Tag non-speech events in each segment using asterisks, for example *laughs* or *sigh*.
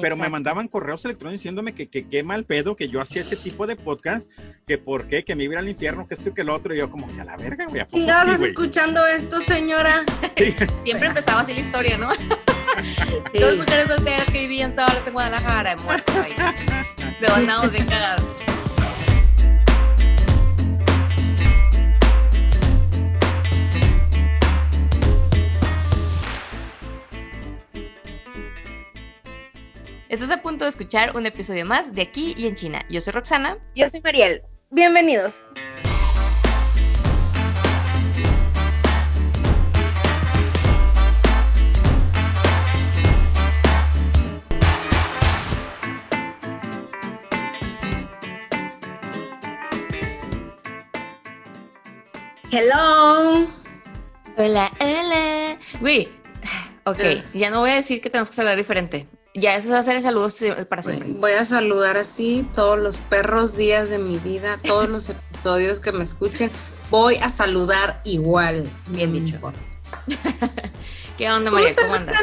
pero me mandaban correos electrónicos diciéndome que qué mal pedo que yo hacía ese tipo de podcast, que por qué, que me iba al infierno, que esto y que lo otro, y yo como que a la verga, güey. Chingados escuchando esto, señora. *laughs* Siempre empezaba así la historia, ¿no? *laughs* Dos mujeres solteras que vivían solas en Guadalajara, muertos ahí. Pero andamos bien cagados. Estás a punto de escuchar un episodio más de Aquí y en China. Yo soy Roxana. Yo soy Mariel. Bienvenidos. Hello. Hola, hola. Güey, *sighs* ok, ya no voy a decir que tenemos que saludar diferente. Ya, eso va a ser el saludo para siempre. Voy a saludar así todos los perros días de mi vida, todos los *laughs* episodios que me escuchen. Voy a saludar igual. Bien dicho. *laughs* ¿Qué onda, María? ¿Cómo, ¿Cómo andas?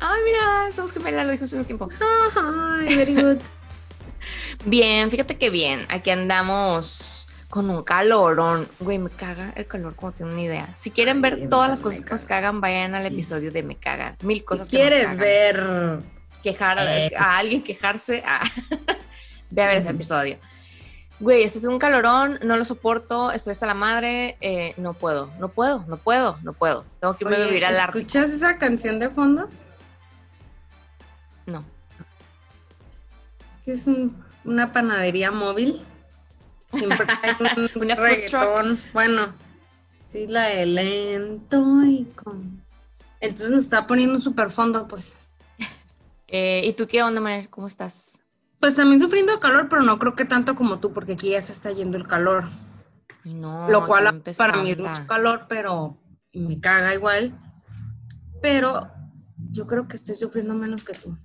Ay, mira, somos gemelas, lo dijimos en un tiempo. Ay, very good. *laughs* bien, fíjate que bien. Aquí andamos con un calorón. Güey, me caga el calor como tengo una idea. Si quieren ver todas las cosas que nos cagan, vayan al episodio de Me Cagan. Mil cosas si quieres ver quejar eh. a alguien quejarse, a... *laughs* ve a ver ese episodio. Güey, este es un calorón, no lo soporto, estoy hasta la madre, eh, no puedo, no puedo, no puedo, no puedo. Tengo que irme a vivir al arte. ¿Escuchas esa canción de fondo? No. Es que es una panadería móvil. Siempre *laughs* hay un una reggaetón. Bueno, sí, la de lento y con... Entonces nos está poniendo un super fondo, pues. Eh, ¿Y tú qué onda, María? ¿Cómo estás? Pues también sufriendo calor, pero no creo que tanto como tú, porque aquí ya se está yendo el calor. No, Lo cual para mí es mucho calor, pero me caga igual. Pero yo creo que estoy sufriendo menos que tú.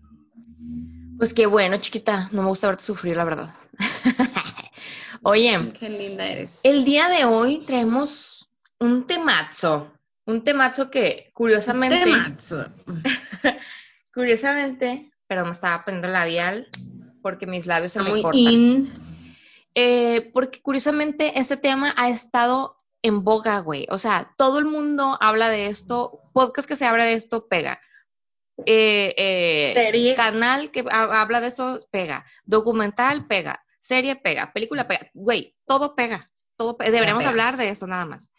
Pues qué bueno, chiquita. No me gusta verte sufrir, la verdad. *laughs* Oye. Qué linda eres. El día de hoy traemos un temazo. Un temazo que, curiosamente. Temazo. *laughs* Curiosamente, pero me estaba poniendo labial porque mis labios se me muy cortan. Eh, porque curiosamente este tema ha estado en boga, güey. O sea, todo el mundo habla de esto, podcast que se habla de esto pega. Eh, eh, canal que habla de esto pega. Documental pega. Serie pega. Película pega. Güey, todo pega. Todo Deberíamos hablar de esto nada más.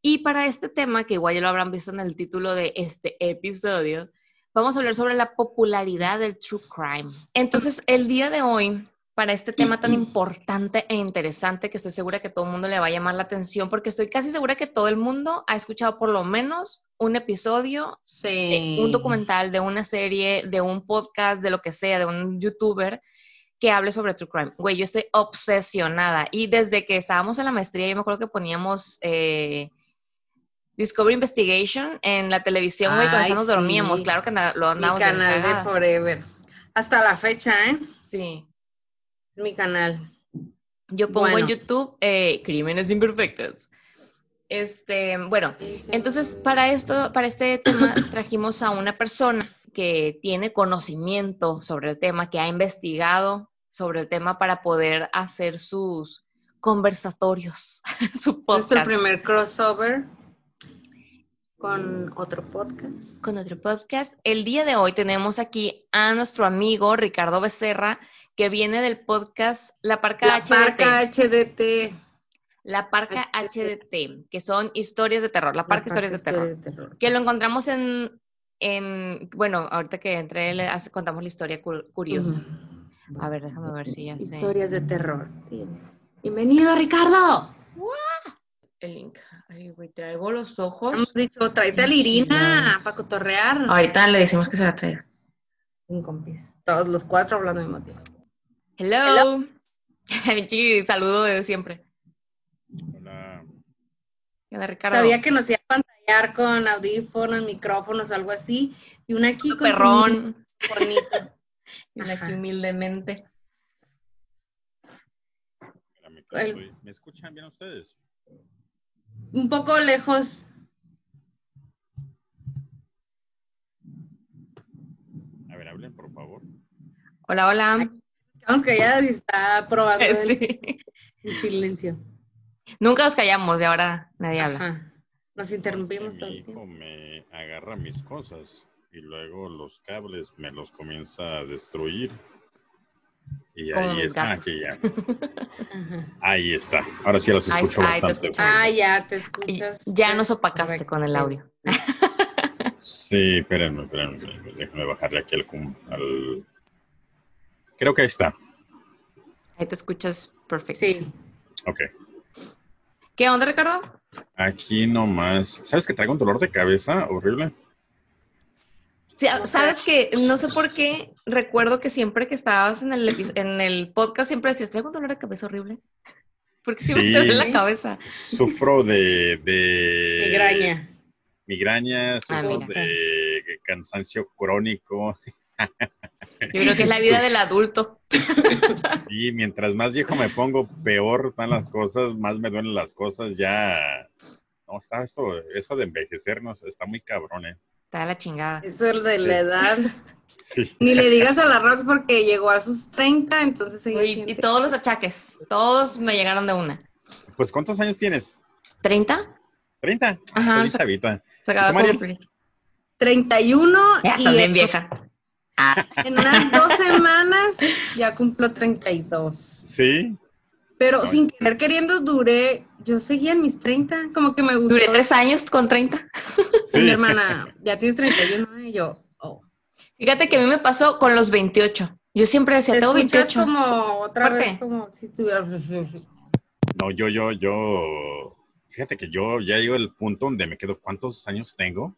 Y para este tema, que igual ya lo habrán visto en el título de este episodio, vamos a hablar sobre la popularidad del true crime. Entonces, el día de hoy, para este tema tan importante e interesante que estoy segura que todo el mundo le va a llamar la atención, porque estoy casi segura que todo el mundo ha escuchado por lo menos un episodio, de un documental, de una serie, de un podcast, de lo que sea, de un youtuber que hable sobre true crime. Güey, yo estoy obsesionada. Y desde que estábamos en la maestría, yo me acuerdo que poníamos... Eh, Discovery Investigation en la televisión, güey, cuando nos dormíamos. Claro que lo andamos Mi canal de Forever. Hasta la fecha, ¿eh? Sí. Mi canal. Yo pongo en YouTube eh, Crímenes Imperfectos. Este, bueno, entonces para esto, para este tema *coughs* trajimos a una persona que tiene conocimiento sobre el tema, que ha investigado sobre el tema para poder hacer sus conversatorios, *laughs* su podcast. Nuestro primer crossover con otro podcast. Con otro podcast. El día de hoy tenemos aquí a nuestro amigo Ricardo Becerra, que viene del podcast La Parca La Parca HDT. La Parca HDT. que son historias de terror. La Parca, Historias, de, terror, Que lo encontramos en, en, bueno, ahorita que entré le contamos la historia curiosa. A ver, déjame ver si ya sé. Historias de terror. Bienvenido, Ricardo el link. Ay, güey, traigo los ojos. Hemos dicho, tráete a Lirina para cotorrear. Ahorita le decimos que se la traiga. Sin compis. Todos los cuatro hablando al mismo tiempo. Hello. Hello. *laughs* saludo de siempre. Hola. Hola, Ricardo. Sabía que nos iba a pantallar con audífonos, micrófonos, algo así. Y una aquí con perrón. bonito. *laughs* y una aquí humildemente. ¿Me escuchan bien ustedes? Un poco lejos. A ver, hablen, por favor. Hola, hola. Estamos calladas y está probando en, *laughs* silencio. Nunca nos callamos y ahora nadie habla. Nos interrumpimos todo Mi hijo me agarra mis cosas y luego los cables me los comienza a destruir. Y ahí está, *laughs* Ahí está. Ahora sí los escucho bastante. ah, ya te escuchas. Ya nos opacaste con el audio. *laughs* Sí, espérenme, espérenme, Déjame bajarle aquí al, Creo que ahí está. Ahí te escuchas perfecto. Sí. Ok. ¿Qué onda, Ricardo? Aquí nomás. ¿Sabes que traigo un dolor de cabeza horrible? Sí, sabes que no sé por qué recuerdo que siempre que estabas en el, en el podcast siempre decías, traigo un dolor de cabeza horrible. Porque siempre te duele la cabeza. Sufro de, de migraña. Migraña, ah, sufro de cansancio crónico. Yo creo que es la vida del adulto. Y mientras más viejo me pongo, peor están las cosas, más me duelen las cosas, ya... No, está esto, eso de envejecernos, está muy cabrón, ¿eh? Está la chingada. Eso es de la edad. *laughs* Sí. Ni le digas a la Rox porque llegó a sus 30, entonces y, y todos los achaques, todos me llegaron de una. Pues, ¿cuántos años tienes? ¿30? ¿30? Ajá. Chavita. Se acaba de cumplir. 31. Ya estás bien vieja. En unas dos semanas ya cumplo 32. Sí. Pero sin querer queriendo duré, yo seguía en mis 30, como que me gustó. Duré tres años con 30. Sí. Mi hermana, ya tienes 31 y yo, oh. Fíjate que a mí me pasó con los 28. Yo siempre decía, tengo 28. como otra vez, como si estuvieras... No, yo, yo, yo, fíjate que yo ya llego al punto donde me quedo, ¿cuántos años tengo?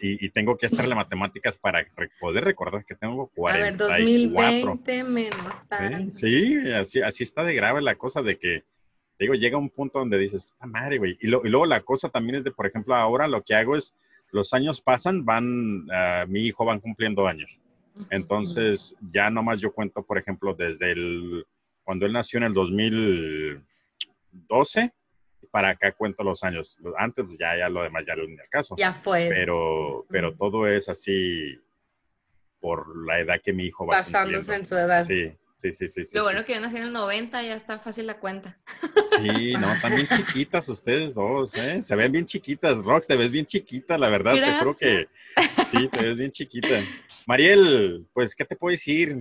Y, tengo que hacerle matemáticas para poder recordar que tengo 44. A ver, 2020 menos Sí, así, así está de grave la cosa de que, digo, llega un punto donde dices, puta madre, güey. Y, luego la cosa también es de, por ejemplo, ahora lo que hago es, los años pasan, van, uh, mi hijo van cumpliendo años. Entonces, ya nomás yo cuento, por ejemplo, desde el, cuando él nació en el 2012, para acá cuento los años. Antes, pues ya, ya lo demás ya no el caso. Ya fue. Pero, pero todo es así por la edad que mi hijo va Basándose en su edad. Sí, sí, sí, sí. Lo bueno que yo nací en el 90, ya está fácil la cuenta. Sí, no, están bien chiquitas ustedes dos, ¿eh? Se ven bien chiquitas. Rox, te ves bien chiquita, la verdad. Te creo que sí, te ves bien chiquita. Mariel, pues, ¿qué te puedo decir?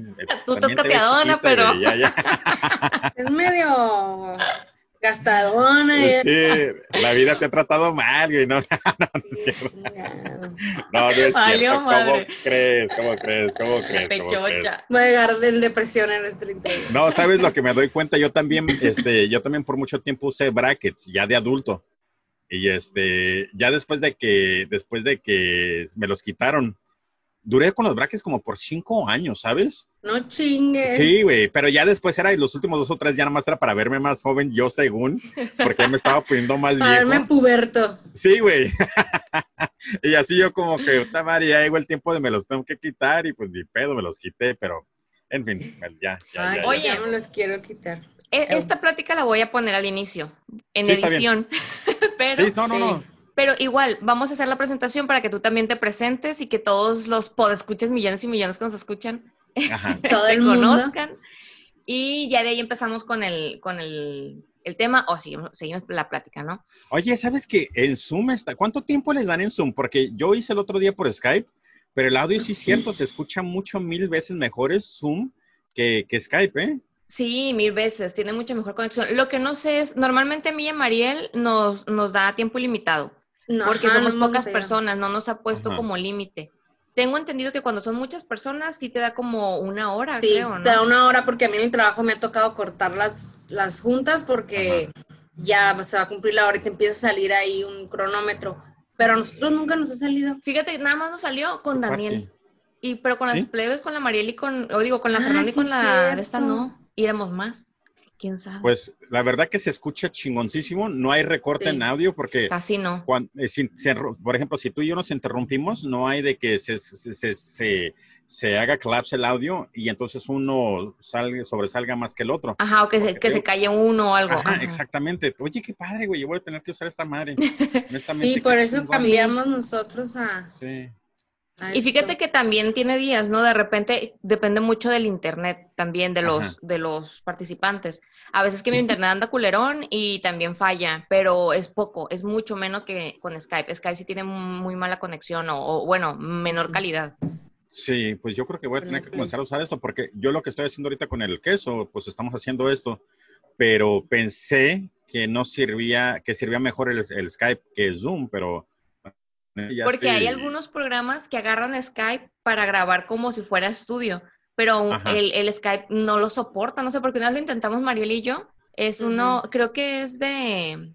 Tú estás capeadona, pero... Ya, ya. *laughs* Es medio gastadona. Sí, la vida te ha tratado mal, güey. No, *laughs* no, no es cierto. No, no es cierto. ¿Cómo crees? ¿Cómo crees? ¿Cómo crees? Pechocha. Voy a agarrar de depresión en este No, ¿sabes lo que me doy cuenta? Yo también, este, yo también por mucho tiempo usé brackets, ya de adulto. Y este, ya después de que, después de que me los quitaron, duré con los brackets como por cinco años, ¿sabes? No chingues. Sí, güey, pero ya después era, y los últimos dos o tres ya nada más era para verme más joven, yo según, porque ya me estaba poniendo más *laughs* para viejo. verme puberto. Sí, güey. *laughs* y así yo como que, puta madre, ya llegó el tiempo de me los tengo que quitar, y pues ni pedo, me los quité, pero, en fin, ya, ya, ya. Oye, ya me los quiero quitar. E, esta plática la voy a poner al inicio, en edición. *laughs* pero, sí, no, no, no pero igual, vamos a hacer la presentación para que tú también te presentes y que todos los podescuches, millones y millones que nos escuchan, *laughs* te conozcan. Y ya de ahí empezamos con el, con el, tema o seguimos, seguimos, la plática, ¿no? Oye, ¿sabes que en Zoom está? ¿Cuánto tiempo les dan en Zoom? Porque yo hice el otro día por Skype, pero el audio sí es cierto, se escucha mucho, mil veces mejor Zoom que, que Skype, ¿eh? Sí, mil veces, tiene mucha mejor conexión. Lo que no sé es, normalmente a mí y a Mariel nos, nos da tiempo ilimitado porque somos pocas personas, no nos ha puesto como límite. Tengo entendido que cuando son muchas personas sí te da como una hora, sí, te da una hora porque a mí en mi trabajo me ha tocado cortar las, las juntas porque ya se va a cumplir la hora y te empieza a salir ahí un cronómetro. Pero a nosotros nunca nos ha salido. Fíjate, nada más nos salió con Daniel. Y pero con las plebes, con la Mariel y con, o digo, con la ah, Fernanda y con la de esta no, éramos más quién sabe. Pues la verdad que se escucha chingoncísimo, no hay recorte en audio porque... Casi no. Eh, por ejemplo, si tú y yo nos interrumpimos, no hay de que se, se, se, se haga collapse el audio y entonces uno salga, sobresalga más que el otro. Ajá, o que, se, que se calle uno o algo. Ajá, exactamente. Oye, qué padre, güey, yo voy a tener que usar esta madre. *laughs* y por eso cambiamos nosotros a... Sí. A Y fíjate que también tiene días, ¿no? De repente depende mucho del internet también de los, Ajá. de los participantes. A veces que mi internet anda culerón y también falla, pero es poco, es mucho menos que con Skype. Skype sí tiene muy mala conexión o, o, bueno, menor Sí. calidad. Sí, pues yo creo que voy a tener que comenzar a usar esto porque yo lo que estoy haciendo ahorita con el queso, pues estamos haciendo esto, pero pensé que no servía, que servía mejor el, el Skype que Zoom, pero ya Porque hay algunos programas que agarran Skype para grabar como si fuera estudio, pero el, el Skype no lo soporta, no sé por qué una vez lo intentamos Mariel y yo. Es uno, creo que es de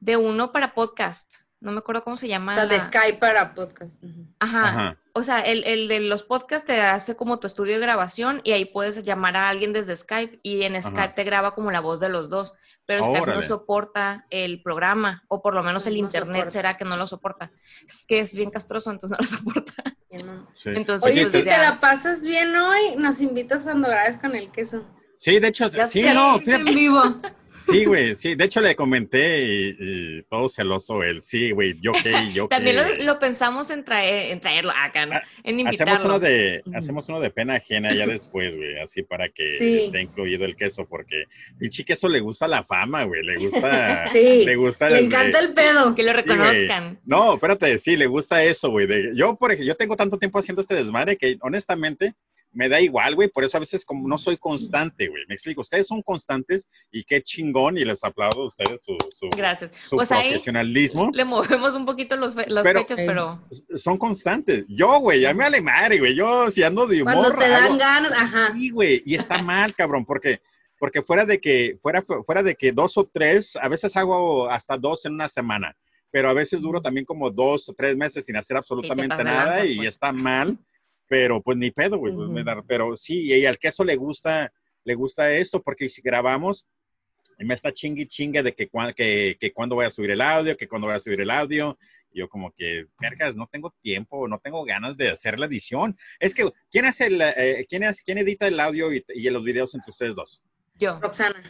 de uno para podcast. No me acuerdo cómo se llama. O sea, de la- Skype para podcast. Ajá. O sea, el, el de los podcasts te hace como tu estudio de grabación y ahí puedes llamar a alguien desde Skype y en Ajá. Skype te graba como la voz de los dos. Pero Skype no soporta el programa, o por lo menos el No internet soporta. será que no lo soporta. Es que es bien castroso, entonces no lo soporta. Sí. Entonces, Oye, pues, si te la pasas bien hoy, nos invitas cuando grabes con el queso. Sí, de hecho, Ya sí, sé, no, en vivo. *laughs* sí, güey, sí, de hecho le comenté y, y todo celoso él, sí, güey, yo qué, *laughs* yo qué. También lo, lo pensamos en traer, en traerlo acá, ¿no? Ah, En Hacemos invitarlo. uno de, hacemos uno de pena ajena ya después, güey, así para que Sí. esté incluido el queso, porque pinche queso le gusta la fama, güey, le gusta, *laughs* Sí, le gusta Le el- encanta el pedo. Que lo Sí, reconozcan. No, espérate, sí, le gusta eso, güey. Yo, por ejemplo, yo tengo tanto tiempo haciendo este desmadre que honestamente me da igual, güey. Por eso a veces como no soy constante, güey. Me explico. Ustedes son constantes y qué chingón y les aplaudo a ustedes su, su, Gracias. su Pues ahí profesionalismo. le movemos un poquito los, fe- las Pero- fechas, Sí. pero Son constantes. Yo, güey, ya me vale madre, güey. Yo si ando de humor. Cuando te dan hago- ganas, ajá. Sí, güey, y está *laughs* mal, cabrón, porque porque fuera de que fuera fuera de que dos o tres, a veces hago hasta dos en una semana, pero a veces duro también como dos o tres meses sin hacer absolutamente nada lanza, y pues. está mal, pero pues ni pedo, güey, pues, Ujú. me da- pero sí, y al queso le gusta le gusta esto porque si grabamos me está chingue y chingue de que, cua- que, que cuándo voy a subir el audio, que cuándo voy a subir el audio. Y yo como que, vergas, no tengo tiempo, no tengo ganas de hacer la edición. Es que, ¿quién hace el, eh, quién, hace- quién edita el audio y, y los videos entre ustedes dos? yo. Roxana.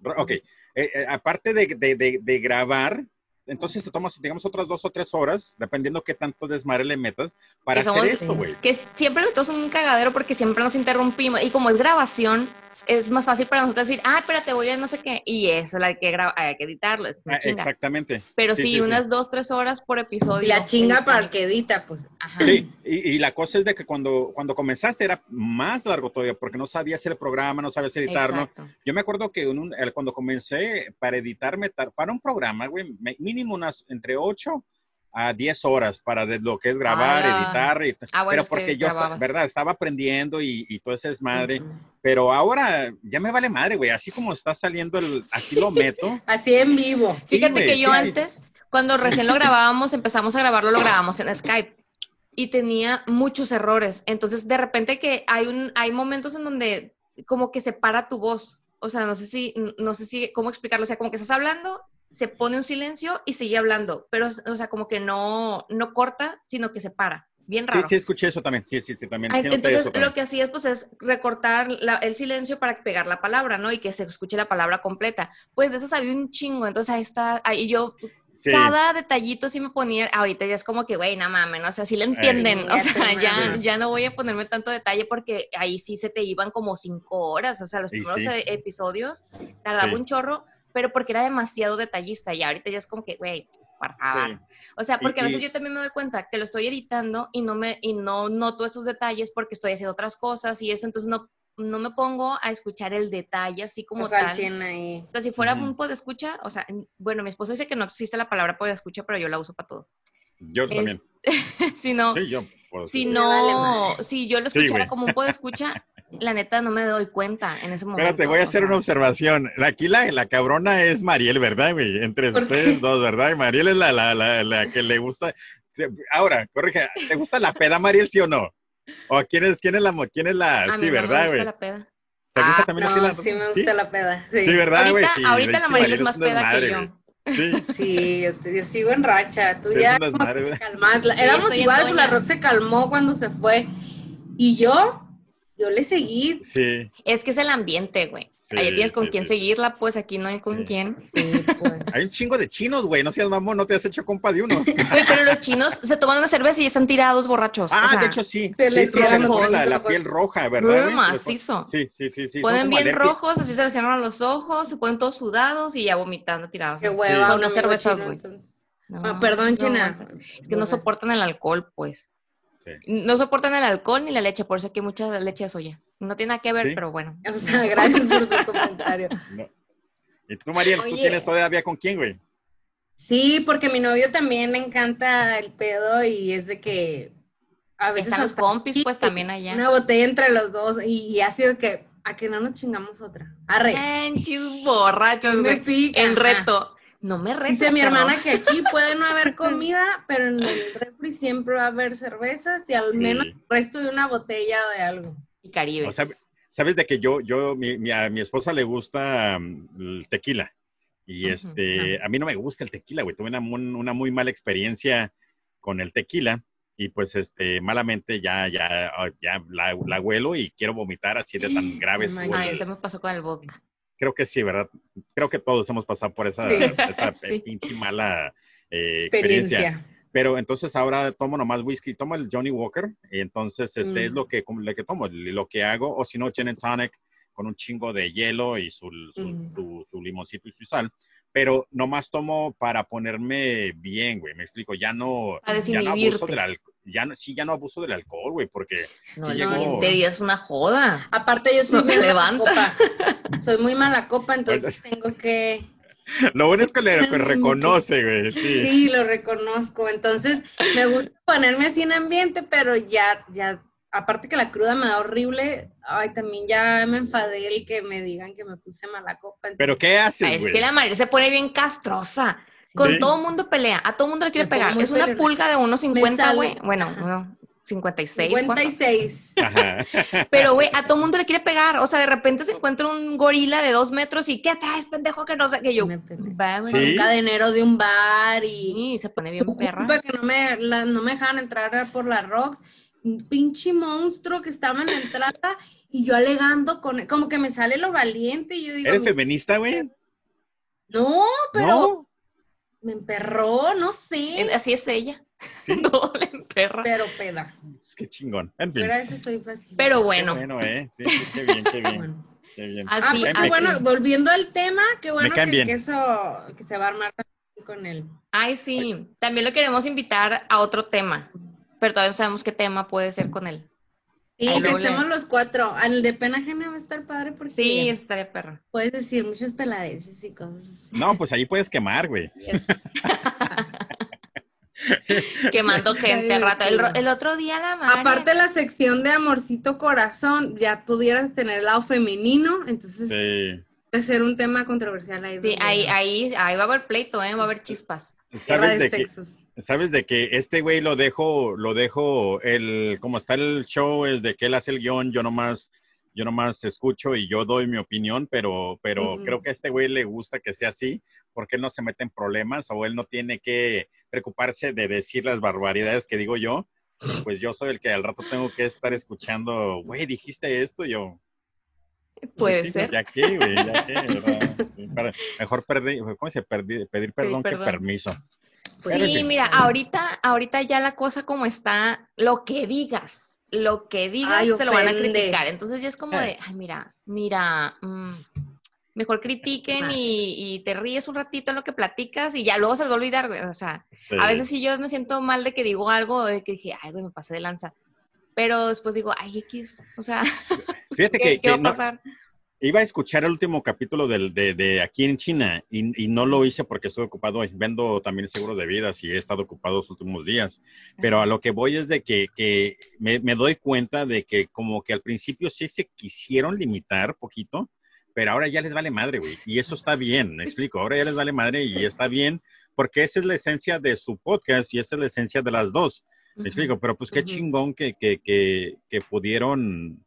Ro- Ok, eh, eh, aparte de, de, de, de grabar, entonces te tomas, digamos, otras dos o tres horas, dependiendo qué tanto desmadre le metas, para hacer esto, güey. Que siempre todos son un cagadero porque siempre nos interrumpimos. Y como es grabación, es más fácil para nosotros decir, ah, espérate, voy a no sé qué. Y eso hay que, gra- hay que editarlo, es una Ah, chinga. exactamente. Pero Sí, sí, sí, sí. unas dos, tres horas por episodio. Y la chinga editando. para el que edita, pues. Ajá. Sí, y, y la cosa es de que cuando, cuando comenzaste era más largo todavía, porque no sabías el programa, no sabías editarlo. Exacto. Yo me acuerdo que un- el- cuando comencé para editarme, tar- para un programa, güey, mínimo unas entre 8 a 10 horas para de lo que es grabar, Ah, editar. y ah, bueno, pero es que porque yo, grababas. ¿verdad? Estaba aprendiendo y, y todo ese desmadre. Ujú. Pero ahora ya me vale madre, güey. Así como está saliendo el, así lo meto. *laughs* Así en vivo. Sí, Fíjate que yo sí. antes, cuando recién lo grabábamos, empezamos a grabarlo, lo grabamos en Skype y tenía muchos errores. Entonces, de repente que hay un, hay momentos en donde como que se para tu voz. O sea, no sé si, no sé si, cómo explicarlo. O sea, como que estás hablando, se pone un silencio y sigue hablando. Pero, o sea, como que no, no corta, sino que se para. Bien Sí, raro. sí, escuché eso también. Sí, sí, sí, también. Ah, sí Entonces, eso también. lo que hacías, pues, es recortar la- el silencio para pegar la palabra, ¿no? Y que se escuche la palabra completa. Pues de eso sabía un chingo. Entonces, ahí está, ahí yo Sí. cada detallito sí me ponía, ahorita ya es como que, güey, no mames, ¿no? o sea, sí le entienden, Sí, o sea, ya, ya no voy a ponerme tanto detalle porque ahí sí se te iban como cinco horas, o sea, los Y primeros sí. e- episodios tardaba Sí. un chorro, pero porque era demasiado detallista y ahorita ya es como que, güey, por favor. Sí. O sea, porque a veces y- yo también me doy cuenta que lo estoy editando y no me, y no noto esos detalles porque estoy haciendo otras cosas y eso, entonces no, no me pongo a escuchar el detalle así como O sea, al tal. 100 ahí. O sea, si fuera Ujú. un podescucha, o sea, en- bueno, mi esposo dice que no existe la palabra podescucha, pero yo la uso para todo. Yo también. *laughs* si no, Sí, yo. si no, vale si yo lo escuchara como un podescucha, la neta no me doy cuenta en ese momento. Espérate, voy a hacer sea, una observación. Aquí la, la cabrona es Mariel, ¿verdad, güey? Entre ¿Por ustedes qué? dos, ¿verdad? Y Mariel es la, la, la, la que le gusta. Sí, Ahora, corrige, ¿te gusta la peda, Mariel, sí o no? ¿O quién es, quién es la, mo- quién es la, A mí sí, no me verdad, gusta güey? la peda. ¿Te gusta Ah, también No, la sí me ¿Sí? gusta la peda. Sí, Sí, ¿verdad, güey? Ahorita, Sí, ahorita la Mariel es más peda que yo. güey. Sí, *laughs* Sí, yo, yo sigo en racha. Tú Sí, ya como güey. te calmas. Éramos igual, pues la. Rox se calmó cuando se fue. Y yo, yo le seguí. sí, Es que es el ambiente, güey. sí. Ahí tienes con sí, quién sí, seguirla, pues aquí no hay con Sí. quién. Sí, pues. Hay un chingo de chinos, güey. No seas mamón, no te has hecho compa de uno. Güey, pero los chinos se toman una cerveza y están tirados borrachos. Ah, o sea, de hecho sí. se Sí, les cierran la, la piel roja, ¿verdad? Muy güey? Macizo. Sí, sí, sí, sí. ponen bien alérgicos. rojos, así se les cierran los ojos, se ponen todos sudados y ya vomitando tirados. Qué hueva. Con un unas cervezas, güey. No, Ah, perdón, no China. aguantan. Es que no soportan el alcohol, pues. Sí. No soportan el alcohol ni la leche, por eso aquí hay mucha leche de soya. No tiene nada que ver, Sí. pero bueno. *laughs* O sea, gracias por tu comentario. No. ¿Y tú, Mariel, tú Oye. tienes todavía con quién, güey? Sí, porque mi novio también le encanta el pedo y es de que a veces Están los compis, pues, también allá. Una botella entre los dos y, y ha sido que a que no nos chingamos otra. Arre. Manches, borrachos, Me güey. pica, El ajá. reto. No me retes, Dice mi hermana que aquí puede no haber comida, pero en el refri siempre va a haber cervezas y al Sí. menos el resto de una botella de algo. Y Caribe. O sea, sabes de que yo, yo, mi, mi- a mi esposa le gusta mm, el tequila. Y este, a mí no me gusta el tequila, güey. Tuve una, una muy mala experiencia con el tequila. Y pues, este, malamente ya, ya, ah, ya la, la huelo y quiero vomitar así de tan grave *gasps* No estuvo Ay, el- eso me pasó con el vodka. Creo que sí, ¿verdad? Creo que todos hemos pasado por esa, Sí. *laughs* esa *laughs* Sí. pinche mala eh, experiencia. Experiencia. Pero entonces ahora tomo nomás whisky, tomo el Johnny Walker, y entonces este Mm. es lo que, como- lo que tomo, lo que hago, o si no, gin and tonic con un chingo de hielo y su, su, Mm. su- su limoncito y su sal. Pero nomás tomo para ponerme bien, güey, me explico, ya no, ya no abuso del alcohol, ya no, sí, ya no abuso del alcohol, güey, porque No, llegó- siguiente día es una joda. Aparte yo soy No te bien mala copa. Soy muy mala copa, entonces tengo que *laughs* lo bueno es que le *laughs* que reconoce, güey, sí. Sí, lo reconozco. Entonces, me gusta ponerme así en ambiente, pero ya, ya, aparte que la cruda me da horrible, ay, también ya me enfadé el que me digan que me puse mala copa. entonces- Pero ¿qué haces, Es güey? que la María se pone bien castrosa. Con Sí. todo mundo pelea, a todo mundo le quiere Me pegar. Es una pulga de unos 50, sale- güey. Bueno, Ajá. no, 56. ¿cuánto? 56. Ajá. *laughs* Pero, güey, a todo mundo le quiere pegar. O sea, de repente se encuentra un gorila de dos metros y ¿qué traes, pendejo? Que no sé, que yo. Me Sí. un cadenero de un bar y Y se pone bien perra. que no me, la- no me dejaban entrar por las rocks. Un pinche monstruo que estaba en la entrada y yo alegando con como que me sale lo valiente y yo digo, ¿Eres "Mis- feminista, güey? no, pero No. me emperró, no sé, Así es ella. Sí. *laughs* No, le perra. pero peda. Pues qué chingón. En fin. Fuera de eso soy fácil. Pero Qué bueno, bueno, ¿eh? Sí, sí, qué bien, qué bien. Bueno. Qué bien. Así- Ah, pues bueno, volviendo al tema, qué bueno que, que eso que se va a armar también con él. ay, sí. También lo queremos invitar a otro tema. Pero todavía no sabemos qué tema puede ser con él. Sí, que le- estemos los cuatro. Al de pena ajena va a estar padre porque Sí, estaría perra. puedes decir muchos peladeces y cosas así. No, pues ahí puedes quemar, güey. Yes. *laughs* Quemando *laughs* gente, rato. El, ro- el otro día la madre. Aparte la sección de amorcito corazón, ya pudieras tener el lado femenino, entonces Sí. puede ser un tema controversial ahí. Sí, ahí, ahí, ahí va a haber pleito, ¿eh? Va a haber chispas. Guerra ¿Sabes de de, que, sexos. ¿Sabes de que este güey lo dejo, lo dejo, el, como está el show, el de que él hace el guion, yo nomás, yo nomás escucho y yo doy mi opinión, pero, pero creo que a este güey le gusta que sea así, porque él no se mete en problemas o él no tiene que preocuparse de decir las barbaridades que digo yo. Pues yo soy el que al rato tengo que estar escuchando, güey, dijiste esto, yo. Puede Sí, ser. Ya que, güey, ya que, ¿verdad? *laughs* Sí, para- mejor perdi- ¿cómo se Perdi- pedir perdón, que perdón. permiso. Pues, Sí, sí. mira, ahorita, ahorita ya la cosa como está, lo que digas, lo que digas Ay, te lo van a criticar. Entonces ya es como de, ay, mira, mira, mm, mejor critiquen y, y te ríes un ratito en lo que platicas y ya luego se les va a olvidar, güey. O sea, Sí. a veces sí yo me siento mal de que digo algo, de que dije, ay, güey, me pasé de lanza. Pero después digo, ay, X, o sea, *laughs* Fíjate ¿qué, que, qué va a no- pasar? Iba a escuchar el último capítulo del, de, de aquí en China y, y no lo hice porque estoy ocupado. Vendo también seguros de vidas y he estado ocupado los últimos días. Pero a lo que voy es de que, que me, me doy cuenta de que como que al principio sí se quisieron limitar poquito, pero ahora ya les vale madre, güey. Y eso está bien, me explico. Ahora ya les vale madre y está bien porque esa es la esencia de su podcast y esa es la esencia de las dos. Me explico, pero pues qué chingón que, que, que, que pudieron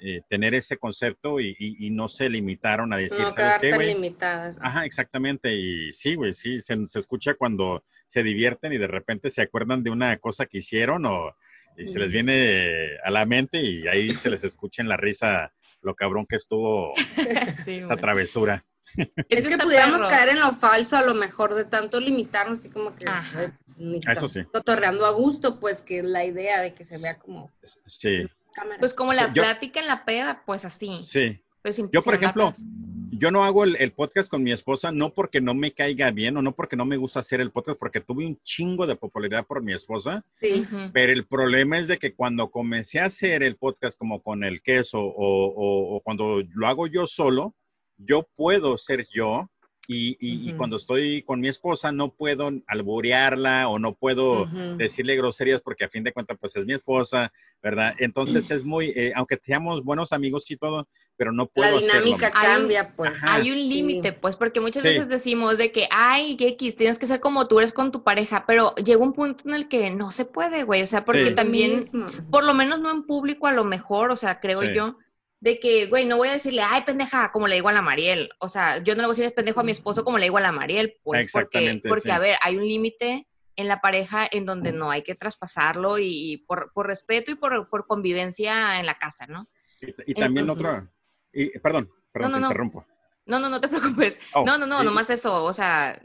eh, tener ese concepto y, y- y no se limitaron a decir, no ¿sabes qué, güey? limitadas. Ajá, exactamente. Y sí, güey, sí, se, se escucha cuando se divierten y de repente se acuerdan de una cosa que hicieron o y se les viene a la mente y ahí se les escucha en la risa lo cabrón que estuvo *laughs* Sí, esa travesura. *laughs* Es que pudiéramos perro. caer en lo falso a lo mejor de tanto limitarnos, así como que Ajá. pues, ni Eso sí. cotorreando a gusto, pues que la idea de que se vea como Sí, Pues como la Yo- plática en la peda, pues así. sí. Pues sin- Yo, por ejemplo, yo no hago el, el podcast con mi esposa no porque no me caiga bien o no porque no me gusta hacer el podcast, porque tuve un chingo de popularidad por mi esposa, Sí. Pero el problema es de que cuando comencé a hacer el podcast como con el queso o, o- o cuando lo hago yo solo, yo puedo ser yo y, y- y cuando estoy con mi esposa no puedo alborearla o no puedo decirle groserías porque a fin de cuentas pues es mi esposa, ¿verdad? Entonces es muy, eh, aunque seamos buenos amigos y todo, pero no La puedo hacerlo. dinámica cambia, pues. Ajá. Hay un límite, pues, porque muchas Sí. veces decimos de que, ay, X, tienes que ser como tú eres con tu pareja, pero llega un punto en el que no se puede, güey, o sea, porque Sí. También, por lo menos no en público, a lo mejor, o sea, creo Sí. yo, de que, güey, no voy a decirle, ay, pendeja, como le digo a la Mariel, o sea, yo no le voy a decir pendejo a mi esposo como le digo a la Mariel, pues, porque, porque sí. a ver, hay un límite en la pareja en donde no hay que traspasarlo y, y por, por respeto y por, por convivencia en la casa, ¿no? Y, y también Entonces- otra, y, perdón, perdón, No, no, te interrumpo. No, no, no te preocupes. Oh, no, no, no, nomás eso, o sea,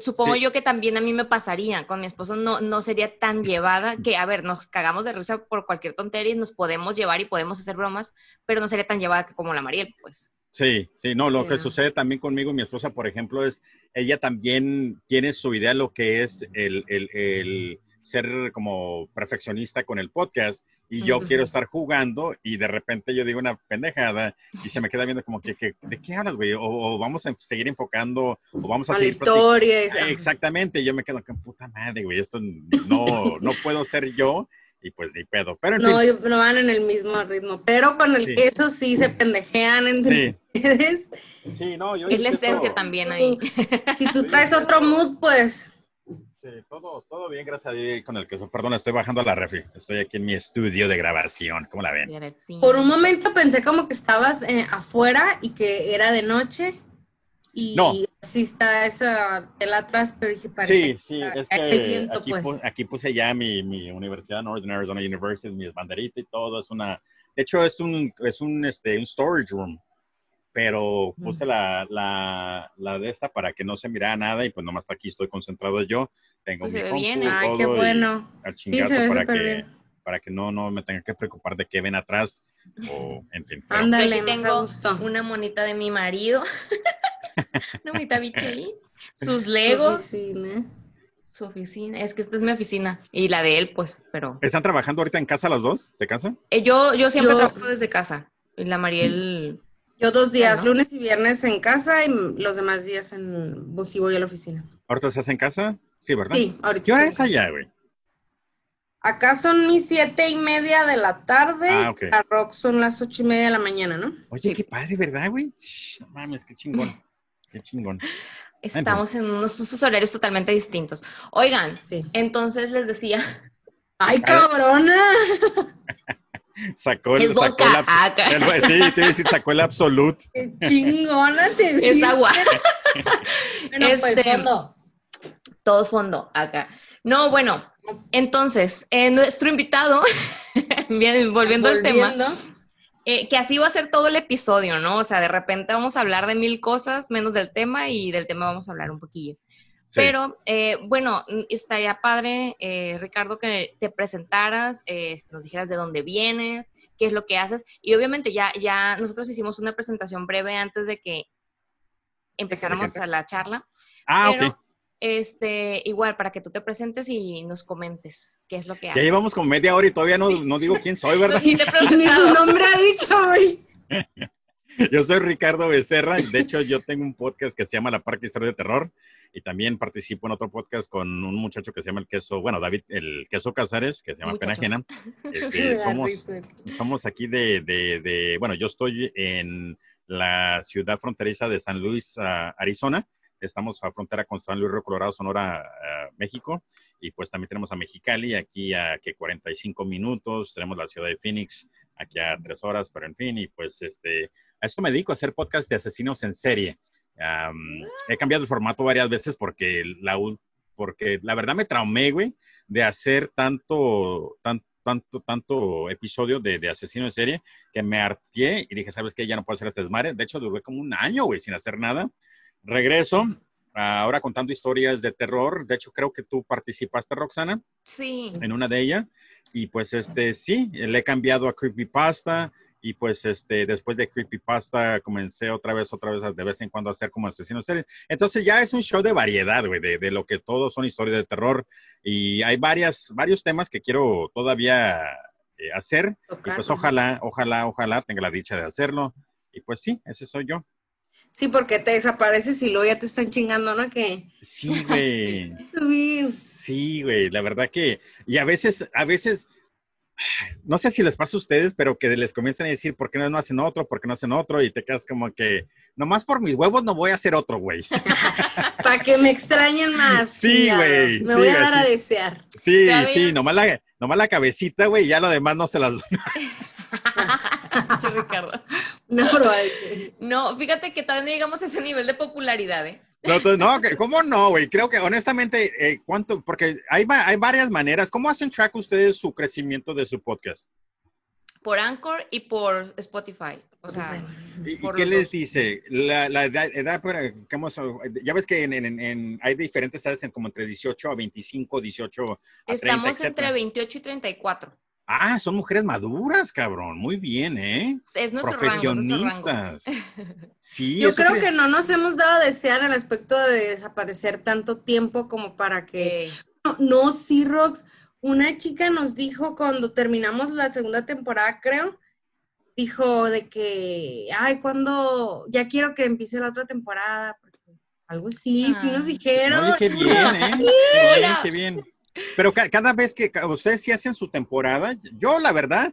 supongo Sí. yo que también a mí me pasaría, con mi esposo no, no sería tan llevada, que a ver, nos cagamos de risa por cualquier tontería y nos podemos llevar y podemos hacer bromas, pero no sería tan llevada que como la Mariel, pues. Sí, sí, no, lo Sí. que sucede también conmigo y mi esposa, por ejemplo, es, ella también tiene su idea lo que es el, el- el ser como perfeccionista con el podcast y yo Ujú. quiero estar jugando y de repente yo digo una pendejada y se me queda viendo como que, que, ¿de qué hablas, güey? O, o vamos a seguir enfocando o vamos a la seguir platicando. historia. Eh, Exactamente, yo me quedo con puta madre, güey, esto no, no puedo ser yo y pues ni pedo. Pero en No, fin, no van en el mismo ritmo, pero con el Sí. queso sí se pendejean entre Sí. ustedes. sí, no, yo Es la esencia también ahí. Si tú traes otro mood, pues Sí, todo, todo bien, gracias a Dios con el queso. Perdón, estoy bajando a la refri. Estoy aquí en mi estudio de grabación. ¿Cómo la ven? por un momento pensé como que estabas eh, afuera y que era de noche. Y No. así está esa tela atrás, pero dije, Sí, parece sí, es hay que viento, aquí, pues. pu- aquí puse ya mi, mi universidad, Northern Arizona University, mis banderitas y todo. Es una, de hecho, es un, es un, este, un storage room, pero puse la, la, la de esta para que no se mirara nada y pues nomás aquí estoy concentrado yo. Tengo Pues mi se ve bien, ¿eh? Ay, qué todo y bueno. al Sí, chingazo se ve para que, bien. para que no, no me tenga que preocupar de qué ven atrás o en fin. Ándale, tengo gusto. una monita de mi marido, *laughs* una monita biche ahí, sus Su legos, oficina. su oficina, es que esta es mi oficina y la de él, pues, pero ¿Están trabajando ahorita en casa las dos? ¿De casa? Eh, yo, yo siempre Yo- trabajo desde casa y la Mariel Yo dos días, ¿no? lunes y viernes en casa y los demás días en pues, sí voy a la oficina. ¿Ahorita estás en casa? Sí, ¿verdad? Sí, ahorita. ¿Qué hora sí. es allá, güey? Acá son mis siete y media de la tarde. Ah, ok. A Rock son las ocho y media de la mañana, ¿no? Oye, Sí. qué padre, ¿verdad, güey? No mames, qué chingón. Qué chingón. estamos en unos usos horarios totalmente distintos. Oigan, Sí. entonces les decía, *laughs* ¡Ay, cabrona! *laughs* Sacó el, Es sacó el, Ah, el- sí, te decir, sacó el absolute. ¡Qué chingona te vi! *laughs* es agua. Bueno, pues Este, fondo. Todos fondo acá. No, bueno, entonces, eh, nuestro invitado, *laughs* bien, volviendo, al tema, eh, que así va a ser todo el episodio, ¿no? O sea, de repente vamos a hablar de mil cosas menos del tema y del tema vamos a hablar un poquillo. Sí. Pero, eh, bueno, estaría padre, eh, Ricardo, que te presentaras, eh, nos dijeras de dónde vienes, qué es lo que haces. Y obviamente ya, ya nosotros hicimos una presentación breve antes de que empezáramos a la charla. ah, pero, ok. Este, igual, para que tú te presentes y nos comentes qué es lo que Ya haces. llevamos como media hora y todavía no, no digo quién soy, ¿verdad? *laughs* Ni te he *laughs* Ni su nombre ha dicho, güey. *laughs* Yo soy Ricardo Becerra. De hecho, yo tengo un podcast que se llama La Parque Historia de Terror. Y también participo en otro podcast con un muchacho que se llama el queso, bueno, David, el queso Casares, que se llama Pena Muchacho. Ajena. Me Este, somos, somos aquí de, de, de- bueno, yo estoy en la ciudad fronteriza de San Luis, ah, Arizona. Estamos a frontera con San Luis Río Colorado, Sonora, ah, México. Y pues también tenemos a Mexicali, aquí a que 45 minutos. Tenemos la ciudad de Phoenix, aquí a tres horas, pero en fin, y pues este, a esto me dedico, a hacer podcast de asesinos en serie. Am, he cambiado el formato varias veces porque la, porque la verdad me traumé, güey, de hacer tanto, tan- tanto, tanto episodio de, de asesino en serie que me harté y dije, ¿sabes qué? Ya no puedo hacer este desmadre. De hecho, duré como un año, güey, sin hacer nada. Regreso, ahora contando historias de terror. De hecho, creo que tú participaste, Roxana, Sí. en una de ellas. Y pues, este, sí, le he cambiado a Creepypasta. Y pues, este, después de Creepypasta comencé otra vez, otra vez, de vez en cuando a hacer como asesino en serie. Entonces ya es un show de variedad, güey, de, de lo que todos son historias de terror. Y hay varias, varios temas que quiero todavía eh, hacer. Y pues ojalá, ojalá, ojalá tenga la dicha de hacerlo. Y pues sí, ese soy yo. Sí, porque te desapareces y luego ya te están chingando, ¿no? Que Sí, güey. *laughs* Sí, güey, la verdad que, y a veces, a veces, no sé si les pasa a ustedes, pero que les comienzan a decir, ¿por qué no hacen otro? ¿Por qué no hacen otro? Y te quedas como que, nomás por mis huevos no voy a hacer otro, güey. *laughs* Para que me extrañen más. Sí, güey, Me sí, voy a dar a sí. desear. Sí, sí, nomás la, nomás la cabecita, güey, y ya lo demás no se las... *laughs* Ricardo. No. *laughs* No, fíjate que todavía no llegamos a ese nivel de popularidad, ¿eh? No, no, que- ¿cómo no, güey? Creo que honestamente, eh, ¿cuánto? Porque hay, va- hay varias maneras. ¿Cómo hacen track ustedes su crecimiento de su podcast? Por Anchor y por Spotify. O sea, ¿Y, Por qué les dos. dice? La, la edad, edad para- ¿cómo son? ya ves que en, en- en- hay diferentes edades, en como entre 18 a 25, 18 a 30, estamos entre 28 y 34. Ah, son mujeres maduras, cabrón. Muy bien, ¿eh? Es nuestro rango, es nuestro rango. Profesionistas. Sí, Yo creo cre- que no nos hemos dado a desear en el aspecto de desaparecer tanto tiempo como para que... No, no, sí, Rox. Una chica nos dijo cuando terminamos la segunda temporada, creo, dijo de que, ay, cuando ya quiero que empiece la otra temporada, porque algo así, sí Ah. nos dijeron. Oye, qué bien, ¿eh? *laughs* Qué bien, Hola. qué bien. Pero ca- cada vez que ustedes sí hacen su temporada, yo la verdad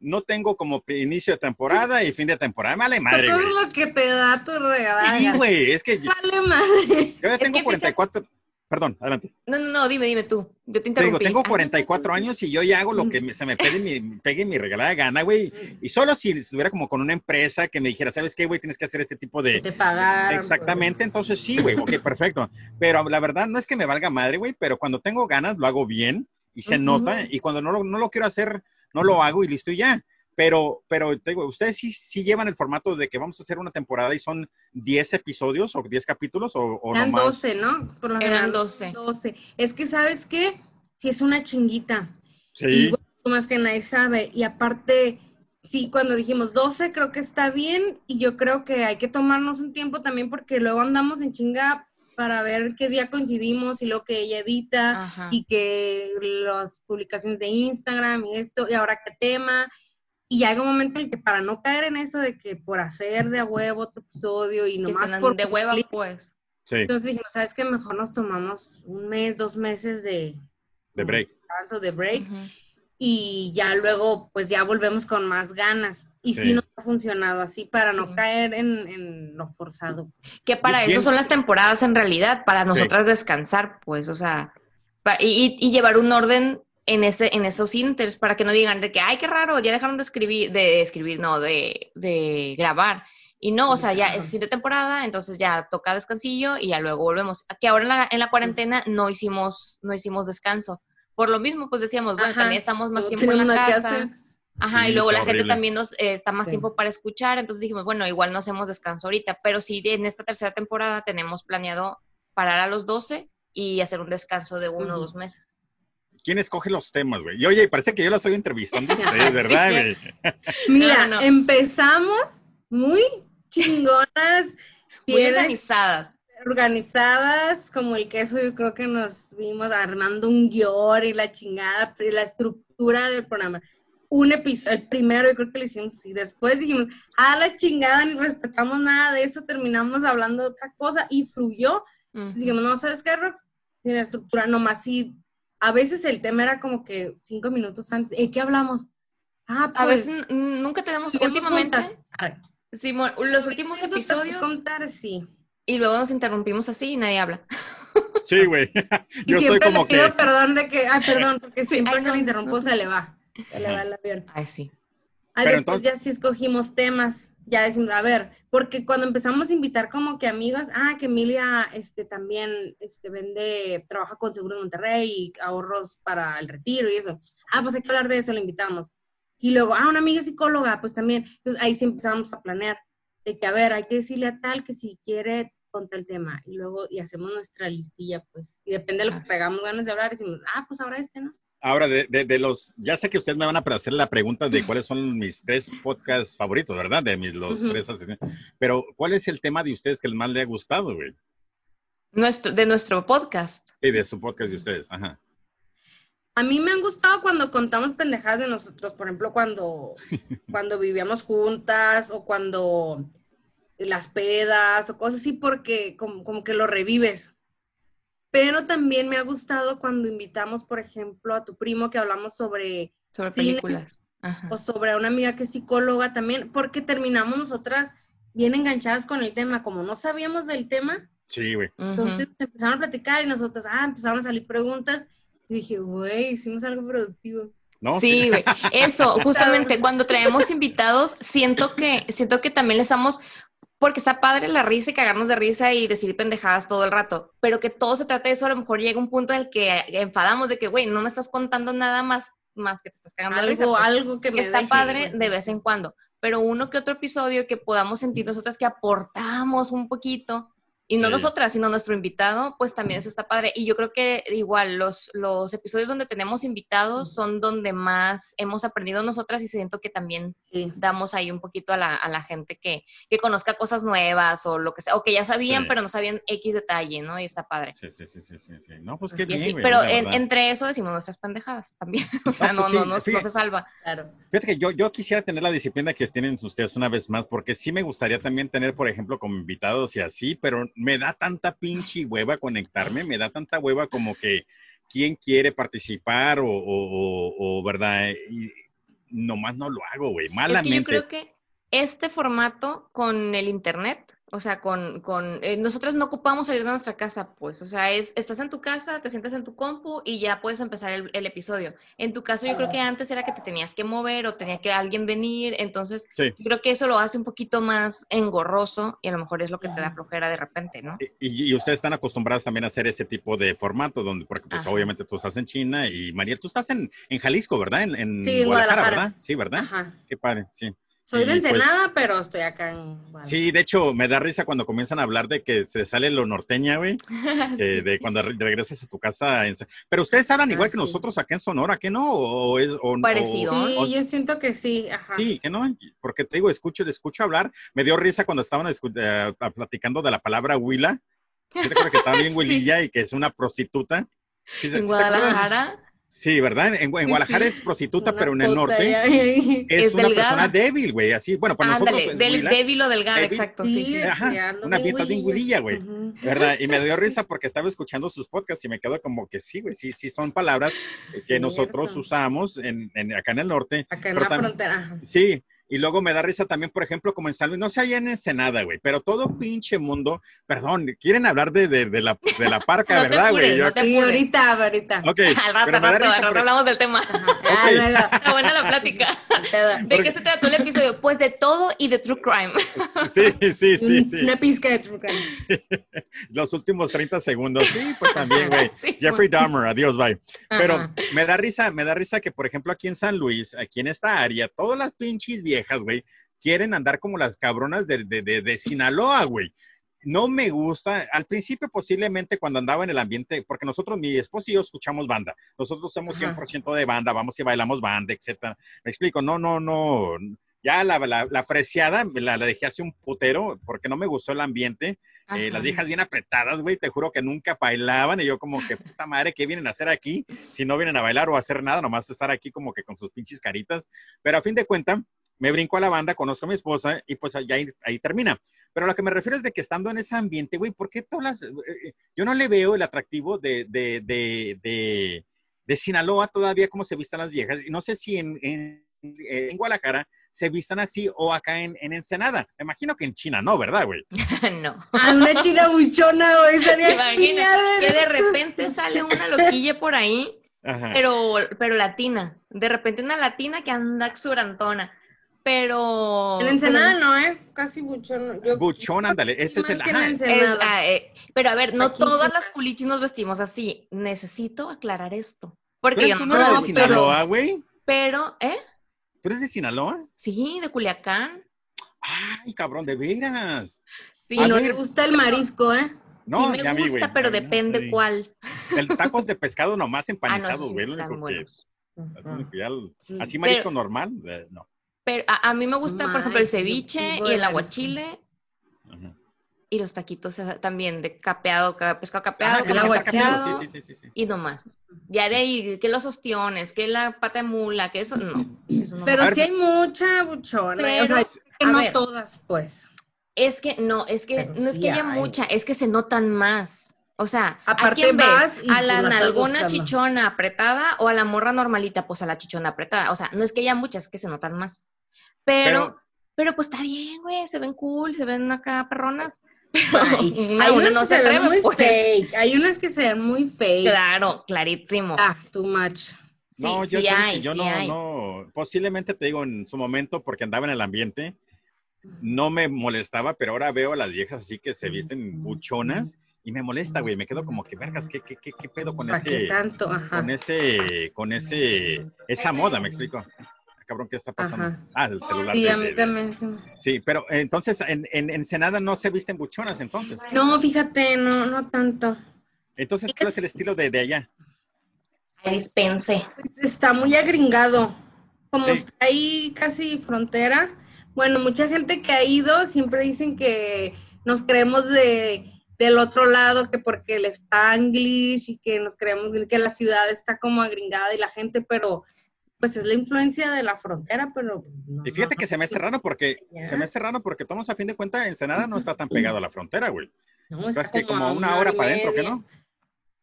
no tengo como inicio de temporada y fin de temporada. Vale madre, Todo güey. es lo que te da tu regalada. Sí, güey, es que Vale madre. yo ya Es tengo que fíjate- 44, perdón, adelante. no, no, no, dime, dime tú. Yo te Te interrumpí. digo, tengo Ah, 44 años y yo ya hago lo que me- se me pegue mi, pegue mi regalada gana, güey. Y solo si estuviera como con una empresa que me dijera, ¿sabes qué, güey? Tienes que hacer este tipo Que de... te pagaron. Exactamente, entonces sí, güey, ok, perfecto. Pero la verdad no es que me valga madre, güey, pero cuando tengo ganas lo hago bien y se nota y cuando no lo, no lo quiero hacer, no lo hago y listo y ya. Pero, pero te digo, ustedes sí, sí llevan el formato de que vamos a hacer una temporada y son 10 episodios o 10 capítulos o, o Eran nomás. 12, ¿no? Por lo Eran general, 12. 12. Es que, ¿sabes qué? Si es una chinguita. Y Sí, bueno, más que nadie sabe. Y aparte, sí, cuando dijimos 12, creo que está bien. Y yo creo que hay que tomarnos un tiempo también porque luego andamos en chinga para ver qué día coincidimos y lo que ella edita Ajá. y que las publicaciones de Instagram y esto, y ahora qué tema. Y hay un momento en el que para no caer en eso de que por hacer de a huevo otro episodio y nomás están por de hueva, cumplir, pues. sí, entonces dijimos, ¿sabes qué? Mejor nos tomamos un mes, dos meses de, de break. descanso, de break, y ya luego, pues ya volvemos con más ganas. Y sí, Sí. nos ha funcionado así para Sí. no caer en, en lo forzado. Que para ¿Quién- eso son las temporadas en realidad, para nosotras descansar, pues, o sea, y- y llevar un orden en ese, en esos inters, para que no digan de que, ay, qué raro, ya dejaron de escribir, de escribir, no, de, de grabar. Y no, o sea, ya es fin de temporada, entonces ya toca descansillo y ya luego volvemos. Que ahora en la, en la cuarentena no hicimos, no hicimos descanso. Por lo mismo, pues decíamos, bueno, Ajá, también estamos más tiempo en la casa. Ajá, Sí, y luego la gente también nos eh, está más Sí. tiempo para escuchar, entonces dijimos, bueno, igual no hacemos descanso ahorita, pero sí en esta tercera temporada tenemos planeado parar a los 12 y hacer un descanso de uno o dos meses. ¿Quién escoge los temas, güey? Y oye, parece que yo la estoy entrevistando a *laughs* ustedes, ¿verdad, güey? *laughs* Mira, No, no. empezamos muy chingonas, Muy organizadas. organizadas, como el queso, yo creo que nos vimos armando un guion y la chingada, y la estructura del programa. Un episodio, el primero, yo creo que lo hicimos así. Después dijimos, a la chingada, ni respetamos nada de eso, terminamos hablando de otra cosa y fluyó. Ujú. Dijimos, no, ¿sabes qué, Rox? Sin estructura, nomás sí. A veces el tema era como que cinco minutos antes, ¿de qué hablamos? Ah, pues. A veces n- nunca tenemos, últimamente. Simón, los últimos episodios contar, sí. y luego nos interrumpimos así y nadie habla. *laughs* Sí, güey. *laughs* Y Yo estoy siempre como le pido que... perdón de que, ay, perdón, *laughs* porque Sí, siempre ay, que no, le interrumpo no. se le va, se le va el avión. Ay, sí. Ay, Pero después entonces- ya sí escogimos temas ya decimos, a ver, porque cuando empezamos a invitar como que amigas, ah, que Emilia este, también este, vende, trabaja con Seguro de Monterrey y ahorros para el retiro y eso. Ah, pues hay que hablar de eso, le invitamos. Y luego, ah, una amiga psicóloga, pues también. Entonces ahí sí empezamos a planear, de que, a ver, hay que decirle a tal que si quiere conta el tema. Y luego, y hacemos nuestra listilla, pues. Y depende de lo que traigamos ganas de hablar, decimos, ah, pues ahora este, ¿no? Ahora, de, de, los, ya sé que ustedes me van a hacer la pregunta de cuáles son mis tres podcasts favoritos, ¿verdad? De mis los tres asesinos. Pero, ¿cuál es el tema de ustedes que más le ha gustado, güey? Nuestro, de nuestro podcast. Sí, de su podcast de ustedes, ajá. A mí me han gustado cuando contamos pendejadas de nosotros, por ejemplo, cuando, *laughs* cuando vivíamos juntas o cuando las pedas o cosas así, porque como, como que lo revives. Pero también me ha gustado cuando invitamos, por ejemplo, a tu primo que hablamos sobre, sobre películas. O sobre una amiga que es psicóloga también, porque terminamos nosotras bien enganchadas con el tema, como no sabíamos del tema. Sí, güey. Entonces empezaron a platicar y nosotros, ah, empezaron a salir preguntas y dije, güey, hicimos algo productivo. ¿No? Sí, güey. Eso, *laughs* justamente cuando traemos invitados, siento que, siento que también le estamos, porque está padre la risa y cagarnos de risa y decir pendejadas todo el rato, pero que todo se trata de eso, a lo mejor llega un punto en el que enfadamos de que, güey, no me estás contando nada más, más que te estás cagando algo, de risa. Pues, algo que me Está deje, padre pues, de vez en cuando, pero uno que otro episodio que podamos sentir nosotras que aportamos un poquito, y no Sí. nosotras, sino nuestro invitado, pues también eso está padre. Y yo creo que igual los, los episodios donde tenemos invitados son donde más hemos aprendido nosotras y siento que también Sí. damos ahí un poquito a la, a la gente que, que conozca cosas nuevas o lo que sea, o que ya sabían, Sí. pero no sabían X detalle, ¿no? Y está padre. Sí, sí, sí, sí, sí, sí. No, pues qué bien, güey, pero en- entre eso decimos nuestras pendejadas también. *laughs* O sea, No, no, pues no, sí, no, sí. no se salva. Claro. Fíjate que yo, yo quisiera tener la disciplina que tienen ustedes una vez más, porque sí me gustaría también tener, por ejemplo, como invitados y así, pero me da tanta pinche hueva conectarme, me da tanta hueva como que quién quiere participar o, o, o- o, verdad, y nomás no lo hago, güey, Es malamente. que yo creo que este formato con el internet, o sea, con, con eh, nosotras no ocupamos salir de nuestra casa, pues, o sea, es, estás en tu casa, te sientas en tu compu y ya puedes empezar el, el episodio. En tu caso, yo creo que antes era que te tenías que mover o tenía que alguien venir, entonces Sí. yo creo que eso lo hace un poquito más engorroso y a lo mejor es lo que te da flojera de repente, ¿no? Y, y ustedes están acostumbrados también a hacer ese tipo de formato, donde, porque pues Ajá. obviamente tú estás en China y Mariel, tú estás en, en Jalisco, ¿verdad? En, en Sí, en Guadalajara. ¿verdad? Sí, ¿verdad? Ajá. Qué padre, sí. Soy de Y, pues, Ensenada, pero estoy acá en. Sí, de hecho, me da risa cuando comienzan a hablar de que se sale lo norteña, güey, *laughs* eh, de cuando re- regresas a tu casa. en Pero ustedes hablan Ah, igual que nosotros acá en Sonora, ¿que no? ¿O es, o, Parecido. o- Sí, o- yo siento que sí, ajá. Sí, que no, porque te digo, escucho, escucho hablar. Me dio risa cuando estaban eh, platicando de la palabra huila. ¿Sí te acuerdas que estaba bien *laughs* Sí. huililla y que es una prostituta? Sí, En. Guadalajara Sí, ¿verdad? En, Guadalajara sí. es prostituta, Una pero en el norte ya. es, Es una delgada. persona débil, güey. Así, bueno, para Ándale, nosotros del, huila, débil o delgada, Débil. exacto, sí, sí. Ajá, una dieta bien güey. ¿verdad? Y me dio *laughs* risa porque estaba escuchando sus podcasts y me quedo como que sí, güey, sí, sí son palabras que Cierto. nosotros usamos en, en- acá en el norte. Acá en pero la frontera. Sí, y luego me da risa también, por ejemplo, como en San Luis, no sé, allá en Ensenada, güey, pero todo pinche mundo, perdón, quieren hablar de, de, de la, de la parca, *laughs* No ¿verdad, güey? no te Sí, apures. ahorita, ahorita. Ok, Al rato, pero rato, risa al rato porque- hablamos del tema. *laughs* Ah, Ok. luego, Está buena la *laughs* plática. ¿De Porque- qué se trató el episodio? Pues de todo y de true crime. Sí, sí, sí, sí. Una pizca de true crime. Los últimos 30 segundos, sí, pues también, güey. Sí, Jeffrey Dahmer, adiós, bye. Pero Ajá. me da risa, me da risa que, por ejemplo, aquí en San Luis, aquí en esta área, todas las pinches viejas, güey, quieren andar como las cabronas de, de, de, de Sinaloa, güey. No me gusta, al principio posiblemente cuando andaba en el ambiente, porque nosotros, mi esposo y yo escuchamos banda, nosotros somos Ajá. 100% de banda, vamos y bailamos banda, etcétera. Me explico, no, no, no, ya la, la, la apreciada la, la dejé hace un putero porque no me gustó el ambiente, eh, las viejas bien apretadas, güey, te juro que nunca bailaban y yo como que, puta madre, ¿qué vienen a hacer aquí? Si no vienen a bailar o a hacer nada, nomás estar aquí como que con sus pinches caritas. Pero a fin de cuentas, me brinco a la banda, conozco a mi esposa y pues ya ahí, ahí termina. Pero a lo que me refiero es de que estando en ese ambiente, güey, ¿por qué todas las... eh, eh, yo no le veo el atractivo de, de, de, de, de Sinaloa todavía cómo se vistan las viejas. Y no sé si en, en, en Guadalajara se vistan así o acá en, en Ensenada. Me imagino que en China no, ¿verdad, güey? *laughs* no. Ah, una china buchona, güey. *laughs* Genial. Que de repente sale una loquilla por ahí, Ajá. pero, pero latina. De repente una latina que anda exurantona. Pero... En Ensenada no, ¿eh? Casi buchón. Yo, Buchón, ándale, ese es más el... que en ajá. Es- Ensenada. ah, eh, pero a ver, no Aquí sí todas las culichis nos vestimos así. Necesito aclarar esto. ¿Tú Porque eres, yo tú no, no eres de pero- Sinaloa, güey? Pero, ¿eh? ¿Tú eres de Sinaloa? Sí, de Culiacán. Ay, cabrón, de veras. Sí, A no ver. le gusta el marisco, ¿eh? No, sí me mí, gusta, pero mí no, depende sí. cuál. El tacos de pescado nomás *laughs* Ah, no, empanizados, esos güey. sí están único que- buenos. así, que ya el- Mm. así marisco Pero- normal, eh, no. Pero a, a mí me gusta, por ejemplo, el ceviche y el aguachile Ajá. y los taquitos eh, también de capeado, ca- pescado capeado, Ah, el no está aguachado capeado, Sí, sí, sí, sí, sí. y no más. Ya de ahí, que los ostiones, que la pata de mula, que eso, no. Eso no Pero ver, sí hay mucha buchona. Pero, o sea, que no ver. todas, pues. Es que no, es que Pero no es sí que haya hay. mucha, es que se notan más. O sea, ¿a quién vas ves? ¿A la nalgona chichona apretada o a la morra normalita? Pues a la chichona apretada. O sea, no es que haya muchas, es que se notan más. Pero, Pero- pero, pues está bien, güey, se ven cool, se ven acá perronas. *laughs* Ay, Una, hay una unas no que se se ven muy pues. fake. Hay unas que se ven muy fake. Claro, clarísimo. Ah, too much. Sí, no, yo, sí yo- hay, yo sí no, hay. no, posiblemente te digo en su momento porque andaba en el ambiente, no me molestaba, pero ahora veo a las viejas así que se visten buchonas y me molesta, güey, me quedo como que vergas, ¿qué, qué, qué, qué pedo con ¿Para qué ese, tanto? Ajá. con ese, con ese, esa moda, me explico. Cabrón, ¿qué está pasando? Ajá. Ah, el celular. Sí, de- a mí de- también. sí. Sí, pero entonces en, en Ensenada no se visten buchonas, entonces. No, fíjate, no, no tanto. Entonces, ¿cuál es el estilo de, de allá? Dispense. Pues está muy agringado. Como Sí. está ahí casi frontera. Bueno, mucha gente que ha ido siempre dicen que nos creemos de del otro lado, que porque el Spanglish y que nos creemos que la ciudad está como agringada y la gente, pero pues es la influencia de la frontera, pero no, Y fíjate no, que se me hace raro porque, Ya. se me hace raro porque todos a fin de cuentas Ensenada no está tan pegado a la frontera, güey. no, O sea, está es que como una hora para adentro, ¿qué media. no?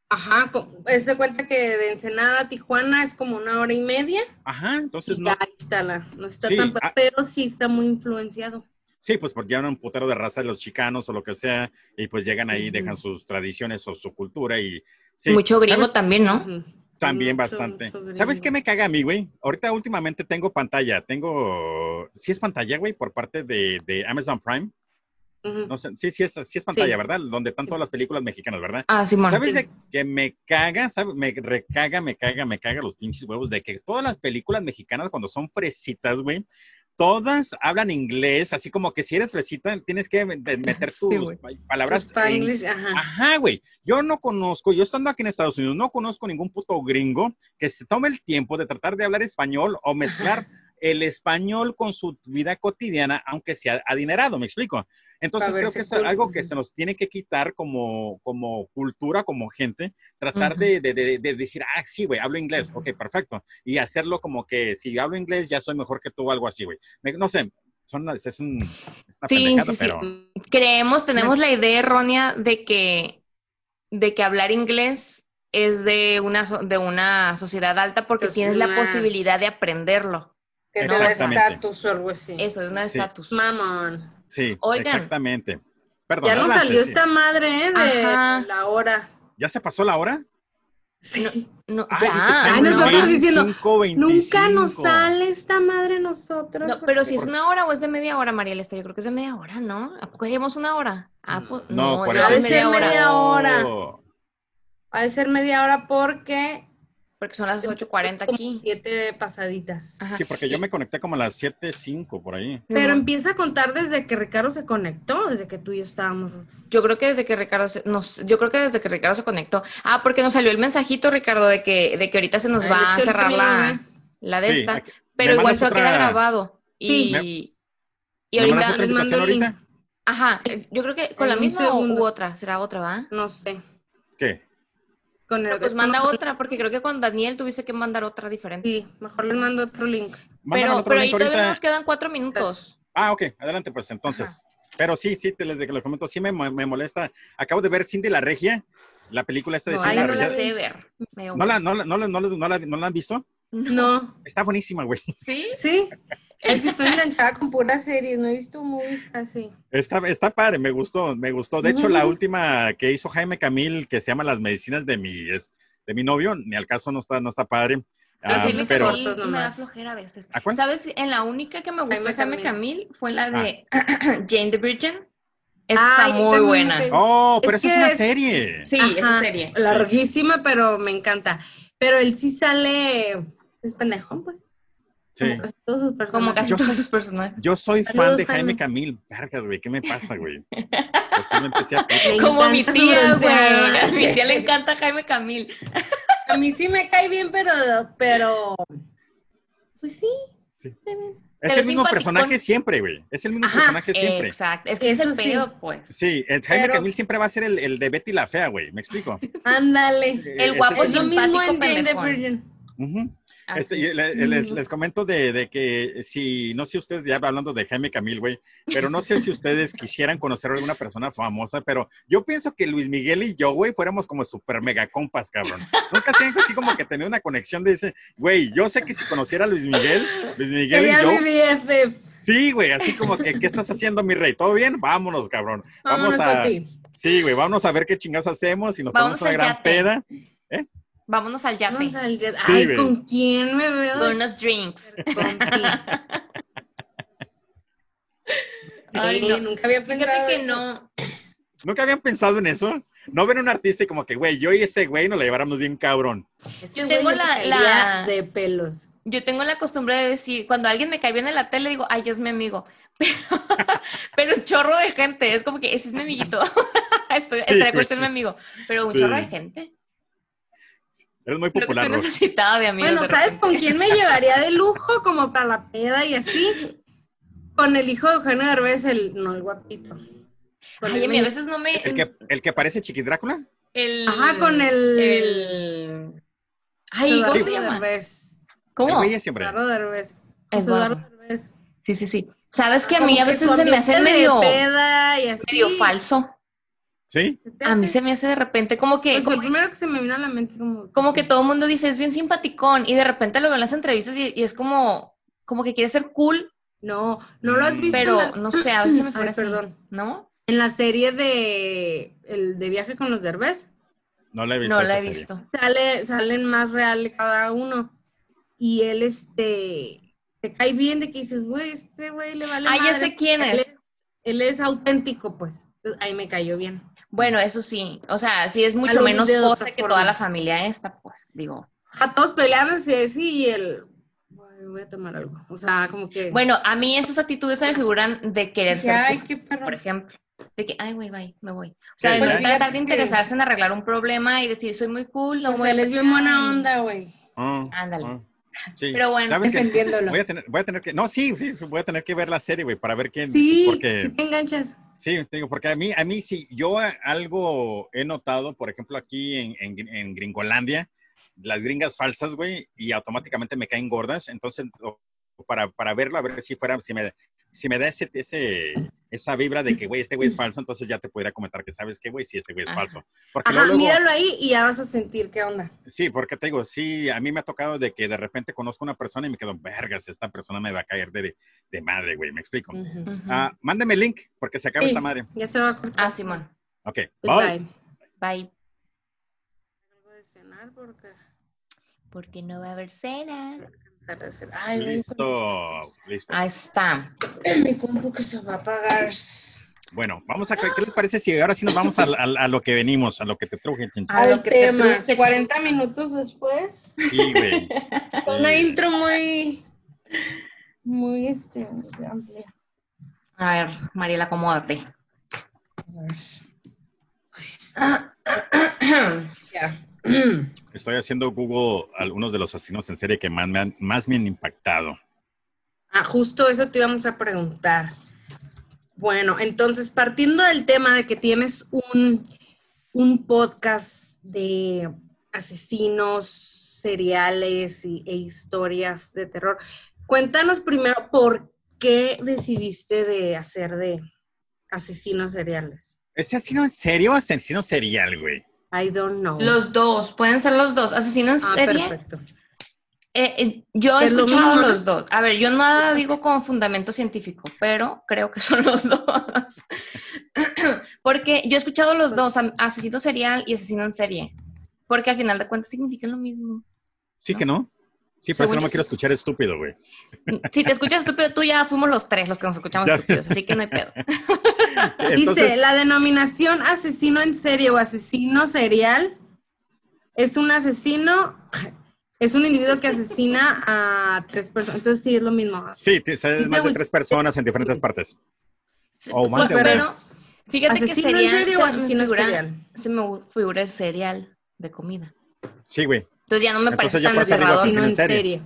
Ajá, se cuenta que de Ensenada a Tijuana es como una hora y media Ajá, entonces y no. ahí está la, no está Sí, tan, ah. pero sí está muy influenciado. Sí, pues porque llevan un putero de raza de los chicanos o lo que sea, y pues llegan ahí, Ujú. dejan sus tradiciones o su cultura y... sí. Mucho gringo ¿Sabes? también, ¿no? Ujú. También bastante. ¿Sabes qué me caga a mí, güey? Ahorita últimamente tengo pantalla, tengo... Sí es pantalla, güey, por parte de, de Amazon Prime. No sé, sí, sí es, sí es pantalla, Sí. ¿verdad? Donde están Sí. todas las películas mexicanas, ¿verdad? Ah, Simón. ¿Sabes Sí. de que me caga, sabe? Me recaga, me caga, me caga los pinches huevos de que todas las películas mexicanas cuando son fresitas, güey, todas hablan inglés, así como que si eres fresita tienes que meter tus Sí, palabras Spanglish, ajá. Ajá, güey. Yo no conozco, yo estando aquí en Estados Unidos, no conozco ningún puto gringo que se tome el tiempo de tratar de hablar español o mezclar el español con su vida cotidiana, aunque sea adinerado, ¿me explico? Entonces creo que es algo que se nos tiene que quitar como, como cultura, como gente, tratar Ujú. de, de- de- de decir, ah, sí, güey, hablo inglés, ok, perfecto, y hacerlo como que si hablo inglés ya soy mejor que tú o algo así, güey. No sé, son, es, es un, es una Sí, sí, sí. pero... Creemos, tenemos la idea errónea de que, de que hablar inglés es de una, so- de una sociedad alta porque Entonces, tienes la una- posibilidad de aprenderlo. Que te No, da Exactamente. estatus o algo así. Eso es un Sí. estatus. Mamón. Sí, Oigan. exactamente. Perdón, Ya nos adelante, salió sí. esta madre, ¿eh? De Ajá. la hora. ¿Ya se pasó la hora? Sí. No, Ay, ya. Nosotros diciendo, 25.25. Nunca nos sale esta madre a nosotros. No, pero si es una hora o es de media hora, Mariel, esta, yo creo que es de media hora, ¿no? ¿A poco llevamos una hora? Ah, pues, No, no, ya de media hora. media hora. Oh. Ha de ser media hora porque Porque son las 8.40 como aquí. siete pasaditas. Ajá. Sí, porque yo me conecté como a las 7.05 por ahí. Pero empieza a contar desde que Ricardo se conectó, desde que tú y yo estábamos. Yo creo que desde que Ricardo se, nos, yo creo que desde que Ricardo se conectó. Ah, porque nos salió el mensajito, Ricardo, de que, de que ahorita se nos Ay, va a cerrar la, ¿eh? la de Sí, esta. aquí- Pero ¿me igual se otra- grabado. Y, Sí. y ¿Me mandas ahorita, les mando el link. ahorita? ajá, eh, yo creo que con En la misma o segundo. u otra, será otra, ¿va? No sé. ¿Qué? Con el, pues es manda con- otra, porque creo que con Daniel tuviste que mandar otra diferente. Sí, mejor les mando otro link. Mándame pero otro pero ahí todavía nos quedan cuatro minutos. Ah, ok, adelante pues entonces. Pero sí, sí, te les, les comento, sí me, me molesta. Acabo de ver Cindy la Regia, la película esta de No, Cindy ay, la no la Regia. sé ver. Me dio ¿No la, no, la, no, la, no, la, no, la, ¿No la han visto? No, Está buenísima, güey. ¿Sí? sí. Es que estoy enganchada con puras series, no he visto movies así. Está, está padre, me gustó, me gustó. De hecho, la última que hizo Jaime Camil, que se llama Las medicinas de mi, es, de mi novio, ni al caso no está, no está padre. La Ah, Jaime pero- Camil Cortos me da flojera a veces. ¿A cuál? ¿Sabes? En la única que me gustó Jaime Jaime Camil fue la de Ah. *clears throat* Jane the Virgin. Está Ay, muy buena. Oh, pero Es esa es una es- serie. Sí, Ajá, esa serie. Larguísima, pero me encanta. Pero él sí sale, es pendejón, pues. Sí. Como casi todos sus personajes. Como casi Yo todos soy- sus personajes. Yo soy fan de Jaime Jaime. Camil. Vergas, güey, ¿qué me pasa, güey? *laughs* Posiblemente Como mi tía, güey. *laughs* A mi tía le encanta Jaime Camil. A mí sí me cae bien, pero, pero, pues sí. Sí. Es Pero el mismo simpaticón. personaje siempre, güey. Es el mismo Ajá, personaje siempre. Exacto. Es que ese es el sí. pedo, pues. Sí, el Jaime Pero- Camil siempre va a ser el, el de Betty la Fea, güey. ¿Me explico? Ándale. El guapo Es lo mismo en Jane the. Virgin. Así. Este, le- les, Mm. les comento de, de que si, no sé ustedes, ya hablando de Jaime Camil, güey, pero no sé si ustedes quisieran conocer a alguna persona famosa, pero yo pienso que Luis Miguel y yo, güey, fuéramos como super mega compas, cabrón. Nunca se han así como que tener una conexión de ese, güey, yo sé que si conociera a Luis Miguel, Luis Miguel y yo, mi BFF. sí, güey, así como que, ¿qué estás haciendo, mi rey? ¿Todo bien? Vámonos, cabrón. Vamos Vámonos, a, sí, güey, vamos a ver qué chingados hacemos y nos Vámonos ponemos una al gran yate. peda. Vámonos al yate. Vamos al. Sí, Ay. ¿con quién me veo? Con unos drinks. *laughs* Sí, Ay, no. nunca había pensado Fíjate que eso. no. ¿Nunca habían pensado en eso? No ven un artista y como que, güey, yo y ese güey nos la lleváramos bien cabrón. Ese Yo tengo la- la- de pelos. Yo tengo la costumbre de decir, cuando alguien me cae bien en la tele, digo, ay, es mi amigo. *laughs* Pero, pero un chorro de gente, es como que ese es mi amiguito. *laughs* Estoy, Sí, estaría mi amigo. Pero un Sí. chorro de gente. Eres muy popular, estoy Ros. necesitada de amigos. Bueno, de ¿sabes con quién me llevaría de lujo como para la peda y así? Con el hijo de Eugenio Derbez, el, no, el guapito. Con Ay, el a veces no me. ¿El que, el que parece Chiqui Drácula? el- Ajá, con el- el- Ay, ¿cómo Eduardo se llama? Derbez. El ¿Cómo? es siempre. Eduardo Derbez. Eduardo. Derbez. Sí, sí, sí. ¿Sabes que a mí a veces se me hace medio, peda y así. medio falso? ¿Sí? ¿Se te A mí se me hace de repente como que, Pues como, el primero que se me vino a la mente como... como que todo el mundo dice, es bien simpaticón, y de repente lo veo en las entrevistas y, y es como, como que quiere ser cool, No, no lo has visto pero la- no sé, a veces se me *clears throat* así, perdón. ¿no? En la serie de el de viaje con los Derbez No la he visto. No la he serie. visto. sale salen más real cada uno y él este te cae bien de que dices güey este güey le vale Ah, ya madre". sé quién Él es. él es auténtico pues Entonces, ahí me cayó bien Bueno, eso sí, o sea, sí es mucho menos pose que toda la familia esta, pues, digo. a todos peleándose así y el "Ay, voy a tomar algo o sea como que Bueno, a mí esas actitudes se me figuran de querer ser ay qué perro por ejemplo. De que, ay, güey, bye, me voy. O sea, Sí, de ya. tratar de que- interesarse en arreglar un problema y decir, soy muy cool, no pues voy a él es bien buena onda güey Ah, Ándale. ah, sí. Pero bueno, defendiéndolo Voy a tener, voy a tener que, no, sí, sí, voy a tener que ver la serie, güey, para ver quién, sí porque, sí te enganchas sí, digo, porque a mí, a mí sí, yo algo he notado, por ejemplo, aquí en, en, Gringolandia, las gringas falsas, güey, y automáticamente me caen gordas, entonces, para, para verlo, a ver si fuera, si me, si me da ese, ese, esa vibra de que, güey, este güey es falso, entonces ya te podría comentar que sabes que, güey, sí, este güey es Ajá. falso. Porque Ajá, luego, míralo ahí y ya vas a sentir qué onda. Sí, porque te digo, sí, a mí me ha tocado de que de repente conozco a una persona y me quedo, vergas, esta persona me va a caer de, de madre, güey, me explico. Ah, mándeme el link, porque se acaba Sí, esta madre. Ya se va a cortar. Ah, Simón. Ok, bye. Goodbye. Bye. Algo de cenar porque Porque no va a haber cena. Ay, Listo, listo. Ahí está. mi compu que se va a apagar. Bueno, vamos a, ¿qué les parece si ahora sí nos vamos a, a- a lo que venimos, a lo que te truje, chinchín? A lo Al que te tema. truje, 40 minutos después. Sí, güey. *laughs* Una Sí. intro muy, muy, este, muy amplia. A ver, Mariela, acomódate. *clears throat* Ya. *clears throat* Estoy haciendo Google algunos de los asesinos en serie que más me han, más me han impactado. Ah, justo eso te íbamos a preguntar. Bueno, entonces, partiendo del tema de que tienes un, un podcast de asesinos seriales y- e historias de terror, cuéntanos primero por qué decidiste de hacer de asesinos seriales. ¿Es asesino en serio o asesino serial, güey? I don't know. Los dos, pueden ser los dos. Asesino en ah, serie. perfecto. Eh, eh, yo he lo escuchado los dos. A ver, yo nada digo con fundamento científico, pero creo que *laughs* son los dos. Porque yo he escuchado los dos, asesino serial y asesino en serie. Porque al final de cuentas significan lo mismo. Sí ¿No? que no. Sí, pero eso no me quiero escuchar estúpido, güey. *laughs* Si te escuchas estúpido, tú ya fuimos los tres los que nos escuchamos Ya. estúpidos, así que no hay pedo. *laughs* Dice, la denominación asesino en serie o asesino serial es un asesino, es un individuo que asesina a tres personas. Entonces sí es lo mismo. sí, es Dice más de tres personas en diferentes partes. O más de pero fíjate que ¿Asesino en serial serie o asesino serial? se me figura el cereal de comida. Sí, güey. Entonces ya no me Entonces parece tan asesino Asesino en serie. serie.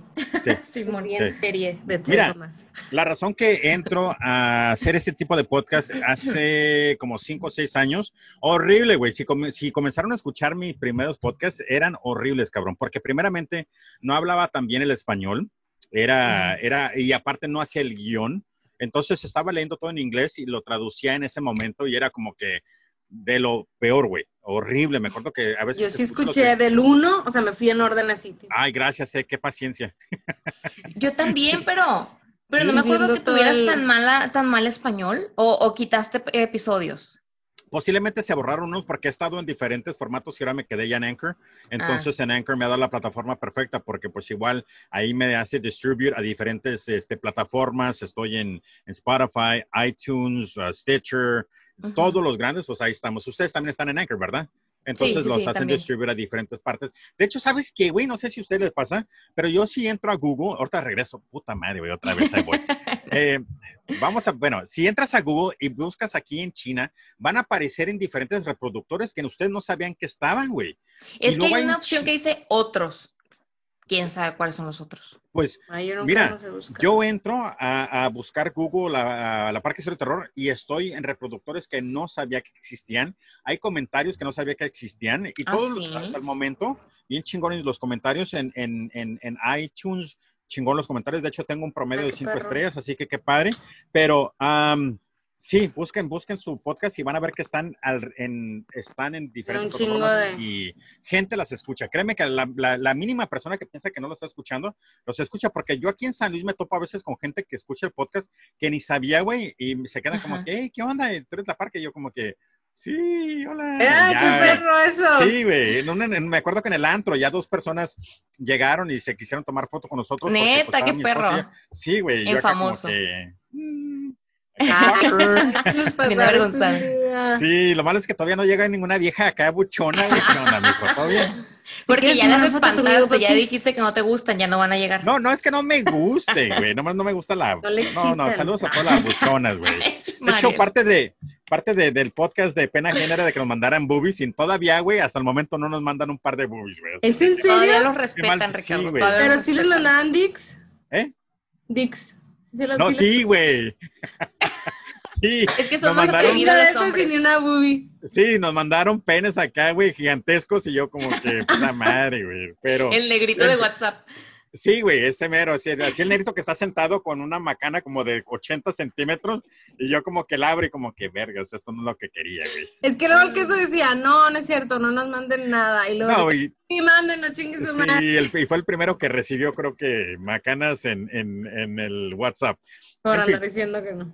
Sí. Y en Sí. serie de tres Mira. o más. La razón que entro a hacer este tipo de podcast hace como cinco o seis años, horrible, güey. Si comenzaron a escuchar mis primeros podcasts, eran horribles, cabrón, porque primeramente no hablaba tan bien el español, era, era, y aparte no hacía el guion. Entonces estaba leyendo todo en inglés y lo traducía en ese momento y era como que de lo peor, güey. Horrible. Me acuerdo que a veces. Yo sí escuché que- del uno, o sea, me fui en orden así. tipo, Ay, gracias, eh, qué paciencia. Yo también, *laughs* pero, pero no me acuerdo que tuvieras el- tan mala, tan mal español o, o quitaste episodios. Posiblemente se borraron unos porque he estado en diferentes formatos y ahora me quedé ya en Anchor. Entonces en Anchor me ha dado la plataforma perfecta porque pues igual ahí me hace distribute a diferentes este, plataformas. Estoy en, en Spotify, iTunes, uh, Stitcher, Todos los grandes, pues ahí estamos. Ustedes también están en Anchor, ¿verdad? Entonces sí, los sí, hacen también. distribuir a diferentes partes. De hecho, ¿sabes qué, güey? No sé si a ustedes les pasa, pero yo sí entro a Google. Ahorita regreso, puta madre, güey, otra vez ahí voy. *laughs* Eh, vamos a, bueno, si entras a Google y buscas aquí en China, van a aparecer en diferentes reproductores que ustedes no sabían que estaban, güey. Es Y que hay una un opción que dice otros. ¿Quién sabe cuáles son los otros? Pues Ay, yo nunca Mira, yo entro a, a buscar Google, a, a la Parque Cero de Terror, y estoy en reproductores que no sabía que existían. Hay comentarios que no sabía que existían. Y Ah, todos ¿sí? hasta el momento, bien chingones los comentarios en, en, en, en iTunes, chingón los comentarios. De hecho, tengo un promedio Ay, de qué cinco perro. estrellas, así que qué padre. Pero am, sí, busquen, busquen su podcast y van a ver que están, al- en, están en diferentes de- y gente las escucha. Créeme que la, la- la mínima persona que piensa que no lo está escuchando, los escucha, porque yo aquí en San Luis me topo a veces con gente que escucha el podcast que ni sabía, güey, y se quedan como que, hey, ¿qué onda? ¿Tú eres la parque? Y yo como que, sí, hola. ¡Ay, Ya, qué perro eso! Sí, güey. me acuerdo que en el antro ya dos personas llegaron y se quisieron tomar foto con nosotros. porque, pues, Neta, estaba qué esposa perro. Sí, güey. En yo acá como famoso. que, mm, Ay, fucker. nos pasaron Bien avergonzada. ese día. Sí, lo malo es que todavía no llega ninguna vieja acá buchona, güey. ¿Qué onda, mijo? ¿Todo bien? Porque ¿Quieres ya las espantaste, ya papi? dijiste que no te gustan, ya no van a llegar. No, no es que no me guste, güey. Nomás no me gusta la. No No, no, saludos a todas las buchonas, güey. *laughs* De hecho, parte de parte de- del podcast de Pena era de que nos mandaran boobies y todavía, güey, hasta el momento no nos mandan un par de boobies, güey. ¿Es en Todavía serio? los respetan, mal- Ricardo. todavía Pero sí les mandaban Dix. ¿Eh? Dix. No, sí, güey. *laughs* Sí, Es que son más mandaron, atrevidos los hombres. y ni una boobie. sí, nos mandaron penes acá, güey, gigantescos y yo como que, *laughs* puta madre, güey. Pero El negrito de WhatsApp. sí, güey, ese mero, así, así el negrito que está sentado con una macana como de 80 centímetros y yo como que la abro y como que, vergas, esto no es lo que quería, güey. Es que luego el queso decía, no, no es cierto, no nos manden nada. Y luego, No, güey, sí, mándenos, chingue su madre. Sí, el- y fue el primero que recibió, creo que, macanas en, en, en el WhatsApp. Por en fin. diciendo que no.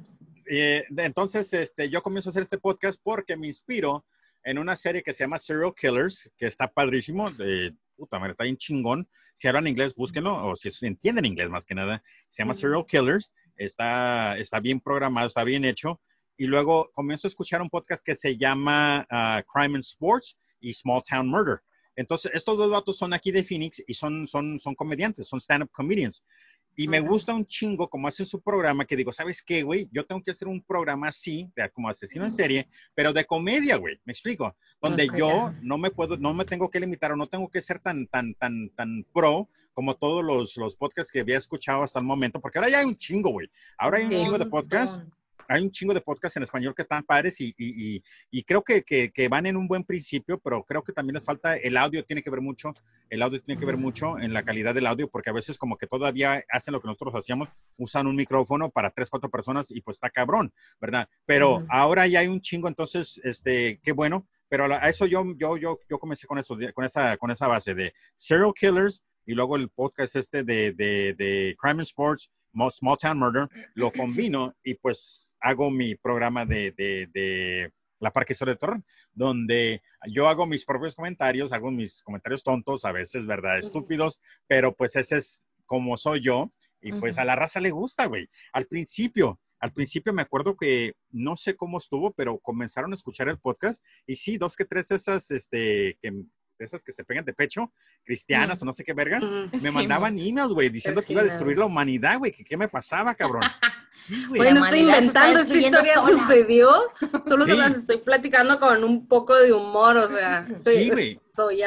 Eh, entonces, este, yo comienzo a hacer este podcast porque me inspiro en una serie que se llama Serial Killers, que está padrísimo. De, puta madre, está bien chingón. Si hablan inglés, búsquenlo, o si entienden inglés más que nada. Se llama. Serial Killers. Está, está bien programado, está bien hecho. Y luego comienzo a escuchar un podcast que se llama ah, Crime and Sports y Small Town Murder. Entonces, estos dos vatos son aquí de Phoenix y son, son, son comediantes, son stand-up comedians. Y me gusta un chingo como hacen su programa, que digo, ¿sabes qué, güey? Yo tengo que hacer un programa así, de, como asesino en serie, pero de comedia, güey. ¿Me explico? Donde yo no me puedo, no me tengo que limitar o no tengo que ser tan, tan, tan, tan pro como todos los, los podcasts que había escuchado hasta el momento, porque ahora ya hay un chingo, güey. Ahora hay un Sí. chingo de podcasts hay un chingo de podcasts en español que están padres y, y, y, y creo que, que, que, van en un buen principio, pero creo que también les falta, el audio tiene que ver mucho, el audio tiene que ver mucho en la calidad del audio, porque a veces como que todavía hacen lo que nosotros hacíamos, usan un micrófono para tres, cuatro personas y pues está cabrón, ¿verdad? Pero uh -huh. ahora ya hay un chingo, entonces, este, qué bueno, pero a eso yo, yo, yo, yo comencé con eso, con esa, con esa base de serial killers y luego el podcast este de, de, de Crime and Sports, Small Town Murder, lo *clears throat* combino y pues hago mi programa de, de, de La Parque Historia de Terror, donde yo hago mis propios comentarios, hago mis comentarios tontos, a veces, ¿verdad? Estúpidos, pero pues ese es como soy yo, y pues a la raza le gusta, güey. Al principio, al principio me acuerdo que no sé cómo estuvo, pero comenzaron a escuchar el podcast y sí, dos que tres esas, este, que, de esas que se pegan de pecho, cristianas Mm. o no sé qué vergas, me Sí, mandaban emails, güey, diciendo que iba a destruir la humanidad, güey, que qué me pasaba, cabrón. *laughs* Sí, güey. No estoy inventando, esta historia sola. sucedió, solo Sí. se las estoy platicando con un poco de humor, o sea, estoy, Sí, güey. *laughs* soy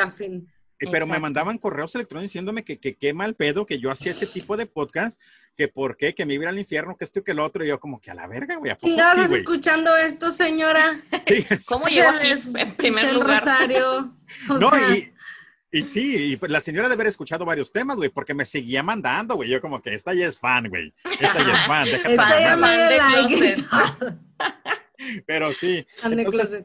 Pero me mandaban correos electrónicos diciéndome que que qué mal pedo, que yo hacía ese tipo de podcast, que por qué, que me iba al infierno, que esto y que el otro, y yo como que a la verga, güey, ¿a poco Chingados, sí, escuchando esto, señora? Sí, *laughs* ¿Cómo llegó aquí en primer el lugar? rosario. *laughs* O No, sea, y, y sí, y pues la señora de haber escuchado varios temas, güey, porque me seguía mandando, güey. Yo como que esta ya es fan, güey. Esta ya es fan, *laughs* déjate esta ya fan, de like. Pero sí, entonces.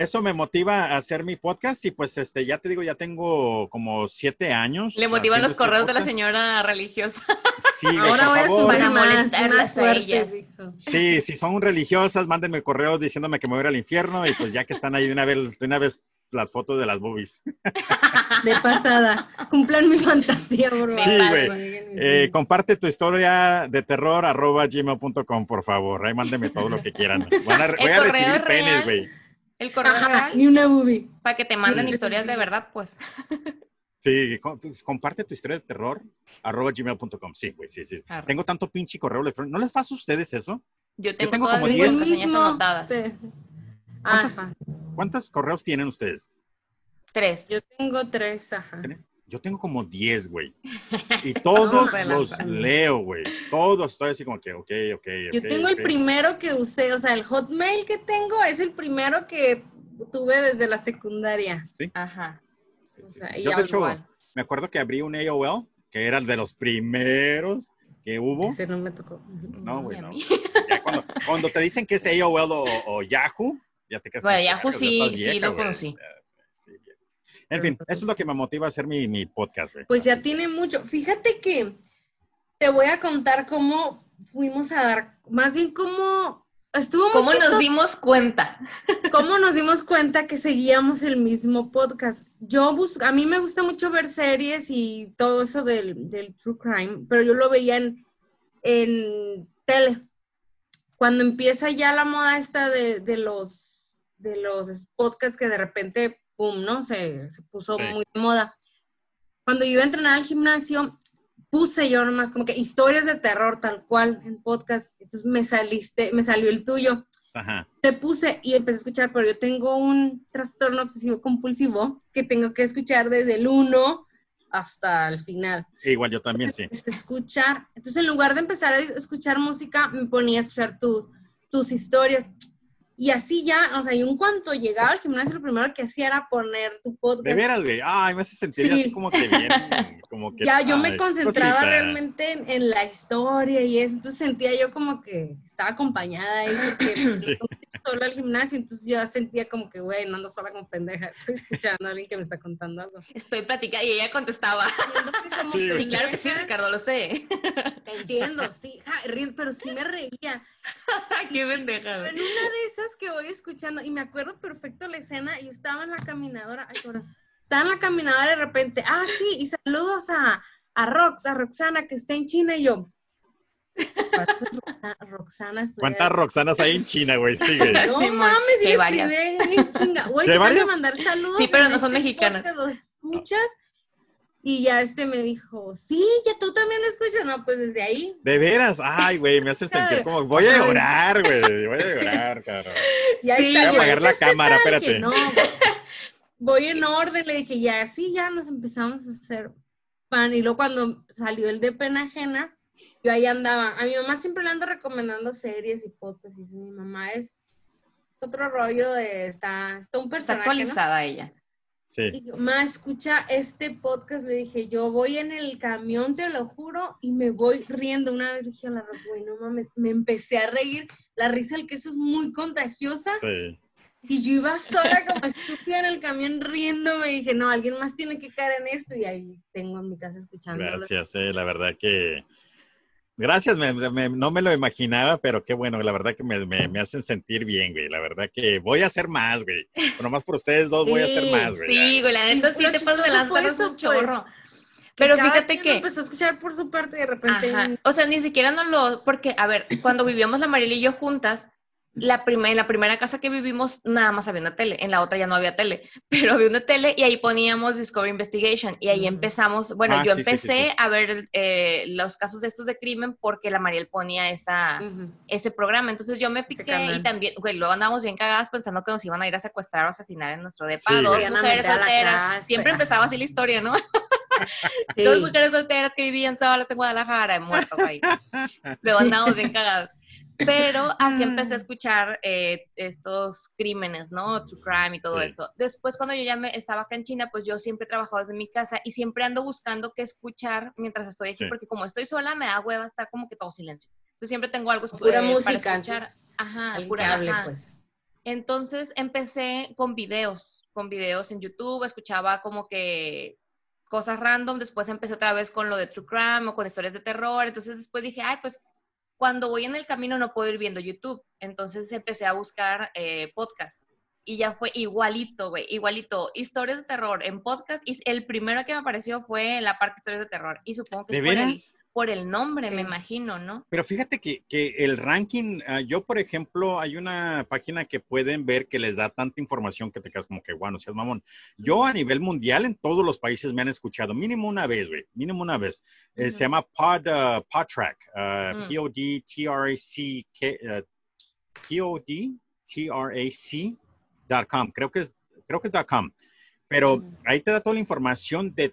Eso me motiva a hacer mi podcast y pues este, ya te digo, ya tengo como siete años. Le motivan los este correos de la señora religiosa. Sí, *laughs* Ahora voy a favor. subir Para más, molestarlas a ellas. Sí, si son religiosas, mándenme correos diciéndome que me voy a ir al infierno y pues ya que están ahí de una vez, de una vez las fotos de las boobies. *laughs* De pasada. Cumplan mi fantasía, por Sí, güey. Eh, comparte tu historia de terror arroba gmail.com, por favor. Ahí mándenme todo lo que quieran. Van a, voy a recibir es penes, güey. El correo Ajá, real, ni una boobie. para que te manden historias de verdad, pues. Sí, pues, comparte tu historia de terror arroba gmail.com. Sí, güey, sí, sí. Arre. Tengo tanto pinche correo electrónico. ¿No les pasa a ustedes eso? Yo tengo, tengo todas como mis diez. Tengo mismo. anotadas. Ajá. ¿Cuántos correos tienen ustedes? Tres. Yo tengo tres, ajá. Yo tengo como 10, güey. Y todos *laughs* los leo, güey. Todos estoy así como que, ok, ok, Yo ok, tengo el ok. primero que usé, o sea, el Hotmail que tengo es el primero que tuve desde la secundaria. Sí, Ajá. sí, O sí, sea, sí. y Yo, de hecho, igual. me acuerdo que abrí un AOL, que era el de los primeros que hubo. Ese no me tocó. No, güey, no. Ya cuando, cuando te dicen que es AOL o, o Yahoo, ya te quedas Bueno, Yahoo "Vergas, sí, estás sí vieja, lo güey". conocí. Ya, sí, sí, bien. En fin, eso es lo que me motiva a hacer mi, mi podcast, güey. Pues ya tiene mucho. Fíjate que te voy a contar cómo fuimos a dar, más bien cómo estuvo ¿Cómo nos dimos cuenta? cómo nos dimos cuenta que seguíamos el mismo podcast. Yo bus a mí me gusta mucho ver series y todo eso del, del true crime, pero yo lo veía en, en tele. Cuando empieza ya la moda esta de, de los de los podcasts que de repente, pum, ¿no? Se, se puso Sí. muy de moda. Cuando yo iba a entrenar al gimnasio, puse yo nomás como que historias de terror tal cual en podcast. Entonces me saliste, me salió el tuyo Ajá. te puse y empecé a escuchar, pero yo tengo un trastorno obsesivo compulsivo que tengo que escuchar desde el 1 hasta el final. Igual yo también, sí. Es escuchar. Entonces, en lugar de empezar a escuchar música, me ponía a escuchar tus, tus historias. Y así ya, o sea, y en cuanto llegaba al gimnasio, lo primero que hacía era poner tu De podcast. veras, güey. Ay, me hace sentir Sí. así como que bien, como que... Ya yo ay, me concentraba cosita. realmente en, en la historia y eso, entonces sentía yo como que estaba acompañada ahí porque *laughs* pues, Sí. sola al gimnasio, entonces yo sentía como que, güey, no ando sola como pendeja, estoy escuchando a alguien que me está contando algo. Estoy platicando y ella contestaba. Como Sí. Sí, claro que sí, Ricardo, lo sé. Entiendo, sí, ja, pero sí me reía. *laughs* Qué pendeja, en una de esas que voy escuchando, y me acuerdo perfecto la escena, yo estaba en la caminadora, ay, estaba en la caminadora y de repente, ah, sí, y saludos a, a Rox, a Roxana, que está en China, y yo, ¿cuántas Roxa- Roxanas? ¿Cuántas haber? Roxanas hay en China, güey? *laughs* Sigue. No mames, y varias. escribí en chinga. Güey, ¿Sí hay te van a mandar saludos. Sí, pero no son este mexicanas. podcast, ¿Lo escuchas? Y ya este me dijo, sí, ya tú también lo escuchas. No, pues desde ahí. De veras, ay, güey, me hace sentir como, voy a llorar, güey, *laughs* voy a llorar, cabrón. Y ahí Sí, está, voy a ¿ya apagar la escuchaste cámara, tal? espérate. No, *laughs* voy en orden, le dije, ya, sí, ya nos empezamos a hacer fan. Y luego cuando salió el de pena ajena, yo ahí andaba. A mi mamá siempre le ando recomendando series y podcasts. Y mi mamá es, es otro rollo de, está, está un Está personaje, ¿no? actualizada ella. Sí. Y yo, ma, escucha este podcast, le dije, yo voy en el camión, te lo juro, y me voy riendo. Una vez dije a la güey, no mames, me empecé a reír. La risa del queso es muy contagiosa. Sí. Y yo iba sola como estúpida en el camión riéndome. Y dije, no, alguien más tiene que caer en esto. Y ahí tengo en mi casa escuchándolo. Gracias, eh, la verdad que... Gracias, me- me- no me lo imaginaba, pero qué bueno, la verdad que me, me- me hacen sentir bien, güey. La verdad que voy a hacer más, güey. Pero nomás por ustedes dos voy a hacer más, güey. Sí, güey, la neta sí Lo te pasas de tardas eso, un chorro. Pero cada fíjate quien que- empezó a escuchar por su parte de repente. Ajá. O sea, ni siquiera no lo, porque, a ver, cuando vivíamos la Mariela y yo juntas, la primera, en la primera casa que vivimos nada más había una tele, en la otra ya no había tele, *laughs* pero había una tele y ahí poníamos Discovery Investigation y ahí Ujú. empezamos, bueno, Ah, yo sí, sí, sí, empecé sí. a ver eh, los casos de estos de crimen porque la Mariel ponía esa, ese programa, entonces yo me piqué y también, güey, luego andábamos bien cagadas pensando que nos iban a ir a secuestrar o asesinar en nuestro depa, Sí, dos güey. Mujeres solteras, casa, siempre empezaba así la historia, ¿no? *laughs* Sí. Dos mujeres solteras que vivían solas en Guadalajara, muertos ahí. Luego andábamos bien cagadas. Pero *laughs* así empecé a escuchar eh, estos crímenes, ¿no? True crime y todo Sí. esto. Después, cuando yo ya me estaba acá en China, pues yo siempre he trabajado desde mi casa y siempre ando buscando qué escuchar mientras estoy aquí, Sí. porque como estoy sola, me da hueva estar como que todo silencio. Entonces siempre tengo algo escu- Pura eh, música, para escuchar. entonces, Ajá, pura que hable, ajá. pues. Entonces empecé con videos, con videos en YouTube, escuchaba como que cosas random, después empecé otra vez con lo de True Crime o con historias de terror, entonces después dije, ay, pues cuando voy en el camino no puedo ir viendo YouTube, entonces empecé a buscar eh, podcast. Y ya fue igualito, güey, igualito, historias de terror en podcast. Y el primero que me apareció fue la parte historias de terror. Y supongo que ¿De es veras? Por el nombre, Sí. me imagino, ¿no? Pero fíjate que, que el ranking, ah, yo por ejemplo, hay una página que pueden ver que les da tanta información que te quedas como que, bueno, seas mamón. Yo a nivel mundial en todos los países me han escuchado, mínimo una vez, güey, mínimo una vez. Eh. Se llama Pod, ah, Podtrack, ah, Mm. P-O-D-T-R-A-C, P-O-D-T-R-A-C.com, creo que es, creo que es .com. Pero Ujú. ahí te da toda la información de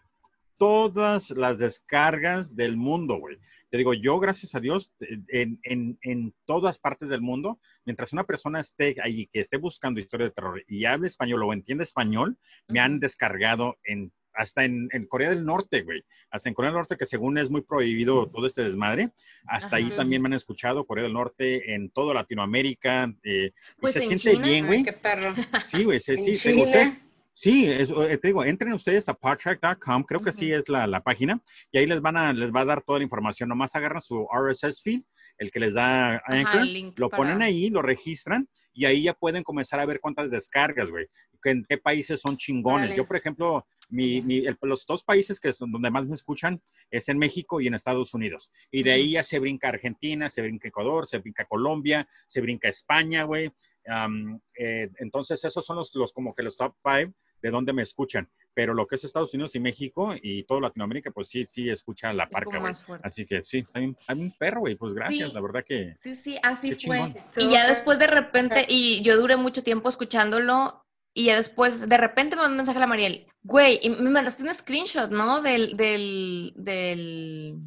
todas las descargas del mundo, güey. Te digo, yo, gracias a Dios, en, en, en, todas partes del mundo, mientras una persona esté ahí, que esté buscando historia de terror y hable español o entiende español, me han descargado en, hasta en, en, Corea del Norte, güey. Hasta en Corea del Norte, que según es muy prohibido todo este desmadre, hasta Ajá. ahí también me han escuchado, Corea del Norte, en toda Latinoamérica. Eh, pues y se en siente China, bien, güey. Qué perro. Sí, güey, *laughs* sí, sí. China. Sí, es, eh, te digo, entren ustedes a podtrack.com, creo que uh -huh. sí es la, la, página, y ahí les van a, les va a dar toda la información. Nomás agarran su RSS feed, el que les da Anchor, lo para... ponen ahí, lo registran, y ahí ya pueden comenzar a ver cuántas descargas, güey. En qué países son chingones. Yo, por ejemplo, mi, mi, el, los dos países que son donde más me escuchan es en México y en Estados Unidos. Y de uh -huh. ahí ya se brinca Argentina, se brinca Ecuador, se brinca Colombia, se brinca España, güey. Um, eh, entonces, esos son los, los como que los top five de donde me escuchan. Pero lo que es Estados Unidos y México y toda Latinoamérica, pues sí, sí escucha la parca, güey. Así que sí, hay un, hay un perro, güey, pues gracias, sí, la verdad que. Sí, sí, así fue. Chingón. Y ya después de repente, y yo duré mucho tiempo escuchándolo, y ya después, de repente me mandó un mensaje a la Mariel, güey, y me mandaste un screenshot, ¿no? Del, del, del.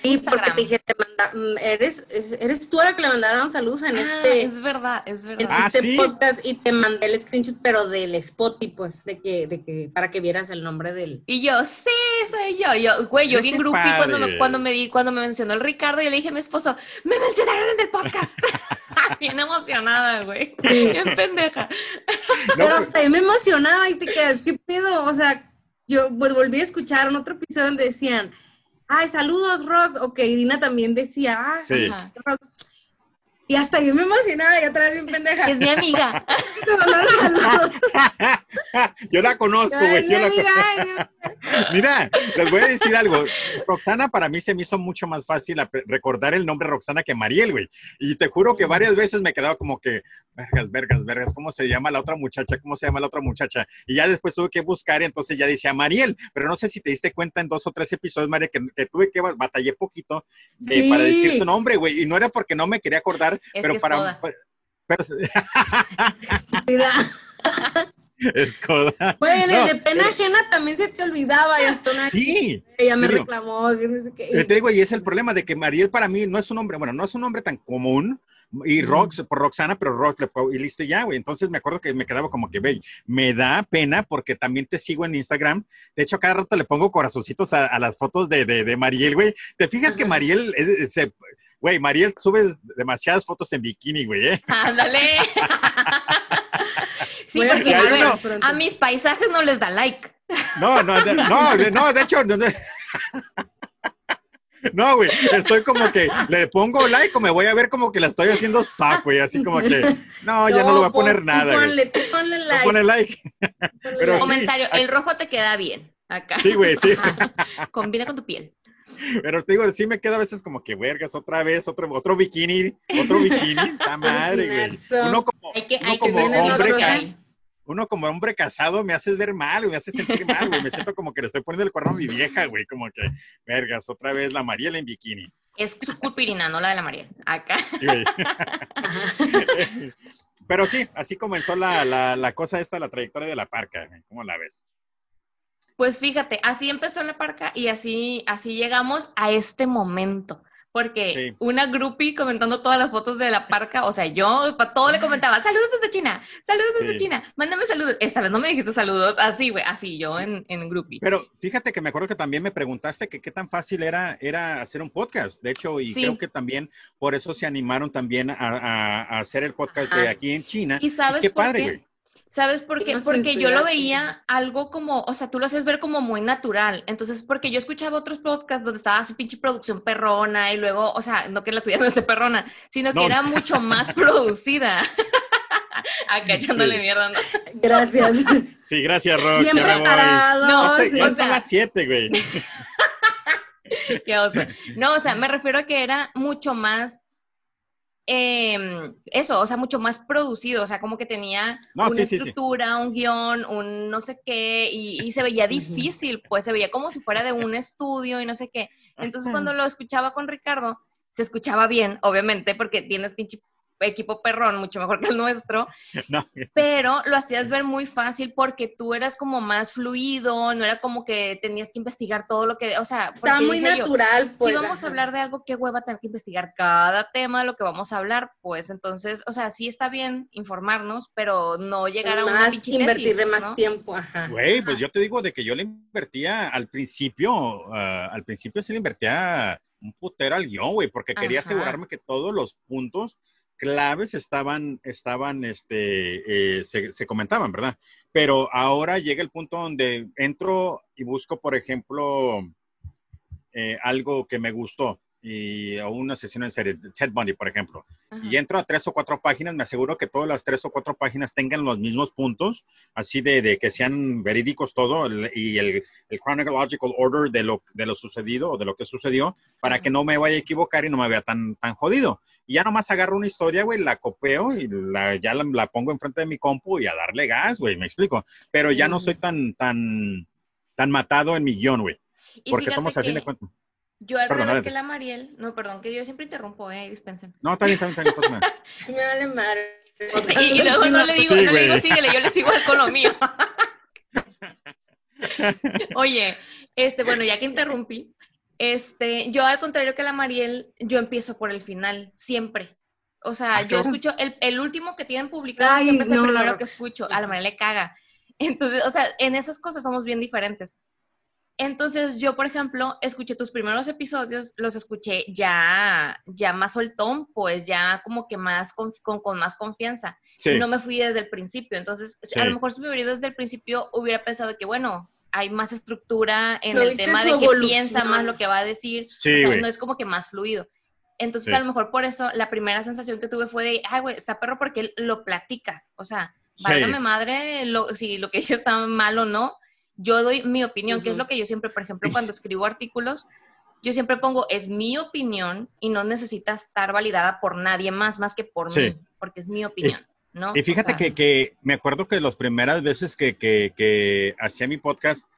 Sí, Instagram. porque te dije, te manda, eres, eres tú la que le mandaron saludos en ah, este. Es verdad, es verdad. En este ah, ¿sí? podcast y te mandé el screenshot, pero del Spotify, pues, de que, de que, para que vieras el nombre del. Y yo, sí, soy yo. Yo, güey, yo vi en grupo y cuando me, cuando me di, cuando me mencionó el Ricardo, yo le dije a mi esposo, me mencionaron en el podcast. *laughs* *laughs* Bien emocionada, güey. Sí. Bien pendeja. *laughs* pero hasta ahí me emocionaba y te quedas, ¿qué pedo? O sea, yo pues, volví a escuchar en otro episodio donde decían ay, saludos, Rox, o que Irina también decía, ah, sí. Rox. Y hasta yo me emocionaba y atrás bien pendeja. Es mi amiga. *laughs* yo la conozco, güey. Yo la amiga, Mira, les voy a decir algo. Roxana para mí se me hizo mucho más fácil recordar el nombre Roxana que Mariel, güey. Y te juro que varias veces me quedaba como que, vergas, vergas, vergas, ¿cómo se llama la otra muchacha? ¿Cómo se llama la otra muchacha? Y ya después tuve que buscar y entonces ya decía Mariel. Pero no sé si te diste cuenta en dos o tres episodios, María, que, que tuve que batallé poquito de, sí. para decir tu nombre, güey. Y no era porque no me quería acordar, es pero que para... Es pero, Escoda. Bueno, no, de pena pero... ajena también se te olvidaba y hasta una sí, ella me digo, reclamó, no sé qué. Te digo, y es el problema de que Mariel para mí no es un nombre, bueno, no es un nombre tan común, y Rox, por Roxana, pero Rox, y listo ya, güey. Entonces me acuerdo que me quedaba como que, ve, me da pena porque también te sigo en Instagram. De hecho, cada rato le pongo corazoncitos a, a las fotos de, de, de Mariel, güey. ¿Te fijas que Mariel es, se, Güey, Mariel, subes demasiadas fotos en bikini, güey, ¿eh? Ándale. *laughs* sí, bueno, porque a, ver, no. a mis paisajes no les da like. No, no, no, no, no de hecho, no, *laughs* no, güey, estoy como que le pongo like o me voy a ver como que la estoy haciendo stock, güey, así como que, no, ya no, le voy a poner pon, nada, ponle, güey. Ponle like. No pone like. Pero Comentario, sí, el rojo te queda bien. Acá. Sí, güey, sí. *laughs* Combina con tu piel. Pero te digo, sí me queda a veces como que vergas, otra vez, otro, otro bikini, otro bikini, está *laughs* madre, güey. Uno como, Hay que, uno hay que como tener hombre, ca- uno como hombre casado me hace ver mal, güey, me hace sentir mal, güey. Me siento como que le estoy poniendo el cuerno a mi vieja, güey. Como que, vergas, otra vez la Mariela en bikini. Es su culpirina, no la de la María. Acá. Sí, güey. *laughs* *laughs* Pero sí, así comenzó la, la, la cosa esta, la trayectoria de la parca. güey. ¿Cómo la ves? Pues fíjate, así empezó la parca y así, así llegamos a este momento. Porque Sí. una groupie comentando todas las fotos de la parca, o sea, yo para todo le comentaba, *laughs* saludos desde China, saludos desde Sí. China, mándame saludos. Esta vez no me dijiste saludos, así, güey, así yo en, en groupie. Pero fíjate que me acuerdo que también me preguntaste que qué tan fácil era, era hacer un podcast. De hecho, y Sí. creo que también por eso se animaron también a, a- a hacer el podcast de aquí en China. ¿Y sabes qué por padre, qué? güey. ¿Sabes por qué? Porque yo lo veía algo como, o sea, tú lo haces ver como muy natural. Entonces, porque yo escuchaba otros podcasts donde estaba así pinche producción perrona y luego, o sea, no que la tuya no esté perrona, sino que No. era mucho más *laughs* producida. *laughs* Acá echándole Sí. mierda, ¿no? Gracias. *laughs* Sí, gracias, Rox. Bien preparados. No, sí. ya o sea- las siete, güey. Qué oso. No, o sea, me refiero a que era mucho más, em, eso, o sea, mucho más producido, o sea, como que tenía No, una sí, sí, sí. estructura, un guion, un no sé qué, y, y se veía *laughs* difícil, pues se veía como si fuera de un estudio y no sé qué. Entonces, cuando lo escuchaba con Ricardo, se escuchaba bien, obviamente, porque tienes pinche equipo perrón, mucho mejor que el nuestro, *laughs* No, pero lo hacías ver muy fácil porque tú eras como más fluido, no era como que tenías que investigar todo lo que, o sea, Estaba porque muy yo, natural, pues. si vamos a hablar de algo, qué hueva tener que investigar cada tema de lo que vamos a hablar, pues entonces, o sea, sí está bien informarnos, pero no llegar a una más invertirle tesis, más ¿no? tiempo, ajá. Güey, pues yo te digo de que yo le invertía al principio, ah, al principio sí le invertía un putero al guion, güey, porque quería Ajá. asegurarme que todos los puntos claves estaban, estaban, este, eh, se, comentaban, ¿verdad? Pero ahora llega el punto donde entro y busco, por ejemplo, eh, algo que me gustó y o una sesión en serie, Ted Bundy, por ejemplo, Ajá. y entro a tres o cuatro páginas, me aseguro que todas las tres o cuatro páginas tengan los mismos puntos, así de, de que sean verídicos todo el- y el, el chronological order de lo, de lo sucedido o de lo que sucedió, para Ajá. que no me vaya a equivocar y no me vea tan, tan jodido. Y ya nomás agarro una historia, güey, la copio y la, ya la, la pongo enfrente de mi compu y a darle gas, güey, me explico. Pero ya no soy tan, tan, tan matado en mi guion, güey, porque somos a fin de cuentas. Yo al Perdón, revés que la Mariel, no, perdón, que yo siempre interrumpo, eh, dispensen. No, está bien, está bien, está bien. *laughs* Me vale madre. Y, y luego *laughs* no le digo, Sí, no le digo síguele, yo le sigo con lo mío. *laughs* Oye, este, bueno, ya que interrumpí, este, yo al contrario que la Mariel, yo empiezo por el final, siempre. O sea, Ah, yo escucho, el, el último que tienen publicado Ay, siempre es el no, primero no. que escucho. A la Mariel le caga. Entonces, o sea, en esas cosas somos bien diferentes. Entonces, yo, por ejemplo, escuché tus primeros episodios, los escuché ya, ya más soltón, pues ya como que más con, con, con más confianza Sí, no me fui desde el principio. Entonces, Sí. a lo mejor si me hubiera ido desde el principio, hubiera pensado que, bueno, hay más estructura en el tema de que piensa más lo que va a decir. Sí, o sea, güey. no es como que más fluido. Entonces, Sí. a lo mejor por eso la primera sensación que tuve fue de, ay, güey, está perro porque él lo platica. O sea, Sí. válgame madre, lo, si lo que dije está mal o no, yo doy mi opinión, que es lo que yo siempre, por ejemplo, cuando escribo artículos, yo siempre pongo, es mi opinión y no necesita estar validada por nadie más, más que por Sí. mí, porque es mi opinión, ¿no? Y O fíjate sea, que, que me acuerdo que las primeras veces que, que, que hacía mi podcast,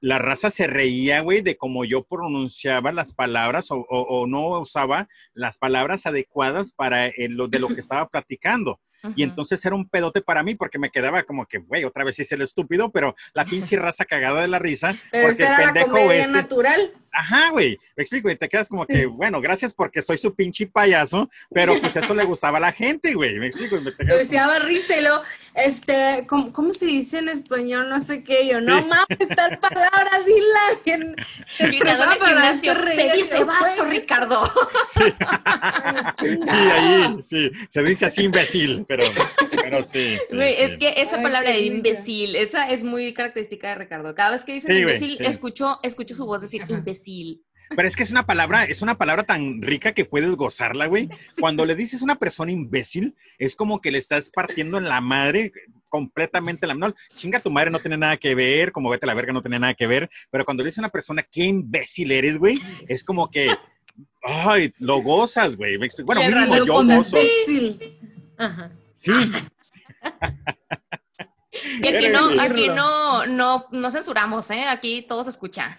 la raza se reía, güey, de cómo yo pronunciaba las palabras o, o- o no usaba las palabras adecuadas para eh, lo, de lo que estaba platicando. Y entonces era un pedote para mí porque me quedaba como que, güey, otra vez hice el estúpido, pero la *laughs* pinche raza cagada de la risa. *laughs* Pero porque esa era el la pendejo comedia este, natural. Ajá, güey, me explico, y te quedas como que, bueno, gracias porque soy su pinche payaso, pero pues eso le *laughs* gustaba a la gente, güey, me explico, y me te quedas como- y luego, este, ¿cómo, cómo se dice en español? No sé qué. Yo, no mames, tal palabra, *laughs* dila bien. Se gimnasio, hacer se reír, dice vaso, Ricardo. *laughs* Sí, ahí, sí, se dice así imbécil, pero, pero sí. sí, es que esa Ay, palabra de imbécil, esa es muy característica de Ricardo. Cada vez que dice imbécil, sí. escucho, escucho su voz decir imbécil. Pero es que es una palabra, es una palabra tan rica que puedes gozarla, güey. *laughs* Cuando le dices a una persona imbécil, es como que le estás partiendo en la madre completamente la no, chinga tu madre no tiene nada que ver, como vete a la verga no tiene nada que ver, pero cuando le dices a una persona qué imbécil eres, güey, es como que ay, lo gozas, güey. Bueno, Y mínimo yo gozo. imbécil. Ajá. Sí, *laughs* Que aquí Pero no, aquí no, no, no censuramos, ¿eh? Aquí todos escuchan.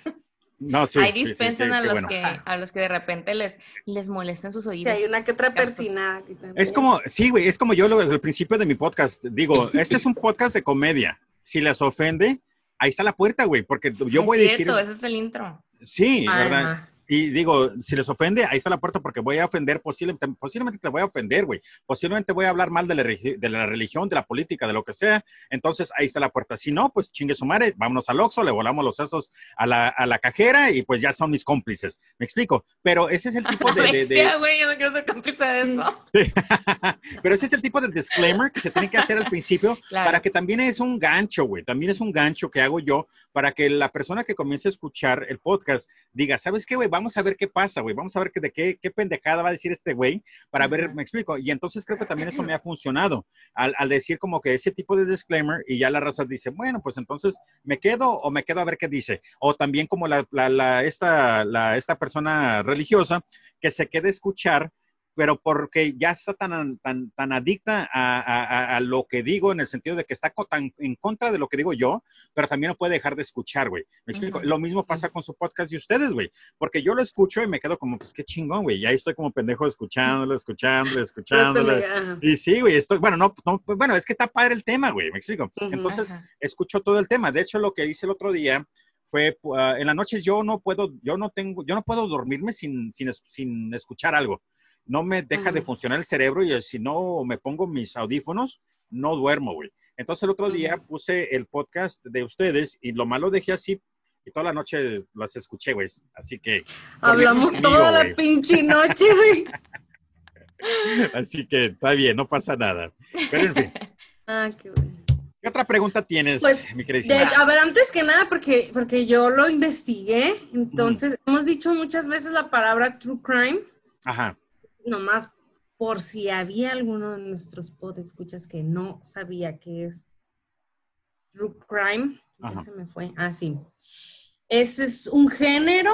No, sí. Ahí sí, sí, dispensen sí, a los bueno. que, a los que de repente les, les molesten sus Sí, oídos. hay una que otra persina. Es como, sí, güey, es como yo lo, al principio de mi podcast. Digo, *laughs* este es un podcast de comedia. Si les ofende, ahí está la puerta, güey, porque yo Es voy a decir. cierto, ese es el intro. Sí. ¿verdad? Y digo, si les ofende, ahí está la puerta porque voy a ofender, posiblemente, posiblemente te voy a ofender, güey. Posiblemente voy a hablar mal de la, de la religión, de la política, de lo que sea. Entonces, ahí está la puerta. Si no, pues chingue su madre, vámonos al Oxxo, le volamos los sesos a la, a la cajera y pues ya son mis cómplices. ¿Me explico? Pero ese es el tipo de... de- de- *laughs* Bestia, güey, yo no quiero ser cómplice de eso. *laughs* Pero ese es el tipo de disclaimer que se tiene que hacer al principio *laughs* Claro. para que también es un gancho, güey. También es un gancho que hago yo para que la persona que comience a escuchar el podcast diga, ¿sabes qué, güey? Vamos a ver qué pasa, güey. Vamos a ver que de qué, qué pendejada va a decir este güey para ver, me explico. Y entonces creo que también eso me *clears throat* ha funcionado al, al decir como que ese tipo de disclaimer y ya la raza dice, bueno, pues entonces me quedo o me quedo a ver qué dice. O también como la, la, la- esta, la, esta persona religiosa que se quede a escuchar pero porque ya está tan, tan, tan adicta a, a- lo que digo, en el sentido de que está co- tan en contra de lo que digo yo, pero también no puede dejar de escuchar, güey. ¿Me explico? Lo mismo pasa con su podcast de ustedes, güey, porque yo lo escucho y me quedo como, pues qué chingón, güey, y ahí estoy como pendejo escuchándolo, escuchándolo, escuchándolo. esto. Y sí, güey, estoy, bueno, no, no, bueno, es que está padre el tema, güey, me explico. Entonces, escucho todo el tema. De hecho, lo que hice el otro día fue, uh, en la noche yo no puedo, yo no tengo, yo no puedo dormirme sin, sin, sin escuchar algo. No me deja de Ujú. funcionar el cerebro y si no me pongo mis audífonos, no duermo, güey. Entonces el otro día Ujú. puse el podcast de ustedes y lo malo dejé así y toda la noche las escuché, güey. Así que, Hablamos conmigo, toda la pinche *laughs* noche, güey. así que está bien, no pasa nada. Pero en fin, *laughs* Ah, qué bueno. ¿qué otra pregunta tienes, Pues, mi De hecho, a ver, antes que nada, porque, porque yo lo investigué, entonces hemos dicho muchas veces la palabra true crime, Ajá. Nomás por si había alguno de nuestros podescuchas que no sabía qué es true crime. Ya se me fue. Ah, sí. Ese es un género